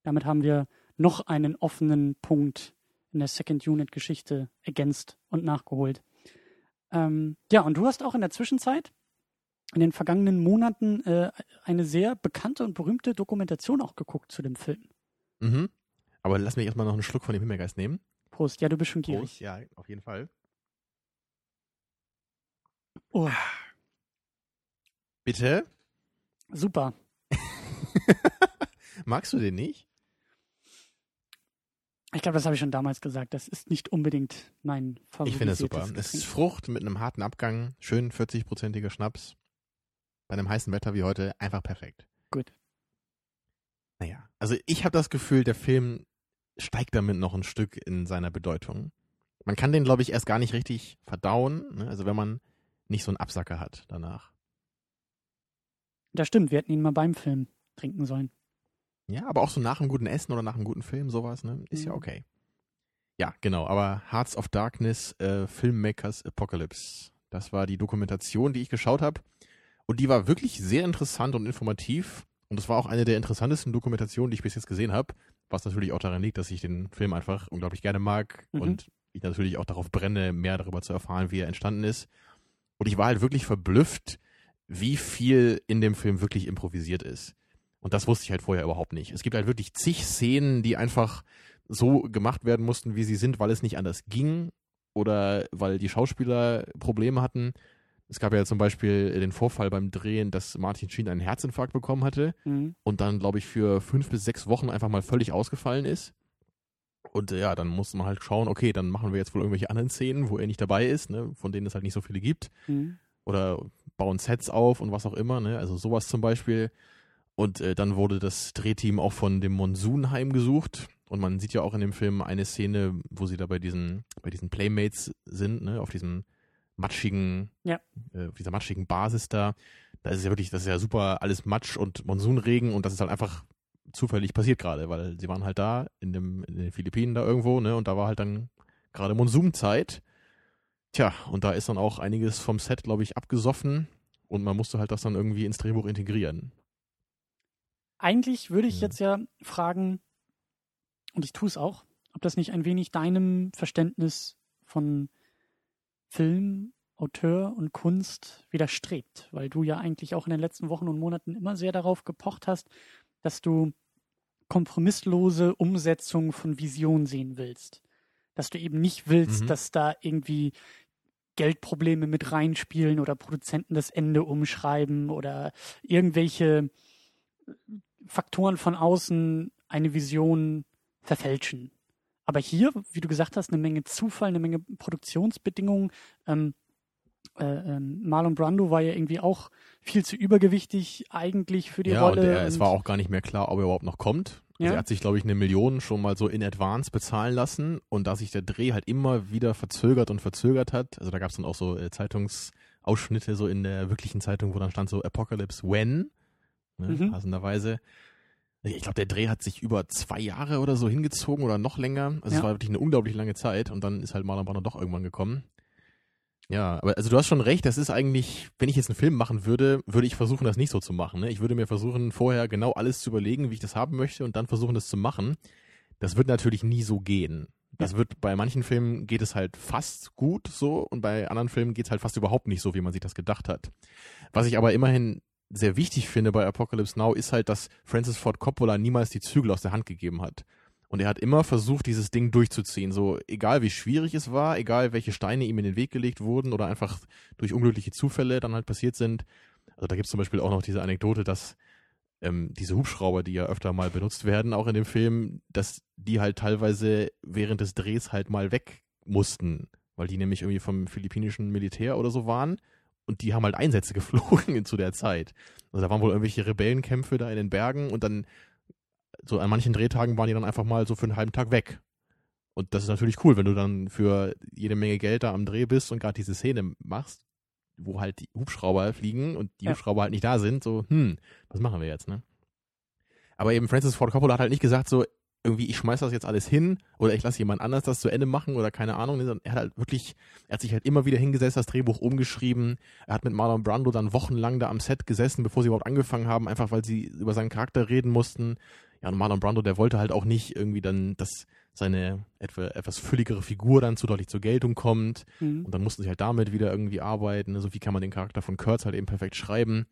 Speaker 1: Damit haben wir noch einen offenen Punkt in der Second Unit Geschichte ergänzt und nachgeholt. Ähm, ja, und du hast auch in der Zwischenzeit, in den vergangenen Monaten, äh, eine sehr bekannte und berühmte Dokumentation auch geguckt zu dem Film.
Speaker 2: Mhm. Aber lass mich erstmal noch einen Schluck von dem Himmelgeist nehmen.
Speaker 1: Prost, ja, du bist schon gierig. Prost,
Speaker 2: ja, auf jeden Fall.
Speaker 1: Oh.
Speaker 2: Bitte?
Speaker 1: Super.
Speaker 2: Magst du den nicht?
Speaker 1: Ich glaube, das habe ich schon damals gesagt. Das ist nicht unbedingt mein Favorit.
Speaker 2: Ich finde es super. Es ist Frucht mit einem harten Abgang, schön 40-prozentiger Schnaps. Bei einem heißen Wetter wie heute einfach perfekt.
Speaker 1: Gut.
Speaker 2: Naja, also ich habe das Gefühl, der Film steigt damit noch ein Stück in seiner Bedeutung. Man kann den, glaube ich, erst gar nicht richtig verdauen, ne? also wenn man nicht so einen Absacker hat danach.
Speaker 1: Das stimmt, wir hätten ihn mal beim Film trinken sollen.
Speaker 2: Ja, aber auch so nach einem guten Essen oder nach einem guten Film, sowas, ne? Ist mhm. ja okay. Ja, genau, aber Hearts of Darkness, äh, Filmmakers Apocalypse. Das war die Dokumentation, die ich geschaut habe. Und die war wirklich sehr interessant und informativ. Und es war auch eine der interessantesten Dokumentationen, die ich bis jetzt gesehen habe was natürlich auch daran liegt, dass ich den Film einfach unglaublich gerne mag mhm. und ich natürlich auch darauf brenne, mehr darüber zu erfahren, wie er entstanden ist. Und ich war halt wirklich verblüfft, wie viel in dem Film wirklich improvisiert ist. Und das wusste ich halt vorher überhaupt nicht. Es gibt halt wirklich zig Szenen, die einfach so gemacht werden mussten, wie sie sind, weil es nicht anders ging oder weil die Schauspieler Probleme hatten. Es gab ja zum Beispiel den Vorfall beim Drehen, dass Martin Sheen einen Herzinfarkt bekommen hatte mhm. und dann, glaube ich, für fünf bis sechs Wochen einfach mal völlig ausgefallen ist. Und äh, ja, dann musste man halt schauen, okay, dann machen wir jetzt wohl irgendwelche anderen Szenen, wo er nicht dabei ist, ne, von denen es halt nicht so viele gibt. Mhm. Oder bauen Sets auf und was auch immer, ne? Also sowas zum Beispiel. Und äh, dann wurde das Drehteam auch von dem Monsun heimgesucht. Und man sieht ja auch in dem Film eine Szene, wo sie da bei diesen, bei diesen Playmates sind, ne, auf diesem matschigen,
Speaker 1: ja.
Speaker 2: äh, dieser matschigen Basis da. Da ist es ja wirklich, das ist ja super alles Matsch und Monsunregen und das ist halt einfach zufällig passiert gerade, weil sie waren halt da in, dem, in den Philippinen da irgendwo, ne, und da war halt dann gerade Monsunzeit. Tja, und da ist dann auch einiges vom Set, glaube ich, abgesoffen und man musste halt das dann irgendwie ins Drehbuch integrieren.
Speaker 1: Eigentlich würde ich ja. jetzt ja fragen, und ich tue es auch, ob das nicht ein wenig deinem Verständnis von Film, Auteur und Kunst widerstrebt, weil du ja eigentlich auch in den letzten Wochen und Monaten immer sehr darauf gepocht hast, dass du kompromisslose Umsetzung von Vision sehen willst. Dass du eben nicht willst, mhm. dass da irgendwie Geldprobleme mit reinspielen oder Produzenten das Ende umschreiben oder irgendwelche Faktoren von außen eine Vision verfälschen. Aber hier, wie du gesagt hast, eine Menge Zufall, eine Menge Produktionsbedingungen. Ähm, äh, ähm, Marlon Brando war ja irgendwie auch viel zu übergewichtig eigentlich für die
Speaker 2: ja,
Speaker 1: Rolle.
Speaker 2: Und er, es war auch gar nicht mehr klar, ob er überhaupt noch kommt. Also
Speaker 1: Ja.
Speaker 2: er hat sich, glaube ich, eine Million schon mal so in Advance bezahlen lassen und da sich der Dreh halt immer wieder verzögert und verzögert hat, also da gab es dann auch so äh, Zeitungsausschnitte so in der wirklichen Zeitung, wo dann stand so Apocalypse When, ne,
Speaker 1: Mhm.
Speaker 2: passenderweise. Ich glaube, der Dreh hat sich über zwei Jahre oder so hingezogen oder noch länger. Also
Speaker 1: Ja.
Speaker 2: es war wirklich eine unglaublich lange Zeit und dann ist halt Marlon Brando doch irgendwann gekommen. Ja, aber also du hast schon recht, das ist eigentlich, wenn ich jetzt einen Film machen würde, würde ich versuchen, das nicht so zu machen. Ne? Ich würde mir versuchen, vorher genau alles zu überlegen, wie ich das haben möchte und dann versuchen, das zu machen. Das wird natürlich nie so gehen. Das wird bei manchen Filmen geht es halt fast gut so und bei anderen Filmen geht es halt fast überhaupt nicht so, wie man sich das gedacht hat. Was ich aber immerhin sehr wichtig finde bei Apocalypse Now ist halt, dass Francis Ford Coppola niemals die Zügel aus der Hand gegeben hat. Und er hat immer versucht, dieses Ding durchzuziehen. So, egal wie schwierig es war, egal welche Steine ihm in den Weg gelegt wurden oder einfach durch unglückliche Zufälle dann halt passiert sind. Also da gibt es zum Beispiel auch noch diese Anekdote, dass ähm, diese Hubschrauber, die ja öfter mal benutzt werden, auch in dem Film, dass die halt teilweise während des Drehs halt mal weg mussten, weil die nämlich irgendwie vom philippinischen Militär oder so waren und die haben halt Einsätze geflogen zu der Zeit. Also da waren wohl irgendwelche Rebellenkämpfe da in den Bergen und dann so an manchen Drehtagen waren die dann einfach mal so für einen halben Tag weg. Und das ist natürlich cool, wenn du dann für jede Menge Geld da am Dreh bist und gerade diese Szene machst, wo halt die Hubschrauber fliegen und die
Speaker 1: Ja.
Speaker 2: Hubschrauber halt nicht da sind, so, hm, was machen wir jetzt, ne? Aber eben Francis Ford Coppola hat halt nicht gesagt, so, irgendwie, ich schmeiß das jetzt alles hin oder ich lasse jemand anders das zu Ende machen oder keine Ahnung. sondern Er hat halt wirklich, er hat sich halt immer wieder hingesetzt, das Drehbuch umgeschrieben. Er hat mit Marlon Brando dann wochenlang da am Set gesessen, bevor sie überhaupt angefangen haben, einfach weil sie über seinen Charakter reden mussten. Ja, und Marlon Brando, der wollte halt auch nicht irgendwie dann, dass seine etwa, etwas fülligere Figur dann zu deutlich zur Geltung kommt.
Speaker 1: Mhm.
Speaker 2: Und dann mussten sie halt damit wieder irgendwie arbeiten. Also wie kann man den Charakter von Kurtz halt eben perfekt schreiben.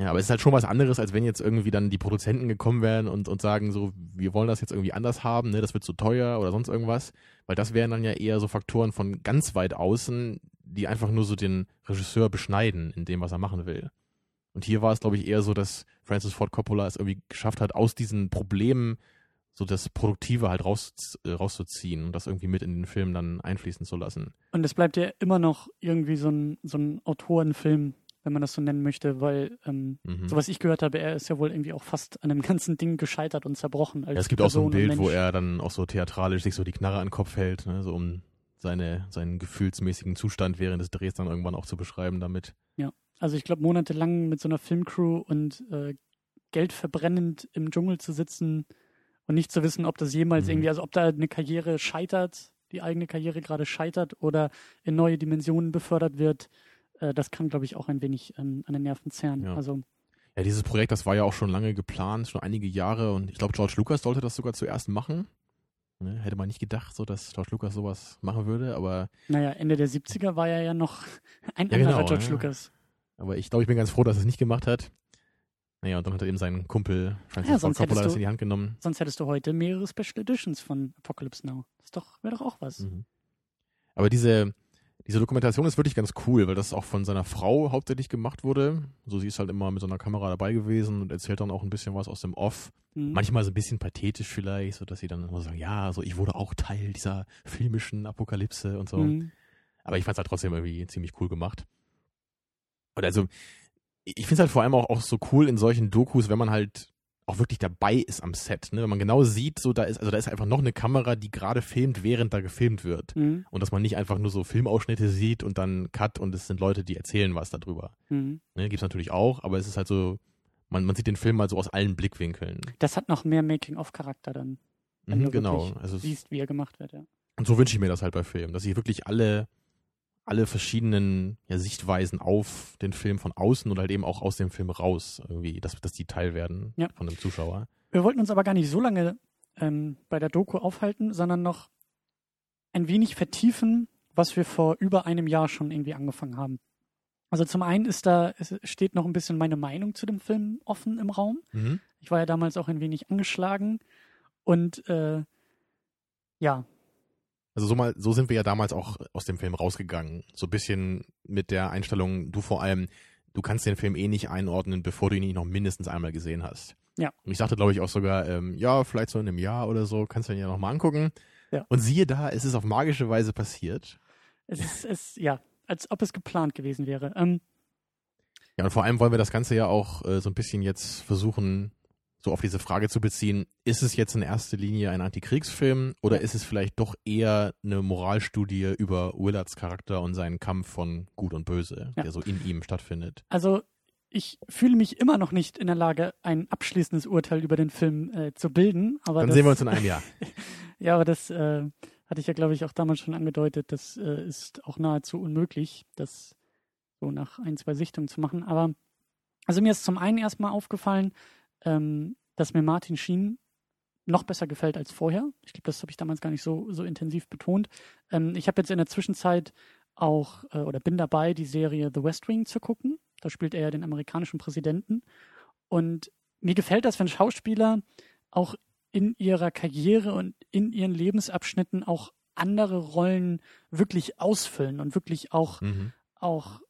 Speaker 2: Ja, aber es ist halt schon was anderes, als wenn jetzt irgendwie dann die Produzenten gekommen wären und, und sagen so, wir wollen das jetzt irgendwie anders haben, ne, das wird zu teuer oder sonst irgendwas. Weil das wären dann ja eher so Faktoren von ganz weit außen, die einfach nur so den Regisseur beschneiden in dem, was er machen will. Und hier war es, glaube ich, eher so, dass Francis Ford Coppola es irgendwie geschafft hat, aus diesen Problemen so das Produktive halt raus, äh, rauszuziehen und das irgendwie mit in den Film dann einfließen zu lassen.
Speaker 1: Und es bleibt ja immer noch irgendwie so ein, so ein Autorenfilm, wenn man das so nennen möchte, weil, ähm,
Speaker 2: Mhm.
Speaker 1: so was ich gehört habe, er ist ja wohl irgendwie auch fast an dem ganzen Ding gescheitert und zerbrochen.
Speaker 2: Ja, es gibt auch so ein
Speaker 1: Person
Speaker 2: Bild, wo er dann auch so theatralisch sich so die Knarre an den Kopf hält, ne, so um seine, seinen gefühlsmäßigen Zustand während des Drehs dann irgendwann auch zu beschreiben damit.
Speaker 1: Also ich glaube, monatelang mit so einer Filmcrew und äh, Geld verbrennend im Dschungel zu sitzen und nicht zu wissen, ob das jemals
Speaker 2: Mhm.
Speaker 1: irgendwie, also ob da eine Karriere scheitert, die eigene Karriere gerade scheitert oder in neue Dimensionen befördert wird, äh, das kann, glaube ich, auch ein wenig ähm, an den Nerven zerren.
Speaker 2: Ja.
Speaker 1: Also
Speaker 2: Ja, dieses Projekt, das war ja auch schon lange geplant, schon einige Jahre und ich glaube, George Lucas sollte das sogar zuerst machen. Ne, hätte man nicht gedacht, so dass George Lucas sowas machen würde, aber,
Speaker 1: Naja, Ende der 70er war er ja noch ein
Speaker 2: Ja,
Speaker 1: anderer
Speaker 2: genau,
Speaker 1: George
Speaker 2: ja.
Speaker 1: Lucas.
Speaker 2: aber ich glaube, ich bin ganz froh, dass er es nicht gemacht hat. Naja, und dann hat er eben seinen Kumpel Francis
Speaker 1: Ja,
Speaker 2: Ford Coppola das in die Hand genommen.
Speaker 1: Sonst hättest du heute mehrere Special Editions von Apocalypse Now. Das doch, wäre doch auch was.
Speaker 2: Mhm. Aber diese, diese Dokumentation ist wirklich ganz cool, weil das auch von seiner Frau hauptsächlich gemacht wurde. So, sie ist halt immer mit so einer Kamera dabei gewesen und erzählt dann auch ein bisschen was aus dem Off.
Speaker 1: Mhm.
Speaker 2: Manchmal so ein bisschen pathetisch vielleicht, so dass sie dann immer sagen, ja, so ich wurde auch Teil dieser filmischen Apokalypse und so.
Speaker 1: Mhm.
Speaker 2: Aber ich fand es halt trotzdem irgendwie ziemlich cool gemacht. Und also, ich finde es halt vor allem auch, auch so cool in solchen Dokus, wenn man halt auch wirklich dabei ist am Set, ne? Wenn man genau sieht, so da ist, also da ist einfach noch eine Kamera, die gerade filmt, während da gefilmt wird.
Speaker 1: Mhm.
Speaker 2: Und dass man nicht einfach nur so Filmausschnitte sieht und dann Cut und es sind Leute, die erzählen was darüber.
Speaker 1: Mhm.
Speaker 2: Ne? Gibt's natürlich auch, aber es ist halt so, man, man sieht den Film mal so aus allen Blickwinkeln.
Speaker 1: Das hat noch mehr Making-of-Charakter dann. Wenn
Speaker 2: Mhm,
Speaker 1: du
Speaker 2: genau. Also es-
Speaker 1: Siehst, wie er gemacht wird, ja.
Speaker 2: Und so wünsche ich mir das halt bei Filmen, dass ich wirklich alle, alle verschiedenen ja, Sichtweisen auf den Film von außen oder halt eben auch aus dem Film raus irgendwie, dass, dass die Teil werden
Speaker 1: Ja.
Speaker 2: von dem Zuschauer.
Speaker 1: Wir wollten uns aber gar nicht so lange ähm, bei der Doku aufhalten, sondern noch ein wenig vertiefen, was wir vor über einem Jahr schon irgendwie angefangen haben. Also zum einen ist da, es steht noch ein bisschen meine Meinung zu dem Film offen im Raum.
Speaker 2: Mhm.
Speaker 1: Ich war ja damals auch ein wenig angeschlagen und äh, ja,
Speaker 2: Also so mal, so sind wir ja damals auch aus dem Film rausgegangen. So ein bisschen mit der Einstellung, du vor allem, du kannst den Film eh nicht einordnen, bevor du ihn nicht noch mindestens einmal gesehen hast.
Speaker 1: Ja.
Speaker 2: Und ich dachte, glaube ich, auch sogar, ähm, ja, vielleicht so in einem Jahr oder so, kannst du ihn ja nochmal angucken.
Speaker 1: Ja.
Speaker 2: Und siehe da, es ist auf magische Weise passiert.
Speaker 1: Es ist, es, ja, als ob es geplant gewesen wäre. Ähm,
Speaker 2: Ja, und vor allem wollen wir das Ganze ja auch äh, so ein bisschen jetzt versuchen, so auf diese Frage zu beziehen, ist es jetzt in erster Linie ein Antikriegsfilm oder ist es vielleicht doch eher eine Moralstudie über Willards Charakter und seinen Kampf von Gut und Böse,
Speaker 1: Ja.
Speaker 2: der so in ihm stattfindet?
Speaker 1: also ich fühle mich immer noch nicht in der Lage, ein abschließendes Urteil über den Film äh, zu bilden. Aber
Speaker 2: Dann
Speaker 1: das,
Speaker 2: sehen wir uns in einem Jahr.
Speaker 1: Ja, aber das äh, hatte ich ja, glaube ich, auch damals schon angedeutet. Das äh, ist auch nahezu unmöglich, das so nach ein, zwei Sichtungen zu machen. Aber also mir ist zum einen erstmal aufgefallen, ähm, dass mir Martin Sheen noch besser gefällt als vorher. Ich glaube, das habe ich damals gar nicht so, so intensiv betont. Ähm, ich habe jetzt in der Zwischenzeit auch äh, oder bin dabei, die Serie The West Wing zu gucken. Da spielt er ja den amerikanischen Präsidenten. Und mir gefällt das, wenn Schauspieler auch in ihrer Karriere und in ihren Lebensabschnitten auch andere Rollen wirklich ausfüllen und wirklich auch,
Speaker 2: Mhm.
Speaker 1: auch,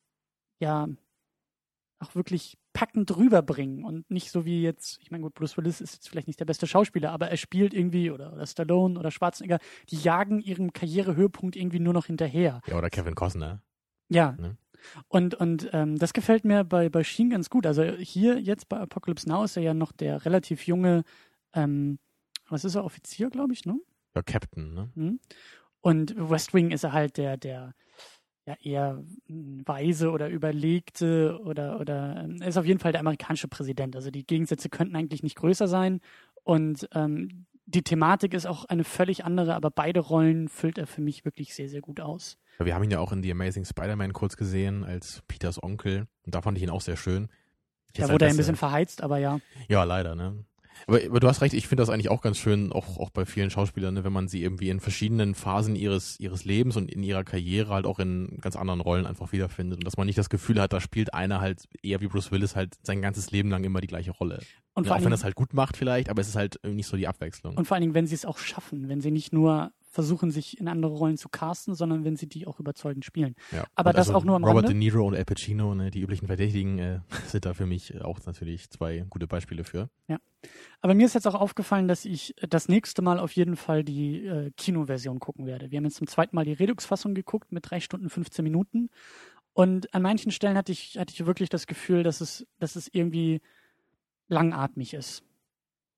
Speaker 1: ja, auch wirklich packend rüberbringen und nicht so wie jetzt, ich meine, gut, Bruce Willis ist jetzt vielleicht nicht der beste Schauspieler, aber er spielt irgendwie oder, oder Stallone oder Schwarzenegger, die jagen ihrem Karrierehöhepunkt irgendwie nur noch hinterher.
Speaker 2: Ja, oder Kevin Costner.
Speaker 1: Ja.
Speaker 2: Ne?
Speaker 1: Und, und ähm, das gefällt mir bei, bei Sheen ganz gut. Also hier jetzt bei Apocalypse Now ist er ja noch der relativ junge, ähm, was ist er, Offizier, glaube ich, ne?
Speaker 2: Ja, Captain, ne?
Speaker 1: Mhm. Und West Wing ist er halt der, der ja eher mm, weise oder überlegte oder, oder ähm, er ist auf jeden Fall der amerikanische Präsident. Also die Gegensätze könnten eigentlich nicht größer sein. Und ähm, die Thematik ist auch eine völlig andere, aber beide Rollen füllt er für mich wirklich sehr, sehr gut aus.
Speaker 2: Ja, wir haben ihn ja auch in The Amazing Spider-Man kurz gesehen als Peters Onkel. Und da fand ich ihn auch sehr schön. Ich
Speaker 1: Da
Speaker 2: hätte
Speaker 1: wurde er
Speaker 2: halt
Speaker 1: ein bisschen verheizt, aber ja.
Speaker 2: Ja, leider, ne? Aber, aber du hast recht, ich finde das eigentlich auch ganz schön, auch, auch bei vielen Schauspielern, ne, wenn man sie irgendwie in verschiedenen Phasen ihres, ihres Lebens und in ihrer Karriere halt auch in ganz anderen Rollen einfach wiederfindet und dass man nicht das Gefühl hat, da spielt einer halt eher wie Bruce Willis halt sein ganzes Leben lang immer die gleiche Rolle.
Speaker 1: Und
Speaker 2: Ja, auch wenn das halt gut macht vielleicht, aber es ist halt nicht so die Abwechslung.
Speaker 1: Und vor allen Dingen, wenn sie es auch schaffen, wenn sie nicht nur versuchen, sich in andere Rollen zu casten, sondern wenn sie die auch überzeugend spielen.
Speaker 2: ja.
Speaker 1: aber
Speaker 2: Und
Speaker 1: das
Speaker 2: also
Speaker 1: auch nur am
Speaker 2: Robert
Speaker 1: Rande?
Speaker 2: De Niro und Al Pacino, ne, die üblichen Verdächtigen, äh, sind da für mich auch natürlich zwei gute Beispiele für.
Speaker 1: Aber mir ist jetzt auch aufgefallen, dass ich das nächste Mal auf jeden Fall die äh, Kinoversion gucken werde. Wir haben jetzt zum zweiten Mal die Redux-Fassung geguckt mit drei Stunden 15 Minuten. Und an manchen Stellen hatte ich, hatte ich wirklich das Gefühl, dass es, dass es irgendwie langatmig ist.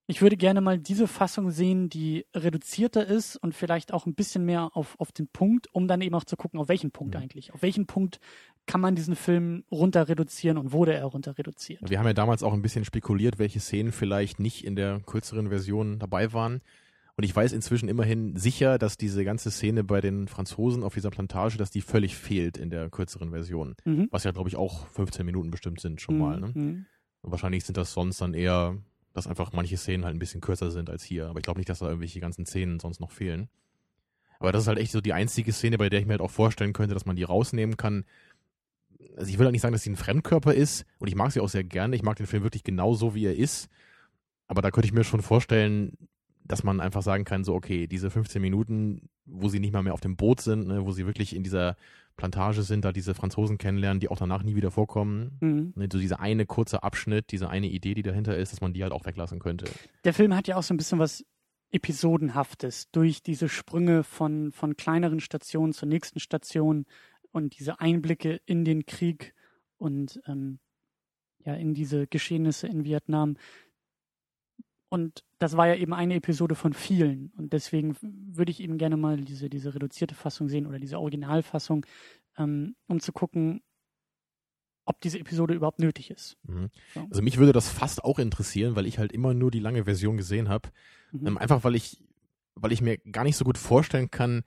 Speaker 1: Ich würde gerne mal diese Fassung sehen, die reduzierter ist und vielleicht auch ein bisschen mehr auf, auf den Punkt, um dann eben auch zu gucken, auf welchen Punkt
Speaker 2: Mhm.
Speaker 1: eigentlich. Auf welchen Punkt kann man diesen Film runter reduzieren und wurde er runter reduziert?
Speaker 2: Wir haben ja damals auch ein bisschen spekuliert, welche Szenen vielleicht nicht in der kürzeren Version dabei waren. Und ich weiß inzwischen immerhin sicher, dass diese ganze Szene bei den Franzosen auf dieser Plantage, dass die völlig fehlt in der kürzeren Version.
Speaker 1: Mhm.
Speaker 2: Was ja, glaube ich, auch 15 Minuten bestimmt sind schon mal. Ne?
Speaker 1: Mhm.
Speaker 2: Wahrscheinlich sind das sonst dann eher, dass einfach manche Szenen halt ein bisschen kürzer sind als hier. Aber ich glaube nicht, dass da irgendwelche ganzen Szenen sonst noch fehlen. Aber das ist halt echt so die einzige Szene, bei der ich mir halt auch vorstellen könnte, dass man die rausnehmen kann. Also ich will halt nicht sagen, dass sie ein Fremdkörper ist. Und ich mag sie auch sehr gerne. Ich mag den Film wirklich genauso, wie er ist. Aber da könnte ich mir schon vorstellen, dass man einfach sagen kann, so, okay, diese 15 Minuten, wo sie nicht mal mehr auf dem Boot sind, ne, wo sie wirklich in dieser Plantage sind, da diese Franzosen kennenlernen, die auch danach nie wieder vorkommen.
Speaker 1: Mhm.
Speaker 2: Ne, so dieser eine kurze Abschnitt, diese eine Idee, die dahinter ist, dass man die halt auch weglassen könnte.
Speaker 1: Der Film hat ja auch so ein bisschen was Episodenhaftes durch diese Sprünge von, von kleineren Stationen zur nächsten Station und diese Einblicke in den Krieg und ähm, ja, in diese Geschehnisse in Vietnam. Und das war ja eben eine Episode von vielen. Und deswegen würde ich eben gerne mal diese, diese reduzierte Fassung sehen oder diese Originalfassung, ähm, um zu gucken, ob diese Episode überhaupt nötig ist.
Speaker 2: Mhm.
Speaker 1: So.
Speaker 2: Also mich würde das fast auch interessieren, weil ich halt immer nur die lange Version gesehen habe.
Speaker 1: Mhm.
Speaker 2: Ähm, einfach weil ich, weil ich mir gar nicht so gut vorstellen kann,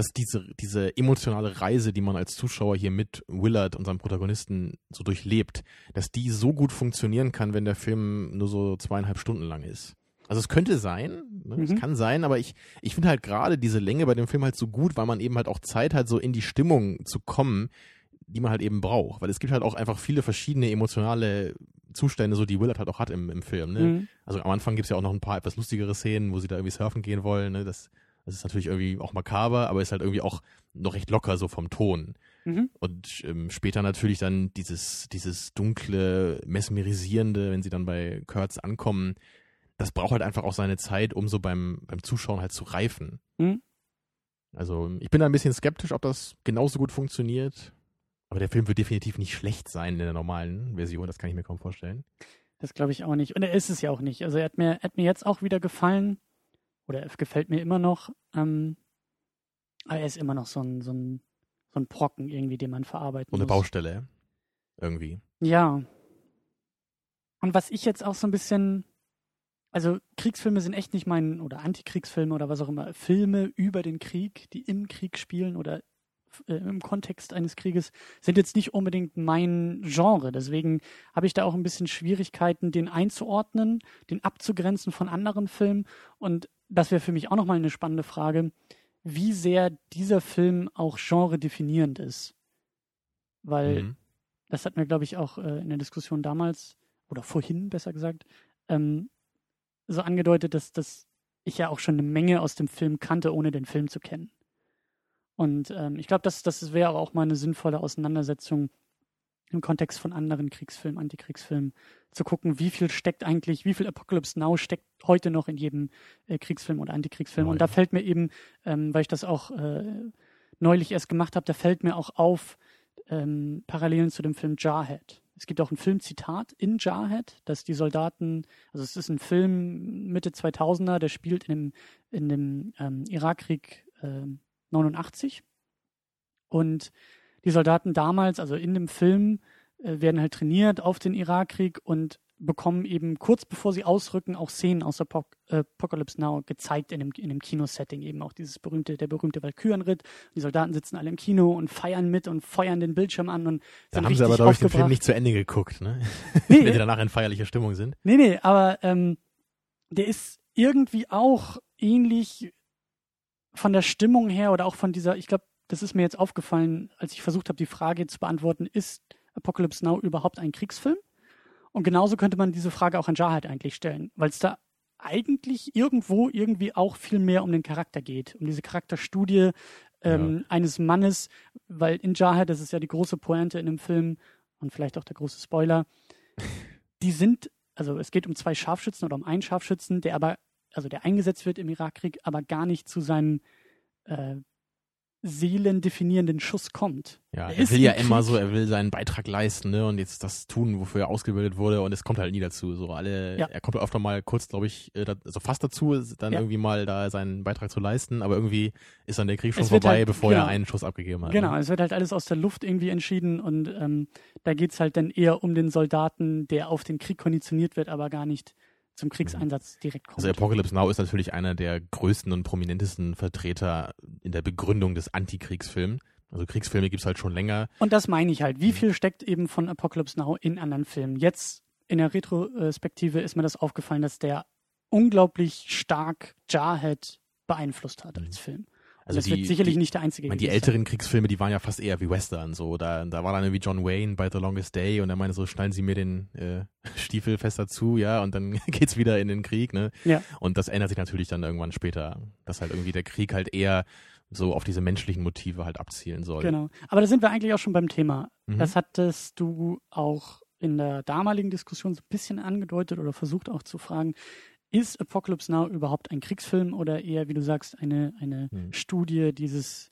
Speaker 2: dass diese, diese emotionale Reise, die man als Zuschauer hier mit Willard, unserem Protagonisten, so durchlebt, dass die so gut funktionieren kann, wenn der Film nur so zweieinhalb Stunden lang ist. Also es könnte sein, ne? es
Speaker 1: Mhm.
Speaker 2: kann sein, aber ich, ich finde halt gerade diese Länge bei dem Film halt so gut, weil man eben halt auch Zeit hat, so in die Stimmung zu kommen, die man halt eben braucht. Weil es gibt halt auch einfach viele verschiedene emotionale Zustände, so die Willard halt auch hat im, im Film. Ne?
Speaker 1: Mhm.
Speaker 2: Also am Anfang gibt's ja auch noch ein paar etwas lustigere Szenen, wo sie da irgendwie surfen gehen wollen. Ne? Das Das ist natürlich irgendwie auch makaber, aber ist halt irgendwie auch noch recht locker so vom Ton.
Speaker 1: Mhm.
Speaker 2: Und ähm, später natürlich dann dieses, dieses dunkle, mesmerisierende, wenn sie dann bei Kurtz ankommen, das braucht halt einfach auch seine Zeit, um so beim, beim Zuschauen halt zu reifen.
Speaker 1: Mhm.
Speaker 2: Also ich bin da ein bisschen skeptisch, ob das genauso gut funktioniert. Aber der Film wird definitiv nicht schlecht sein in der normalen Version, das kann ich mir kaum vorstellen.
Speaker 1: Das glaube ich auch nicht. Und er ist es ja auch nicht. Also er hat mir, er hat mir jetzt auch wieder gefallen. Oder er gefällt mir immer noch. Ähm, aber er ist immer noch so ein, so ein, so ein Brocken irgendwie, den man verarbeiten
Speaker 2: So eine
Speaker 1: muss.
Speaker 2: Baustelle. Irgendwie.
Speaker 1: Ja. Und was ich jetzt auch so ein bisschen, also Kriegsfilme sind echt nicht mein, oder Antikriegsfilme oder was auch immer, Filme über den Krieg, die im Krieg spielen oder äh, im Kontext eines Krieges, sind jetzt nicht unbedingt mein Genre. Deswegen habe ich da auch ein bisschen Schwierigkeiten, den einzuordnen, den abzugrenzen von anderen Filmen. Und das wäre für mich auch nochmal eine spannende Frage, wie sehr dieser Film auch genre definierend ist. Weil
Speaker 2: Mhm.
Speaker 1: das hatten wir, glaube ich, auch äh, in der Diskussion damals, oder vorhin besser gesagt, ähm, so angedeutet, dass, dass ich ja auch schon eine Menge aus dem Film kannte, ohne den Film zu kennen. Und ähm, ich glaube, das, das wäre auch mal eine sinnvolle Auseinandersetzung im Kontext von anderen Kriegsfilmen, Antikriegsfilmen, zu gucken, wie viel steckt eigentlich, wie viel Apocalypse Now steckt heute noch in jedem äh, Kriegsfilm oder Antikriegsfilm.
Speaker 2: Oh,
Speaker 1: Und
Speaker 2: ja.
Speaker 1: da fällt mir eben, ähm, weil ich das auch äh, neulich erst gemacht habe, da fällt mir auch auf ähm, Parallelen zu dem Film Jarhead. Es gibt auch ein Filmzitat in Jarhead, dass die Soldaten, also es ist ein Film Mitte 2000er, der spielt in dem, in dem ähm, Irakkrieg ähm, 89. Und die Soldaten damals, also in dem Film, äh, werden halt trainiert auf den Irakkrieg und bekommen eben kurz bevor sie ausrücken auch Szenen aus äh, Apocalypse Now gezeigt in dem, in dem Kinosetting. Eben auch dieses berühmte, der berühmte Valkyrenritt. Die Soldaten sitzen alle im Kino und feiern mit und feuern den Bildschirm an und
Speaker 2: Da
Speaker 1: sind
Speaker 2: haben sie aber, glaube ich, den Film nicht zu Ende geguckt, ne?
Speaker 1: Nee,
Speaker 2: Wenn sie danach in feierlicher Stimmung sind.
Speaker 1: Nee, nee, aber ähm, der ist irgendwie auch ähnlich von der Stimmung her oder auch von dieser, ich glaube, das ist mir jetzt aufgefallen, als ich versucht habe, die Frage zu beantworten, ist Apocalypse Now überhaupt ein Kriegsfilm? Und genauso könnte man diese Frage auch an Jarhead eigentlich stellen, weil es da eigentlich irgendwo irgendwie auch viel mehr um den Charakter geht, um diese Charakterstudie ähm, eines Mannes, weil in Jarhead, das ist ja die große Pointe in dem Film und vielleicht auch der große Spoiler, die sind, also es geht um zwei Scharfschützen oder um einen Scharfschützen, der aber, also der eingesetzt wird im Irakkrieg, aber gar nicht zu seinem äh, seelendefinierenden Schuss kommt.
Speaker 2: Ja,
Speaker 1: Er
Speaker 2: er will ja
Speaker 1: im
Speaker 2: immer so, er will seinen Beitrag leisten, ne, und jetzt das tun, wofür er ausgebildet wurde, und es kommt halt nie dazu. So alle,
Speaker 1: Ja.
Speaker 2: er kommt öfter mal kurz, glaube ich, äh, da- also fast dazu, dann
Speaker 1: Ja.
Speaker 2: irgendwie mal da seinen Beitrag zu leisten, aber irgendwie ist dann der Krieg schon vorbei,
Speaker 1: halt-
Speaker 2: bevor
Speaker 1: genau.
Speaker 2: er einen Schuss abgegeben hat.
Speaker 1: Genau,
Speaker 2: Ne?
Speaker 1: es wird halt alles aus der Luft irgendwie entschieden und ähm, da geht es halt dann eher um den Soldaten, der auf den Krieg konditioniert wird, aber gar nicht zum Kriegseinsatz direkt kommt.
Speaker 2: Also Apocalypse Now ist natürlich einer der größten und prominentesten Vertreter in der Begründung des Antikriegsfilms. Also Kriegsfilme gibt's halt schon länger.
Speaker 1: Und das meine ich halt.
Speaker 2: Mhm.
Speaker 1: Wie viel steckt eben von Apocalypse Now in anderen Filmen? Jetzt in der Retrospektive ist mir das aufgefallen, dass der unglaublich stark Jarhead beeinflusst hat als Film.
Speaker 2: Also
Speaker 1: das
Speaker 2: die,
Speaker 1: wird sicherlich
Speaker 2: die,
Speaker 1: nicht der einzige
Speaker 2: ich meine, die älteren Kriegsfilme, die waren ja fast eher wie Western. So, da, da war dann irgendwie John Wayne bei The Longest Day und er meinte so, schneiden Sie mir den äh, Stiefel fester zu, ja, und dann geht's wieder in den Krieg, ne?
Speaker 1: Ja.
Speaker 2: Und das ändert sich natürlich dann irgendwann später, dass halt irgendwie der Krieg halt eher so auf diese menschlichen Motive halt abzielen soll.
Speaker 1: Genau. Aber da sind wir eigentlich auch schon beim Thema.
Speaker 2: Mhm.
Speaker 1: Das hattest du auch in der damaligen Diskussion so ein bisschen angedeutet oder versucht auch zu fragen. Ist Apocalypse Now überhaupt ein Kriegsfilm oder eher, wie du sagst, eine, eine
Speaker 2: Hm.
Speaker 1: Studie dieses,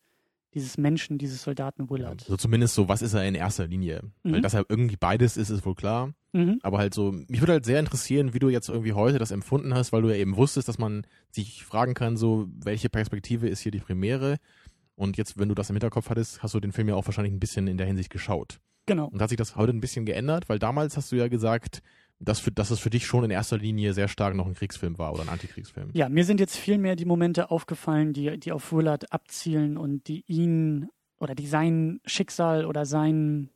Speaker 1: dieses Menschen, dieses Soldaten Willard?
Speaker 2: So zumindest so, was ist er in erster Linie? Weil
Speaker 1: Mhm.
Speaker 2: dass er irgendwie beides ist, ist wohl klar.
Speaker 1: Mhm.
Speaker 2: Aber halt so, mich würde halt sehr interessieren, wie du jetzt irgendwie heute das empfunden hast, weil du ja eben wusstest, dass man sich fragen kann, so, welche Perspektive ist hier die primäre? Und jetzt, wenn du das im Hinterkopf hattest, hast du den Film ja auch wahrscheinlich ein bisschen in der Hinsicht geschaut.
Speaker 1: Genau.
Speaker 2: Und hat sich das heute ein bisschen geändert? Weil damals hast du ja gesagt, dass, für, dass es für dich schon in erster Linie sehr stark noch ein Kriegsfilm war oder ein Antikriegsfilm.
Speaker 1: Ja, mir sind jetzt viel mehr die Momente aufgefallen, die, die auf Willard abzielen und die ihn oder die sein Schicksal oder seinen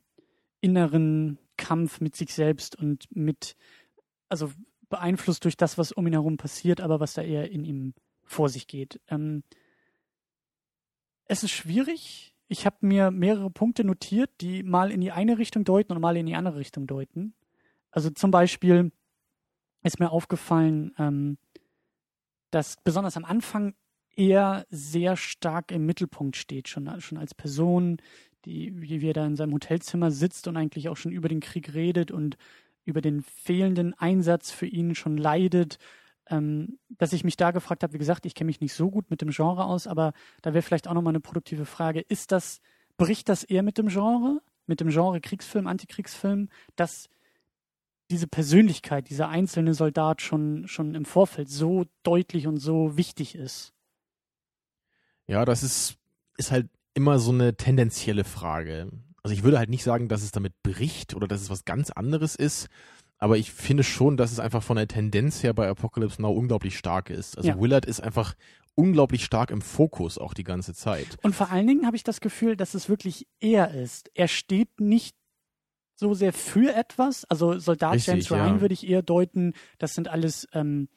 Speaker 1: inneren Kampf mit sich selbst und mit, also beeinflusst durch das, was um ihn herum passiert, aber was da eher in ihm vor sich geht. Ähm, es ist schwierig. Ich habe mir mehrere Punkte notiert, die mal in die eine Richtung deuten und mal in die andere Richtung deuten. Also zum Beispiel ist mir aufgefallen, ähm, dass besonders am Anfang er sehr stark im Mittelpunkt steht, schon, schon als Person, die, wie er da in seinem Hotelzimmer sitzt und eigentlich auch schon über den Krieg redet und über den fehlenden Einsatz für ihn schon leidet, ähm, dass ich mich da gefragt habe, wie gesagt, ich kenne mich nicht so gut mit dem Genre aus, aber da wäre vielleicht auch nochmal eine produktive Frage, ist das, bricht das eher mit dem Genre, mit dem Genre Kriegsfilm, Antikriegsfilm, dass diese Persönlichkeit, dieser einzelne Soldat schon, schon im Vorfeld so deutlich und so wichtig ist?
Speaker 2: Ja, das ist, ist halt immer so eine tendenzielle Frage. Also ich würde halt nicht sagen, dass es damit bricht oder dass es was ganz anderes ist, aber ich finde schon, dass es einfach von der Tendenz her bei Apocalypse Now unglaublich stark ist. Also ja. Willard ist einfach unglaublich stark im Fokus auch die ganze Zeit.
Speaker 1: Und vor allen Dingen habe ich das Gefühl, dass es wirklich er ist. Er steht nicht so sehr für etwas. Also Soldat Richtig, James Ryan ja. würde ich eher deuten, das sind alles ähm,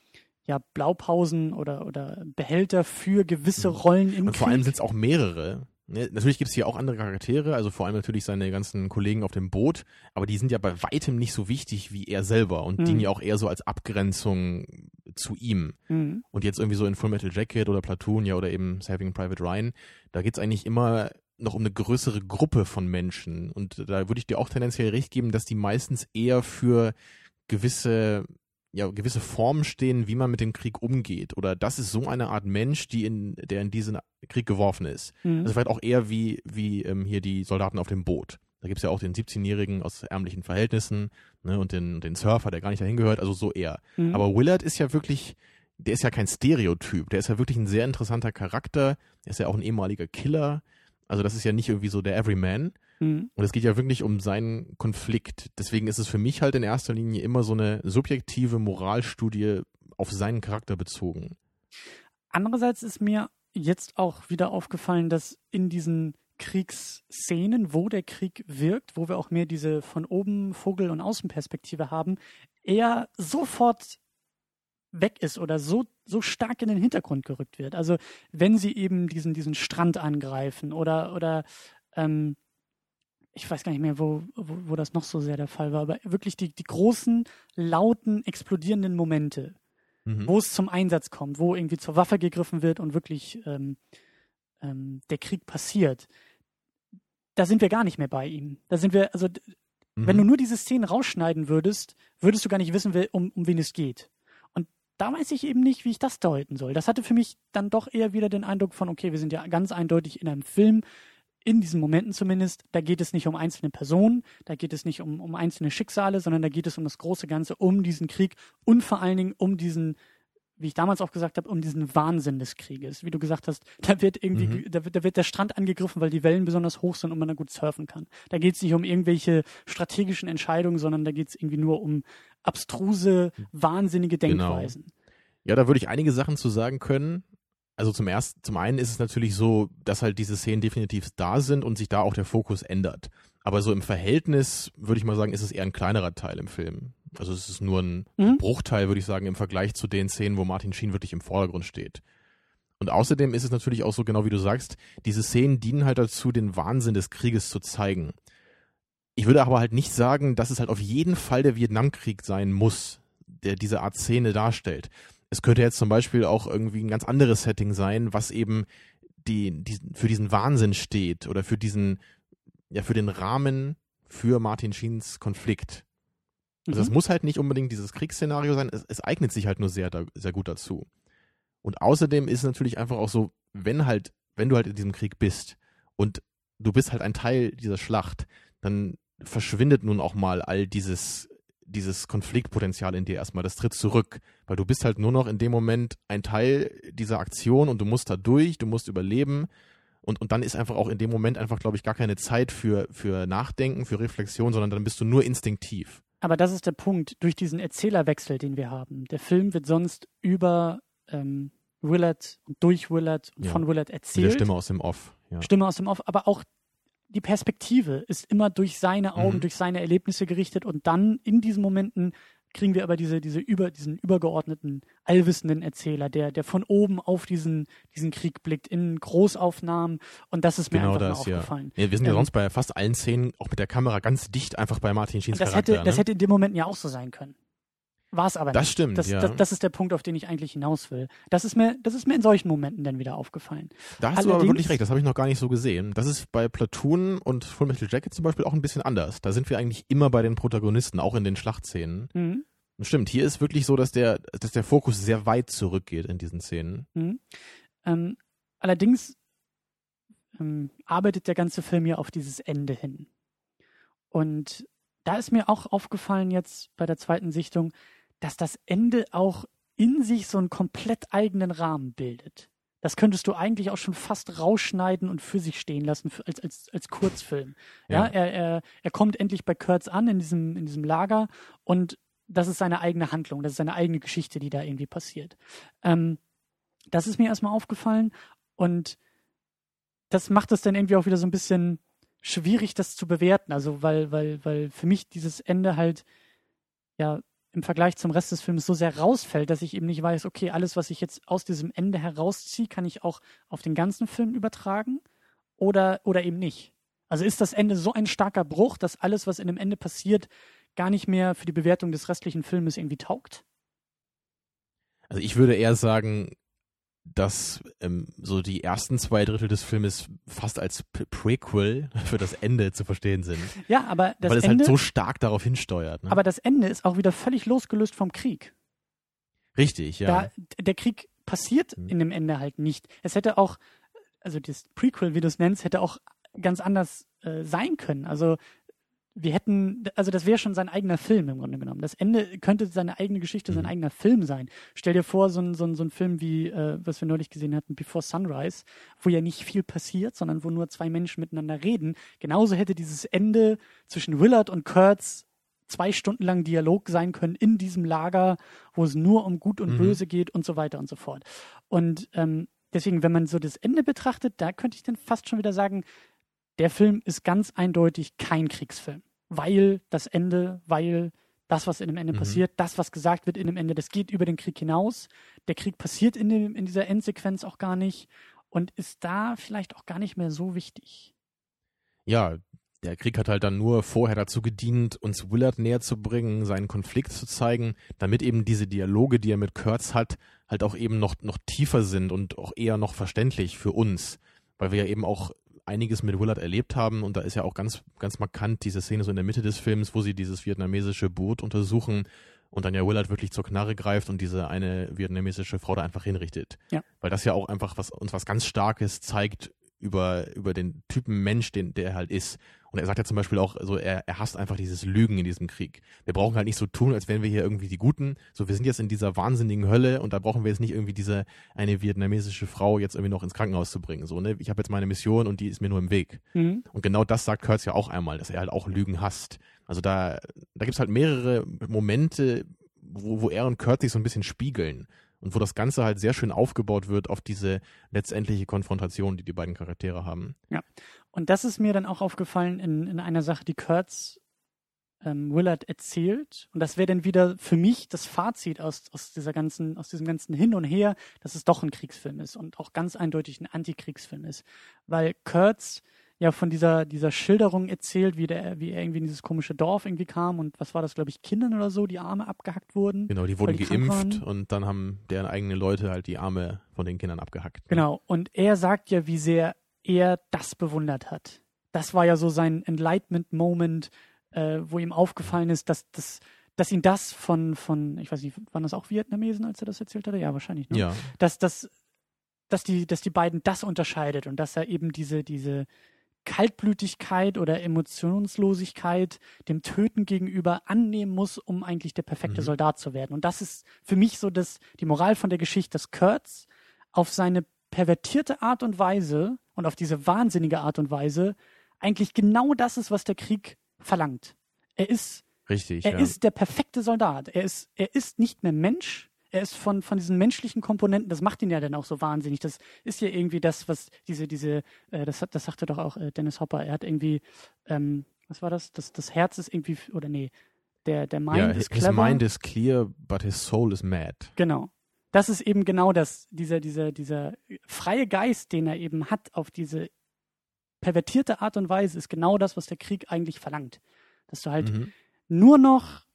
Speaker 1: ja, Blaupausen oder, oder Behälter für gewisse mhm. Rollen im
Speaker 2: Und vor allem sind es auch mehrere. Ne, natürlich gibt es hier auch andere Charaktere, also vor allem natürlich seine ganzen Kollegen auf dem Boot, aber die sind ja bei weitem nicht so wichtig wie er selber und mhm. dienen ja auch eher so als Abgrenzung zu ihm. Mhm. Und jetzt irgendwie so in Full Metal Jacket oder Platoon, ja, oder eben Saving Private Ryan, da geht's eigentlich immer noch um eine größere Gruppe von Menschen. Und da würde ich dir auch tendenziell recht geben, dass die meistens eher für gewisse ja, gewisse Formen stehen, wie man mit dem Krieg umgeht. Oder das ist so eine Art Mensch, die in, der in diesen Krieg geworfen ist. Mhm. Also vielleicht auch eher wie, wie ähm, hier die Soldaten auf dem Boot. Da gibt es ja auch den 17-Jährigen aus ärmlichen Verhältnissen ne, und den, den Surfer, der gar nicht dahin gehört, also so eher. Mhm. Aber Willard ist ja wirklich, der ist ja kein Stereotyp, der ist ja wirklich ein sehr interessanter Charakter, er ist ja auch ein ehemaliger Killer. Also das ist ja nicht irgendwie so der Everyman, Mhm. Und es geht ja wirklich um seinen Konflikt. Deswegen ist es für mich halt in erster Linie immer so eine subjektive Moralstudie auf seinen Charakter bezogen.
Speaker 1: Andererseits ist mir jetzt auch wieder aufgefallen, dass in diesen Kriegsszenen, wo der Krieg wirkt, wo wir auch mehr diese von oben Vogel- und Außenperspektive haben, er sofort weg ist oder so, so stark in den Hintergrund gerückt wird. Also wenn sie eben diesen, diesen Strand angreifen oder, oder ähm, ich weiß gar nicht mehr, wo, wo, wo das noch so sehr der Fall war, aber wirklich die, die großen, lauten, explodierenden Momente, mhm. wo es zum Einsatz kommt, wo irgendwie zur Waffe gegriffen wird und wirklich ähm, ähm, der Krieg passiert, da sind wir gar nicht mehr bei ihm. Da sind wir, also mhm. wenn du nur diese Szenen rausschneiden würdest, würdest du gar nicht wissen, um, um wen es geht. Da weiß ich eben nicht, wie ich das deuten soll. Das hatte für mich dann doch eher wieder den Eindruck von, okay, wir sind ja ganz eindeutig in einem Film, in diesen Momenten zumindest, da geht es nicht um einzelne Personen, da geht es nicht um, um einzelne Schicksale, sondern da geht es um das große Ganze, um diesen Krieg und vor allen Dingen um diesen, wie ich damals auch gesagt habe, um diesen Wahnsinn des Krieges. Wie du gesagt hast, da wird irgendwie, mhm. da, wird, da wird der Strand angegriffen, weil die Wellen besonders hoch sind und man da gut surfen kann. Da geht es nicht um irgendwelche strategischen Entscheidungen, sondern da geht es irgendwie nur um abstruse, wahnsinnige genau. Denkweisen. Genau.
Speaker 2: Ja, da würde ich einige Sachen zu sagen können. Also zum ersten, zum einen ist es natürlich so, dass halt diese Szenen definitiv da sind und sich da auch der Fokus ändert. Aber so im Verhältnis würde ich mal sagen, ist es eher ein kleinerer Teil im Film. Also es ist nur ein mhm. Bruchteil, würde ich sagen, im Vergleich zu den Szenen, wo Martin Sheen wirklich im Vordergrund steht. Und außerdem ist es natürlich auch so, genau wie du sagst, diese Szenen dienen halt dazu, den Wahnsinn des Krieges zu zeigen. Ich würde aber halt nicht sagen, dass es halt auf jeden Fall der Vietnamkrieg sein muss, der diese Art Szene darstellt es könnte jetzt zum Beispiel auch irgendwie ein ganz anderes Setting sein, was eben die, die für diesen Wahnsinn steht oder für diesen, ja, für den Rahmen für Martin Sheens Konflikt. Also mhm. es muss halt nicht unbedingt dieses Kriegsszenario sein, es, es eignet sich halt nur sehr, sehr gut dazu. Und außerdem ist es natürlich einfach auch so, wenn halt, wenn du halt in diesem Krieg bist und du bist halt ein Teil dieser Schlacht, dann verschwindet nun auch mal all dieses dieses Konfliktpotenzial in dir erstmal, das tritt zurück, weil du bist halt nur noch in dem Moment ein Teil dieser Aktion und du musst da durch, du musst überleben und, und dann ist einfach auch in dem Moment einfach, glaube ich, gar keine Zeit für, für Nachdenken, für Reflexion, sondern dann bist du nur instinktiv.
Speaker 1: Aber das ist der Punkt, durch diesen Erzählerwechsel, den wir haben. Der Film wird sonst über ähm, Willard und durch Willard und ja. von Willard erzählt. Mit
Speaker 2: der Stimme aus dem Off.
Speaker 1: Ja. Stimme aus dem Off, aber auch die Perspektive ist immer durch seine Augen, mhm. durch seine Erlebnisse gerichtet und dann in diesen Momenten kriegen wir aber diese, diese über, diesen übergeordneten, allwissenden Erzähler, der, der von oben auf diesen, diesen Krieg blickt, in Großaufnahmen und das ist mir genau einfach das, aufgefallen.
Speaker 2: Ja. ja. wir sind ja ähm, sonst bei fast allen Szenen auch mit der Kamera ganz dicht einfach bei Martin Schiens
Speaker 1: das
Speaker 2: Charakter.
Speaker 1: Hätte, ne? Das hätte in dem Moment ja auch so sein können. War es aber
Speaker 2: Das
Speaker 1: nicht.
Speaker 2: stimmt,
Speaker 1: das,
Speaker 2: ja.
Speaker 1: das, das ist der Punkt, auf den ich eigentlich hinaus will. Das ist mir, das ist mir in solchen Momenten dann wieder aufgefallen.
Speaker 2: Da hast du aber
Speaker 1: Allerdings-
Speaker 2: wirklich recht, das habe ich noch gar nicht so gesehen. Das ist bei Platoon und Full Metal Jacket zum Beispiel auch ein bisschen anders. Da sind wir eigentlich immer bei den Protagonisten, auch in den Schlachtszenen.
Speaker 1: Mhm.
Speaker 2: Stimmt, hier ist wirklich so, dass der, dass der Fokus sehr weit zurückgeht in diesen Szenen.
Speaker 1: Mhm. Ähm, allerdings ähm, arbeitet der ganze Film ja auf dieses Ende hin. Und da ist mir auch aufgefallen jetzt bei der zweiten Sichtung, dass das Ende auch in sich so einen komplett eigenen Rahmen bildet. Das könntest du eigentlich auch schon fast rausschneiden und für sich stehen lassen für, als, als, als Kurzfilm. Ja,
Speaker 2: Ja.
Speaker 1: Er, er, er kommt endlich bei Kurtz an in diesem, in diesem Lager und das ist seine eigene Handlung, das ist seine eigene Geschichte, die da irgendwie passiert. Ähm, das ist mir erstmal aufgefallen und das macht es dann irgendwie auch wieder so ein bisschen schwierig, das zu bewerten. Also, weil, weil, weil für mich dieses Ende halt ja im Vergleich zum Rest des Films so sehr rausfällt, dass ich eben nicht weiß, okay, alles, was ich jetzt aus diesem Ende herausziehe, kann ich auch auf den ganzen Film übertragen oder, oder eben nicht. Also ist das Ende so ein starker Bruch, dass alles, was in dem Ende passiert, gar nicht mehr für die Bewertung des restlichen Filmes irgendwie taugt?
Speaker 2: Also ich würde eher sagen, dass ähm, so die ersten zwei Drittel des Filmes fast als P Prequel für das Ende zu verstehen sind.
Speaker 1: Ja, aber das
Speaker 2: weil es
Speaker 1: Ende,
Speaker 2: halt so stark darauf hinsteuert. Ne?
Speaker 1: aber das Ende ist auch wieder völlig losgelöst vom Krieg.
Speaker 2: Richtig, ja.
Speaker 1: Da, der Krieg passiert
Speaker 2: Mhm.
Speaker 1: in dem Ende halt nicht. Es hätte auch, also das Prequel, wie du es nennst, hätte auch ganz anders äh, sein können. Also wir hätten, also das wäre schon sein eigener Film im Grunde genommen. Das Ende könnte seine eigene Geschichte, sein
Speaker 2: Mhm.
Speaker 1: eigener Film sein. Stell dir vor, so ein, so ein, so ein Film wie, äh, was wir neulich gesehen hatten, Before Sunrise, wo ja nicht viel passiert, sondern wo nur zwei Menschen miteinander reden. Genauso hätte dieses Ende zwischen Willard und Kurtz zwei Stunden lang Dialog sein können in diesem Lager, wo es nur um Gut und
Speaker 2: Mhm.
Speaker 1: Böse geht und so weiter und so fort. Und ähm, deswegen, wenn man so das Ende betrachtet, da könnte ich dann fast schon wieder sagen, der Film ist ganz eindeutig kein Kriegsfilm. Weil das Ende, weil das, was in dem Ende
Speaker 2: Mhm.
Speaker 1: passiert, das, was gesagt wird in dem Ende, das geht über den Krieg hinaus. Der Krieg passiert in, dem, in dieser Endsequenz auch gar nicht und ist da vielleicht auch gar nicht mehr so wichtig.
Speaker 2: ja, der Krieg hat halt dann nur vorher dazu gedient, uns Willard näher zu bringen, seinen Konflikt zu zeigen, damit eben diese Dialoge, die er mit Kurtz hat, halt auch eben noch, noch tiefer sind und auch eher noch verständlich für uns. Weil wir ja eben auch einiges mit Willard erlebt haben und da ist ja auch ganz, ganz markant diese Szene so in der Mitte des Films, wo sie dieses vietnamesische Boot untersuchen und dann ja Willard wirklich zur Knarre greift und diese eine vietnamesische Frau da einfach hinrichtet.
Speaker 1: Ja.
Speaker 2: Weil das ja auch einfach was, uns was ganz Starkes zeigt über, über den Typen Mensch, den, der er halt ist. Und er sagt ja zum Beispiel auch, so er, er hasst einfach dieses Lügen in diesem Krieg. Wir brauchen halt nicht so tun, als wären wir hier irgendwie die Guten. So, wir sind jetzt in dieser wahnsinnigen Hölle und da brauchen wir jetzt nicht irgendwie diese eine vietnamesische Frau jetzt irgendwie noch ins Krankenhaus zu bringen. So, ne? Ich habe jetzt meine Mission und die ist mir nur im Weg.
Speaker 1: Mhm.
Speaker 2: Und genau das sagt Kurtz ja auch einmal, dass er halt auch Lügen hasst. Also da, da gibt's halt mehrere Momente, wo, wo er und Kurtz sich so ein bisschen spiegeln. Und wo das Ganze halt sehr schön aufgebaut wird auf diese letztendliche Konfrontation, die die beiden Charaktere haben.
Speaker 1: Und das ist mir dann auch aufgefallen in, in einer Sache, die Kurtz ähm, Willard erzählt. Und das wäre dann wieder für mich das Fazit aus, aus dieser ganzen, aus diesem ganzen Hin und Her, dass es doch ein Kriegsfilm ist und auch ganz eindeutig ein Antikriegsfilm ist. Weil Kurtz ja von dieser, dieser Schilderung erzählt, wie, der, wie er irgendwie in dieses komische Dorf irgendwie kam und was war das, glaube ich, Kindern oder so, die Arme abgehackt wurden.
Speaker 2: Genau, die wurden
Speaker 1: die
Speaker 2: geimpft und dann haben deren eigene Leute halt die Arme von den Kindern abgehackt. ne?
Speaker 1: Genau. Und er sagt ja, wie sehr er das bewundert hat. Das war ja so sein Enlightenment-Moment, äh, wo ihm aufgefallen ist, dass, dass, dass ihn das von, von, ich weiß nicht, waren das auch Vietnamesen, als er das erzählt hatte? Ja, wahrscheinlich. Ne?
Speaker 2: Ja,
Speaker 1: Dass, dass, dass, die, dass die beiden das unterscheidet und dass er eben diese, diese Kaltblütigkeit oder Emotionslosigkeit dem Töten gegenüber annehmen muss, um eigentlich der perfekte
Speaker 2: Mhm.
Speaker 1: Soldat zu werden. Und das ist für mich so das, die Moral von der Geschichte, dass Kurtz auf seine pervertierte Art und Weise und auf diese wahnsinnige Art und Weise eigentlich genau das ist, was der Krieg verlangt. Er ist
Speaker 2: richtig.
Speaker 1: er
Speaker 2: ja.
Speaker 1: ist der perfekte Soldat. Er ist, er ist nicht mehr Mensch. Er ist von, von diesen menschlichen Komponenten, das macht ihn ja dann auch so wahnsinnig. Das ist ja irgendwie das, was diese, diese, äh, das, hat- das sagte doch auch äh, Dennis Hopper. Er hat irgendwie, ähm, was war das? das? Das Herz ist irgendwie, oder nee, der, der Mind
Speaker 2: ja,
Speaker 1: ist
Speaker 2: his
Speaker 1: clever.
Speaker 2: mind is clear, but his soul is mad.
Speaker 1: Genau. Das ist eben genau das, dieser, dieser, dieser freie Geist, den er eben hat, auf diese pervertierte Art und Weise, ist genau das, was der Krieg eigentlich verlangt. Dass du halt
Speaker 2: Mhm.
Speaker 1: nur noch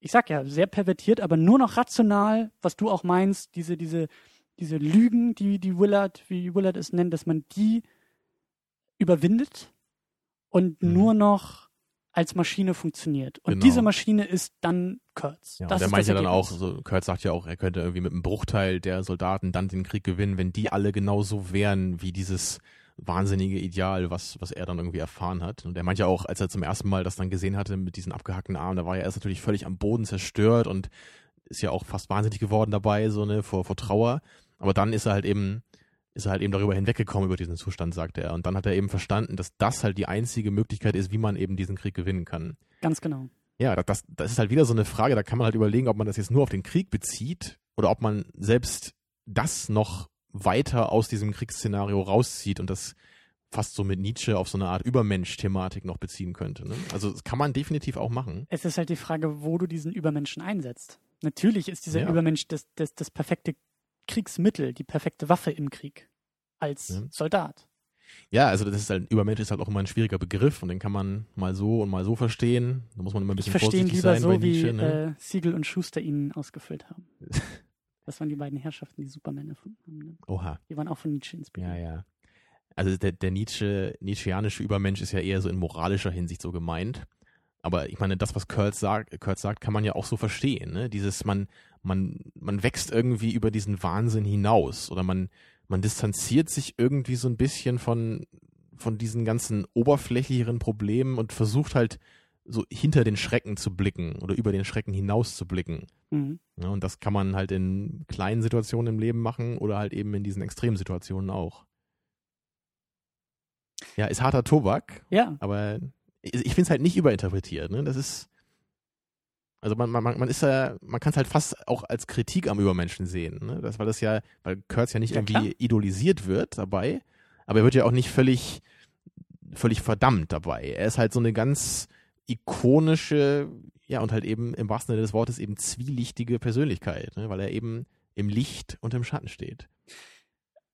Speaker 1: ich sag ja, sehr pervertiert, aber nur noch rational, was du auch meinst, diese, diese, diese Lügen, die, die Willard, wie Willard es nennt, dass man die überwindet und
Speaker 2: Mhm.
Speaker 1: nur noch als Maschine funktioniert. Und
Speaker 2: Genau.
Speaker 1: diese Maschine ist dann Kurtz.
Speaker 2: Ja,
Speaker 1: das
Speaker 2: er
Speaker 1: ist
Speaker 2: meint ja dann auch, so, Kurt sagt ja auch, er könnte irgendwie mit einem Bruchteil der Soldaten dann den Krieg gewinnen, wenn die alle genauso wären wie dieses wahnsinnige Ideal, was, was er dann irgendwie erfahren hat. Und er meint ja auch, als er zum ersten Mal das dann gesehen hatte mit diesen abgehackten Armen, da war er erst natürlich völlig am Boden zerstört und ist ja auch fast wahnsinnig geworden dabei, so ne, vor, vor Trauer. Aber dann ist er halt eben, ist er halt eben darüber hinweggekommen über diesen Zustand, sagte er. Und dann hat er eben verstanden, dass das halt die einzige Möglichkeit ist, wie man eben diesen Krieg gewinnen kann.
Speaker 1: Ganz genau.
Speaker 2: Ja, das- das, das ist halt wieder so eine Frage, da kann man halt überlegen, ob man das jetzt nur auf den Krieg bezieht oder ob man selbst das noch weiter aus diesem Kriegsszenario rauszieht und das fast so mit Nietzsche auf so eine Art Übermensch-Thematik noch beziehen könnte. Ne? Also das kann man definitiv auch machen.
Speaker 1: Es ist halt die Frage, wo du diesen Übermenschen einsetzt. Natürlich ist dieser
Speaker 2: Ja.
Speaker 1: Übermensch das, das, das perfekte Kriegsmittel, die perfekte Waffe im Krieg. Als
Speaker 2: Ja.
Speaker 1: Soldat.
Speaker 2: Ja, also das ist halt, Übermensch ist halt auch immer ein schwieriger Begriff und den kann man mal so und mal so verstehen. Da muss man immer ein
Speaker 1: Ich
Speaker 2: bisschen
Speaker 1: ihn
Speaker 2: vorsichtig
Speaker 1: lieber
Speaker 2: sein
Speaker 1: so,
Speaker 2: bei
Speaker 1: wie
Speaker 2: Nietzsche. Ne?
Speaker 1: äh, Siegel und Schuster ihn ausgefüllt haben. Das waren die beiden Herrschaften, die Superman erfunden haben. Ne?
Speaker 2: Oha.
Speaker 1: Die waren auch von Nietzsche inspiriert.
Speaker 2: Ja, ja. Also der, der Nietzsche, Nietzscheanische Übermensch ist ja eher so in moralischer Hinsicht so gemeint. Aber ich meine, das, was Kurt sagt, Kurt sagt, kann man ja auch so verstehen. Ne? Dieses, man, man, man wächst irgendwie über diesen Wahnsinn hinaus oder man, man distanziert sich irgendwie so ein bisschen von, von diesen ganzen oberflächlicheren Problemen und versucht halt so hinter den Schrecken zu blicken oder über den Schrecken hinaus zu blicken.
Speaker 1: Mhm.
Speaker 2: Ja, und das kann man halt in kleinen Situationen im Leben machen oder halt eben in diesen Extremsituationen auch. Ja, ist harter Tobak,
Speaker 1: Ja,
Speaker 2: aber ich, finde es halt nicht überinterpretiert. Ne? Das ist, also man, man, man ist ja, man kann es halt fast auch als Kritik am Übermenschen sehen. Ne? Das, weil das ja, weil Kurtz ja nicht
Speaker 1: Ja,
Speaker 2: irgendwie
Speaker 1: klar.
Speaker 2: idolisiert wird dabei, aber er wird ja auch nicht völlig, völlig verdammt dabei. Er ist halt so eine ganz ikonische, ja, und halt eben im wahrsten Sinne des Wortes eben zwielichtige Persönlichkeit, ne? weil er eben im Licht und im Schatten steht.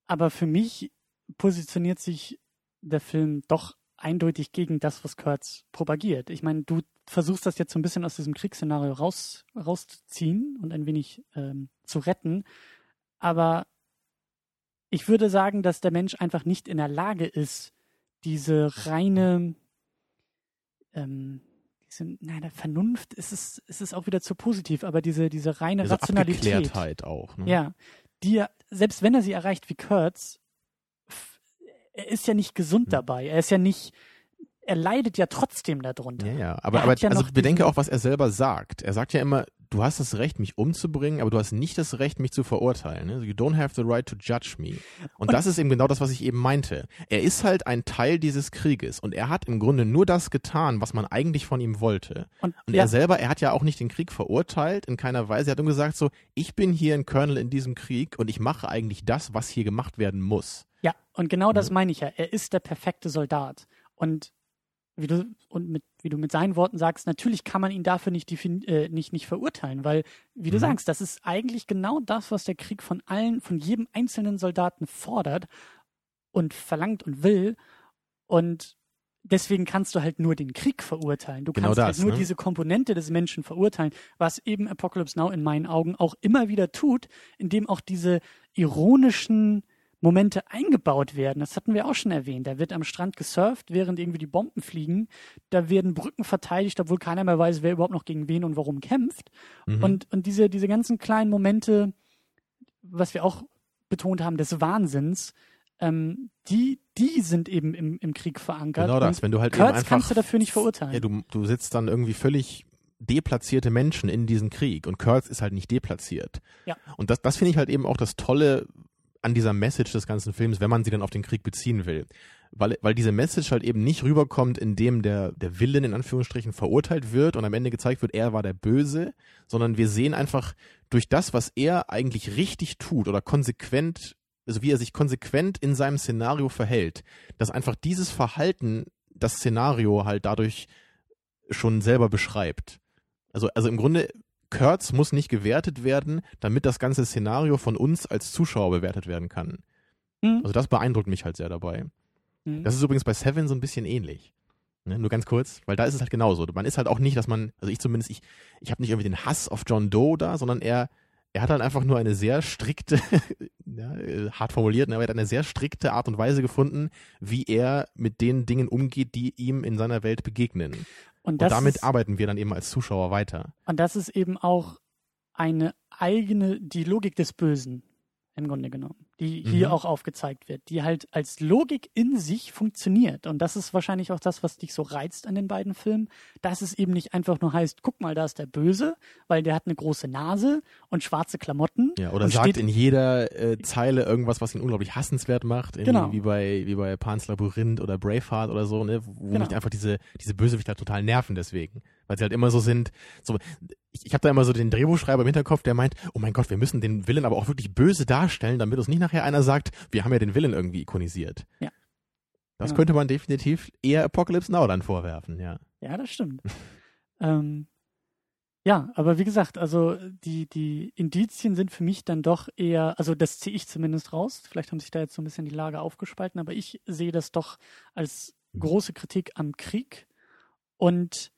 Speaker 1: aber für mich positioniert sich der Film doch eindeutig gegen das, was Kurtz propagiert. Ich meine, du versuchst das jetzt so ein bisschen aus diesem Kriegsszenario raus, rauszuziehen und ein wenig ähm, zu retten, aber ich würde sagen, dass der Mensch einfach nicht in der Lage ist, diese reine, ähm, diese, nein, der Vernunft ist es, ist es auch wieder zu positiv, aber diese, diese reine
Speaker 2: Diese
Speaker 1: Rationalität.
Speaker 2: Abgeklärtheit auch. Ne?
Speaker 1: Ja, die selbst wenn er sie erreicht wie Kurtz, er ist ja nicht gesund
Speaker 2: Hm.
Speaker 1: dabei. Er ist ja nicht, er leidet ja trotzdem darunter.
Speaker 2: Ja, ja. Aber,
Speaker 1: Er
Speaker 2: aber
Speaker 1: ja
Speaker 2: also bedenke auch, was er selber sagt. Er sagt ja immer, du hast das Recht, mich umzubringen, aber du hast nicht das Recht, mich zu verurteilen. ne? You don't have the right to judge me. Und,
Speaker 1: Und-
Speaker 2: das ist eben genau das, was ich eben meinte. Er ist halt ein Teil dieses Krieges und er hat im Grunde nur das getan, was man eigentlich von ihm wollte.
Speaker 1: Und,
Speaker 2: Und
Speaker 1: ja,
Speaker 2: er selber, er hat ja auch nicht den Krieg verurteilt, in keiner Weise. Er hat nur gesagt so, ich bin hier ein Colonel in diesem Krieg und ich mache eigentlich das, was hier gemacht werden muss.
Speaker 1: ja, und genau das
Speaker 2: Mhm.
Speaker 1: meine ich ja. Er ist der perfekte Soldat. Und wie du, und mit, wie du mit seinen Worten sagst, natürlich kann man ihn dafür nicht, äh, nicht, nicht verurteilen, weil, wie du
Speaker 2: Mhm.
Speaker 1: sagst, das ist eigentlich genau das, was der Krieg von allen, von jedem einzelnen Soldaten fordert und verlangt und will. Und deswegen kannst du halt nur den Krieg verurteilen. Du
Speaker 2: Genau
Speaker 1: kannst
Speaker 2: das,
Speaker 1: halt nur
Speaker 2: ne?
Speaker 1: diese Komponente des Menschen verurteilen, was eben Apocalypse Now in meinen Augen auch immer wieder tut, indem auch diese ironischen Momente eingebaut werden. Das hatten wir auch schon erwähnt. Da wird am Strand gesurft, während irgendwie die Bomben fliegen. Da werden Brücken verteidigt, obwohl keiner mehr weiß, wer überhaupt noch gegen wen und warum kämpft.
Speaker 2: Mhm.
Speaker 1: Und, und diese, diese ganzen kleinen Momente, was wir auch betont haben, des Wahnsinns, ähm, die, die sind eben im, im Krieg verankert.
Speaker 2: Genau das, wenn du halt eben
Speaker 1: Kurtz
Speaker 2: einfach
Speaker 1: kannst du dafür nicht verurteilen.
Speaker 2: Ja, du, du sitzt dann irgendwie völlig deplatzierte Menschen in diesen Krieg und Kurtz ist halt nicht deplatziert.
Speaker 1: Ja.
Speaker 2: Und das, das finde ich halt eben auch das Tolle an dieser Message des ganzen Films, wenn man sie dann auf den Krieg beziehen will. Weil, weil diese Message halt eben nicht rüberkommt, indem der, der Villain in Anführungsstrichen verurteilt wird und am Ende gezeigt wird, er war der Böse, sondern wir sehen einfach durch das, was er eigentlich richtig tut oder konsequent, also wie er sich konsequent in seinem Szenario verhält, dass einfach dieses Verhalten das Szenario halt dadurch schon selber beschreibt. Also, also im Grunde, Kurtz muss nicht gewertet werden, damit das ganze Szenario von uns als Zuschauer bewertet werden kann.
Speaker 1: Hm?
Speaker 2: Also das beeindruckt mich halt sehr dabei.
Speaker 1: Mhm.
Speaker 2: Das ist übrigens bei Seven so ein bisschen ähnlich. Ne, nur ganz kurz, weil da ist es halt genauso. Man ist halt auch nicht, dass man, also ich zumindest, ich, ich habe nicht irgendwie den Hass auf John Doe da, sondern er, er hat halt einfach nur eine sehr strikte, ja, äh, hart formuliert, ne, aber er hat eine sehr strikte Art und Weise gefunden, wie er mit den Dingen umgeht, die ihm in seiner Welt begegnen.
Speaker 1: Und,
Speaker 2: Und damit
Speaker 1: ist,
Speaker 2: arbeiten wir dann eben als Zuschauer weiter.
Speaker 1: und das ist eben auch eine eigene, die Logik des Bösen im Grunde genommen, die hier
Speaker 2: Mhm.
Speaker 1: auch aufgezeigt wird, die halt als Logik in sich funktioniert. Und das ist wahrscheinlich auch das, was dich so reizt an den beiden Filmen, dass es eben nicht einfach nur heißt, guck mal, da ist der Böse, weil der hat eine große Nase und schwarze Klamotten.
Speaker 2: Ja, oder sagt
Speaker 1: steht,
Speaker 2: in jeder äh, Zeile irgendwas, was ihn unglaublich hassenswert macht,
Speaker 1: Genau.
Speaker 2: wie bei wie bei Pan's Labyrinth oder Braveheart oder so, ne, wo
Speaker 1: Genau.
Speaker 2: mich einfach diese diese Bösewichter total nerven deswegen, weil sie halt immer so sind, so ich, ich habe da immer so den Drehbuchschreiber im Hinterkopf, der meint, oh mein Gott, wir müssen den Willen aber auch wirklich böse darstellen, damit uns nicht nachher einer sagt, wir haben ja den Willen irgendwie ikonisiert.
Speaker 1: Ja.
Speaker 2: Das
Speaker 1: Genau.
Speaker 2: könnte man definitiv eher Apocalypse Now dann vorwerfen, ja.
Speaker 1: Ja, das stimmt. ähm, ja, aber wie gesagt, also die, die Indizien sind für mich dann doch eher, also das ziehe ich zumindest raus. Vielleicht haben sich da jetzt so ein bisschen die Lage aufgespalten, aber ich sehe das doch als große Kritik am Krieg und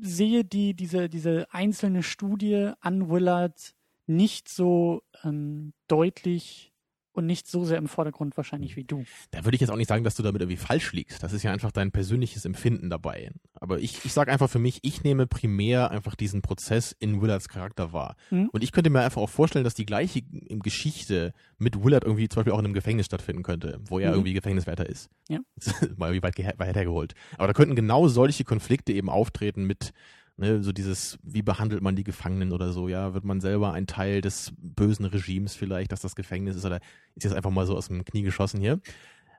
Speaker 1: sehe die, diese, diese einzelne Studie an Willard nicht so ähm, deutlich und nicht so sehr im Vordergrund wahrscheinlich wie du.
Speaker 2: Da würde ich jetzt auch nicht sagen, dass du damit irgendwie falsch liegst. Das ist ja einfach dein persönliches Empfinden dabei. Aber ich, ich sage einfach für mich, ich nehme primär einfach diesen Prozess in Willards Charakter wahr.
Speaker 1: Mhm.
Speaker 2: Und ich könnte mir einfach auch vorstellen, dass die gleiche Geschichte mit Willard irgendwie zum Beispiel auch in einem Gefängnis stattfinden könnte, wo er
Speaker 1: Mhm.
Speaker 2: irgendwie Gefängniswärter ist.
Speaker 1: Ja.
Speaker 2: Mal irgendwie weit, weit hergeholt. Aber da könnten genau solche Konflikte eben auftreten mit Ne, so dieses, wie behandelt man die Gefangenen oder so, ja, wird man selber ein Teil des bösen Regimes vielleicht, dass das Gefängnis ist, oder ist jetzt einfach mal so aus dem Knie geschossen hier.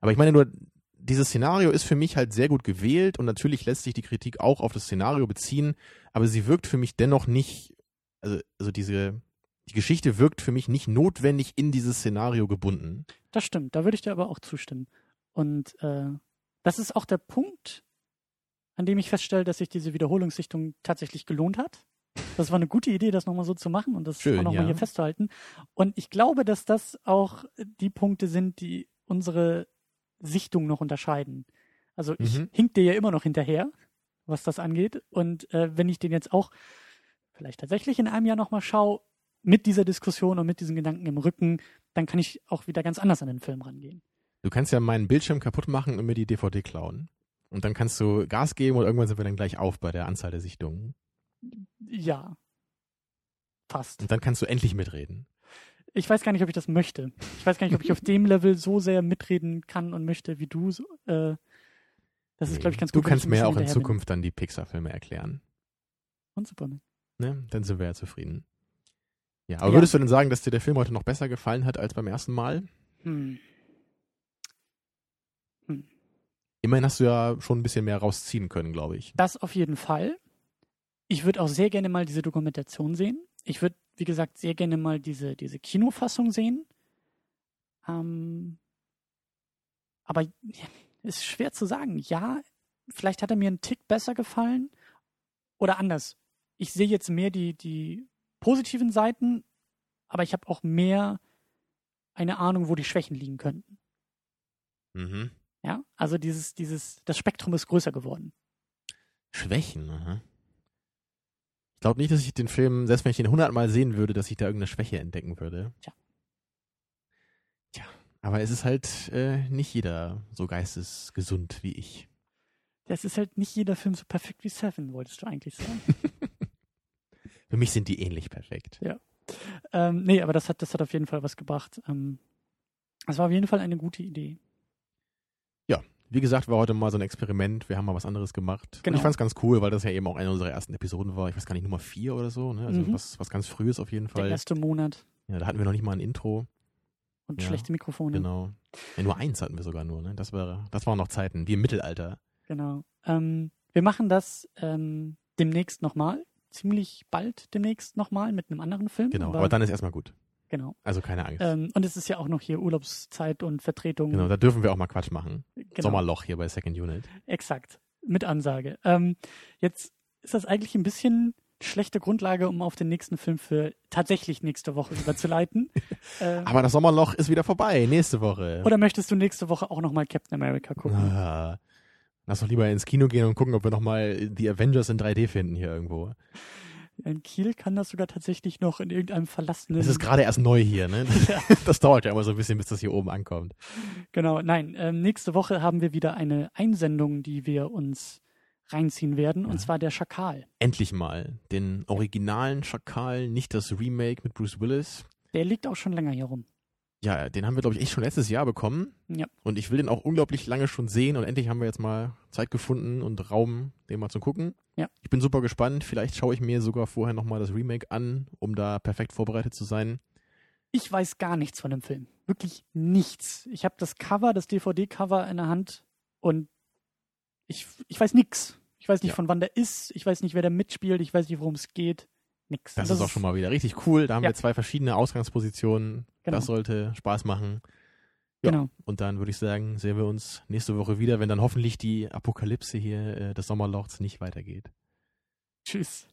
Speaker 2: Aber ich meine nur, dieses Szenario ist für mich halt sehr gut gewählt und natürlich lässt sich die Kritik auch auf das Szenario beziehen, aber sie wirkt für mich dennoch nicht, also, also diese, die Geschichte wirkt für mich nicht notwendig in dieses Szenario gebunden.
Speaker 1: Das stimmt, da würde ich dir aber auch zustimmen. Und äh, das ist auch der Punkt, an dem ich feststelle, dass sich diese Wiederholungssichtung tatsächlich gelohnt hat. Das war eine gute Idee, das nochmal so zu machen und das
Speaker 2: Schön,
Speaker 1: auch nochmal
Speaker 2: ja.
Speaker 1: hier festzuhalten. Und ich glaube, dass das auch die Punkte sind, die unsere Sichtung noch unterscheiden. Also ich
Speaker 2: Mhm.
Speaker 1: hink dir ja immer noch hinterher, was das angeht. Und äh, wenn ich den jetzt auch vielleicht tatsächlich in einem Jahr nochmal schaue, mit dieser Diskussion und mit diesen Gedanken im Rücken, dann kann ich auch wieder ganz anders an den Film rangehen.
Speaker 2: Du kannst ja meinen Bildschirm kaputt machen und mir die DVD klauen. Und dann kannst du Gas geben und irgendwann sind wir dann gleich auf bei der Anzahl der Sichtungen.
Speaker 1: Ja. Fast.
Speaker 2: Und dann kannst du endlich mitreden.
Speaker 1: Ich weiß gar nicht, ob ich das möchte. Ich weiß gar nicht, ob ich auf dem Level so sehr mitreden kann und möchte wie du. Äh, das ist, glaube ich, ganz
Speaker 2: du
Speaker 1: gut. wenn
Speaker 2: kannst mir auch in
Speaker 1: hinterher bin.
Speaker 2: Zukunft dann die Pixar-Filme erklären.
Speaker 1: Und Superman.
Speaker 2: Ne? Dann sind wir ja zufrieden. Ja, aber
Speaker 1: Ja.
Speaker 2: würdest du denn sagen, dass dir der Film heute noch besser gefallen hat als beim ersten Mal?
Speaker 1: Hm.
Speaker 2: Immerhin hast du ja schon ein bisschen mehr rausziehen können, glaube ich.
Speaker 1: Das auf jeden Fall. Ich würde auch sehr gerne mal diese Dokumentation sehen. Ich würde, wie gesagt, sehr gerne mal diese, diese Kinofassung sehen. Ähm, aber ist schwer zu sagen. Ja, vielleicht hat er mir einen Tick besser gefallen. Oder anders. Ich sehe jetzt mehr die, die positiven Seiten, aber ich habe auch mehr eine Ahnung, wo die Schwächen liegen könnten.
Speaker 2: Mhm.
Speaker 1: Ja, also dieses, dieses, das Spektrum ist größer geworden.
Speaker 2: Schwächen, aha. Ich glaube nicht, dass ich den Film, selbst wenn ich ihn hundertmal sehen würde, dass ich da irgendeine Schwäche entdecken würde.
Speaker 1: Tja.
Speaker 2: Tja, aber es ist halt äh, nicht jeder so geistesgesund wie ich.
Speaker 1: Das ist halt nicht jeder Film so perfekt wie Seven, wolltest du eigentlich sagen.
Speaker 2: Für mich sind die ähnlich perfekt.
Speaker 1: ähm, nee, aber das hat, das hat auf jeden Fall was gebracht. Ähm, das war auf jeden Fall eine gute Idee.
Speaker 2: Wie gesagt, war heute mal so ein Experiment. Wir haben mal was anderes gemacht. Und
Speaker 1: Genau.
Speaker 2: ich fand es ganz cool, weil das ja eben auch eine unserer ersten Episoden war. Ich weiß gar nicht, Nummer vier oder so. Ne? Also
Speaker 1: Mhm.
Speaker 2: was, was ganz frühes auf jeden
Speaker 1: Der
Speaker 2: Fall.
Speaker 1: erste Monat
Speaker 2: Ja, da hatten wir noch nicht mal ein Intro.
Speaker 1: und
Speaker 2: Ja,
Speaker 1: schlechte Mikrofone.
Speaker 2: Genau. Ja, nur eins hatten wir sogar nur. Ne? Das, war, das waren noch Zeiten, wie im Mittelalter.
Speaker 1: Genau. Ähm, wir machen das ähm, demnächst nochmal. Ziemlich bald demnächst nochmal mit einem anderen Film.
Speaker 2: Genau.
Speaker 1: Aber,
Speaker 2: Aber dann ist erstmal gut.
Speaker 1: Genau.
Speaker 2: Also keine Angst.
Speaker 1: Ähm, und es ist ja auch noch hier Urlaubszeit und Vertretung.
Speaker 2: Genau, da dürfen wir auch mal Quatsch machen.
Speaker 1: Genau.
Speaker 2: Sommerloch hier bei Second Unit.
Speaker 1: Exakt. Mit Ansage. Ähm, jetzt ist das eigentlich ein bisschen schlechte Grundlage, um auf den nächsten Film für tatsächlich nächste Woche überzuleiten. äh,
Speaker 2: Aber das Sommerloch ist wieder vorbei, nächste Woche.
Speaker 1: oder möchtest du nächste Woche auch nochmal Captain America gucken?
Speaker 2: Ah, Lass doch lieber ins Kino gehen und gucken, ob wir nochmal The Avengers in 3D finden hier irgendwo.
Speaker 1: In Kiel kann das sogar tatsächlich noch in irgendeinem verlassenen.
Speaker 2: Es ist gerade erst neu hier, ne?
Speaker 1: Ja.
Speaker 2: Das dauert ja immer so ein bisschen, bis das hier oben ankommt.
Speaker 1: Genau, nein. Ähm, nächste Woche haben wir wieder eine Einsendung, die wir uns reinziehen werden, und
Speaker 2: Ja.
Speaker 1: zwar der Schakal.
Speaker 2: Endlich mal. Den originalen Schakal, nicht das Remake mit Bruce Willis.
Speaker 1: Der liegt auch schon länger hier rum.
Speaker 2: Ja, den haben wir, glaube ich, echt schon letztes Jahr bekommen.
Speaker 1: Ja.
Speaker 2: Und ich will den auch unglaublich lange schon sehen und endlich haben wir jetzt mal Zeit gefunden und Raum, den mal zu gucken.
Speaker 1: Ja.
Speaker 2: Ich bin super gespannt. Vielleicht schaue ich mir sogar vorher nochmal das Remake an, um da perfekt vorbereitet zu sein.
Speaker 1: Ich weiß gar nichts von dem Film. Wirklich nichts. Ich habe das Cover, das DVD-Cover in der Hand und ich, ich weiß nichts. Ich weiß nicht,
Speaker 2: Ja.
Speaker 1: von wann der ist. Ich weiß nicht, wer da mitspielt. Ich weiß nicht, worum es geht. Nix.
Speaker 2: Das,
Speaker 1: Und
Speaker 2: ist auch schon mal wieder richtig cool. Da haben
Speaker 1: Ja.
Speaker 2: wir zwei verschiedene Ausgangspositionen.
Speaker 1: Genau.
Speaker 2: Das sollte Spaß machen. Ja.
Speaker 1: Genau.
Speaker 2: Und dann würde ich sagen, sehen wir uns nächste Woche wieder, wenn dann hoffentlich die Apokalypse hier äh, des Sommerlochs nicht weitergeht.
Speaker 1: Tschüss.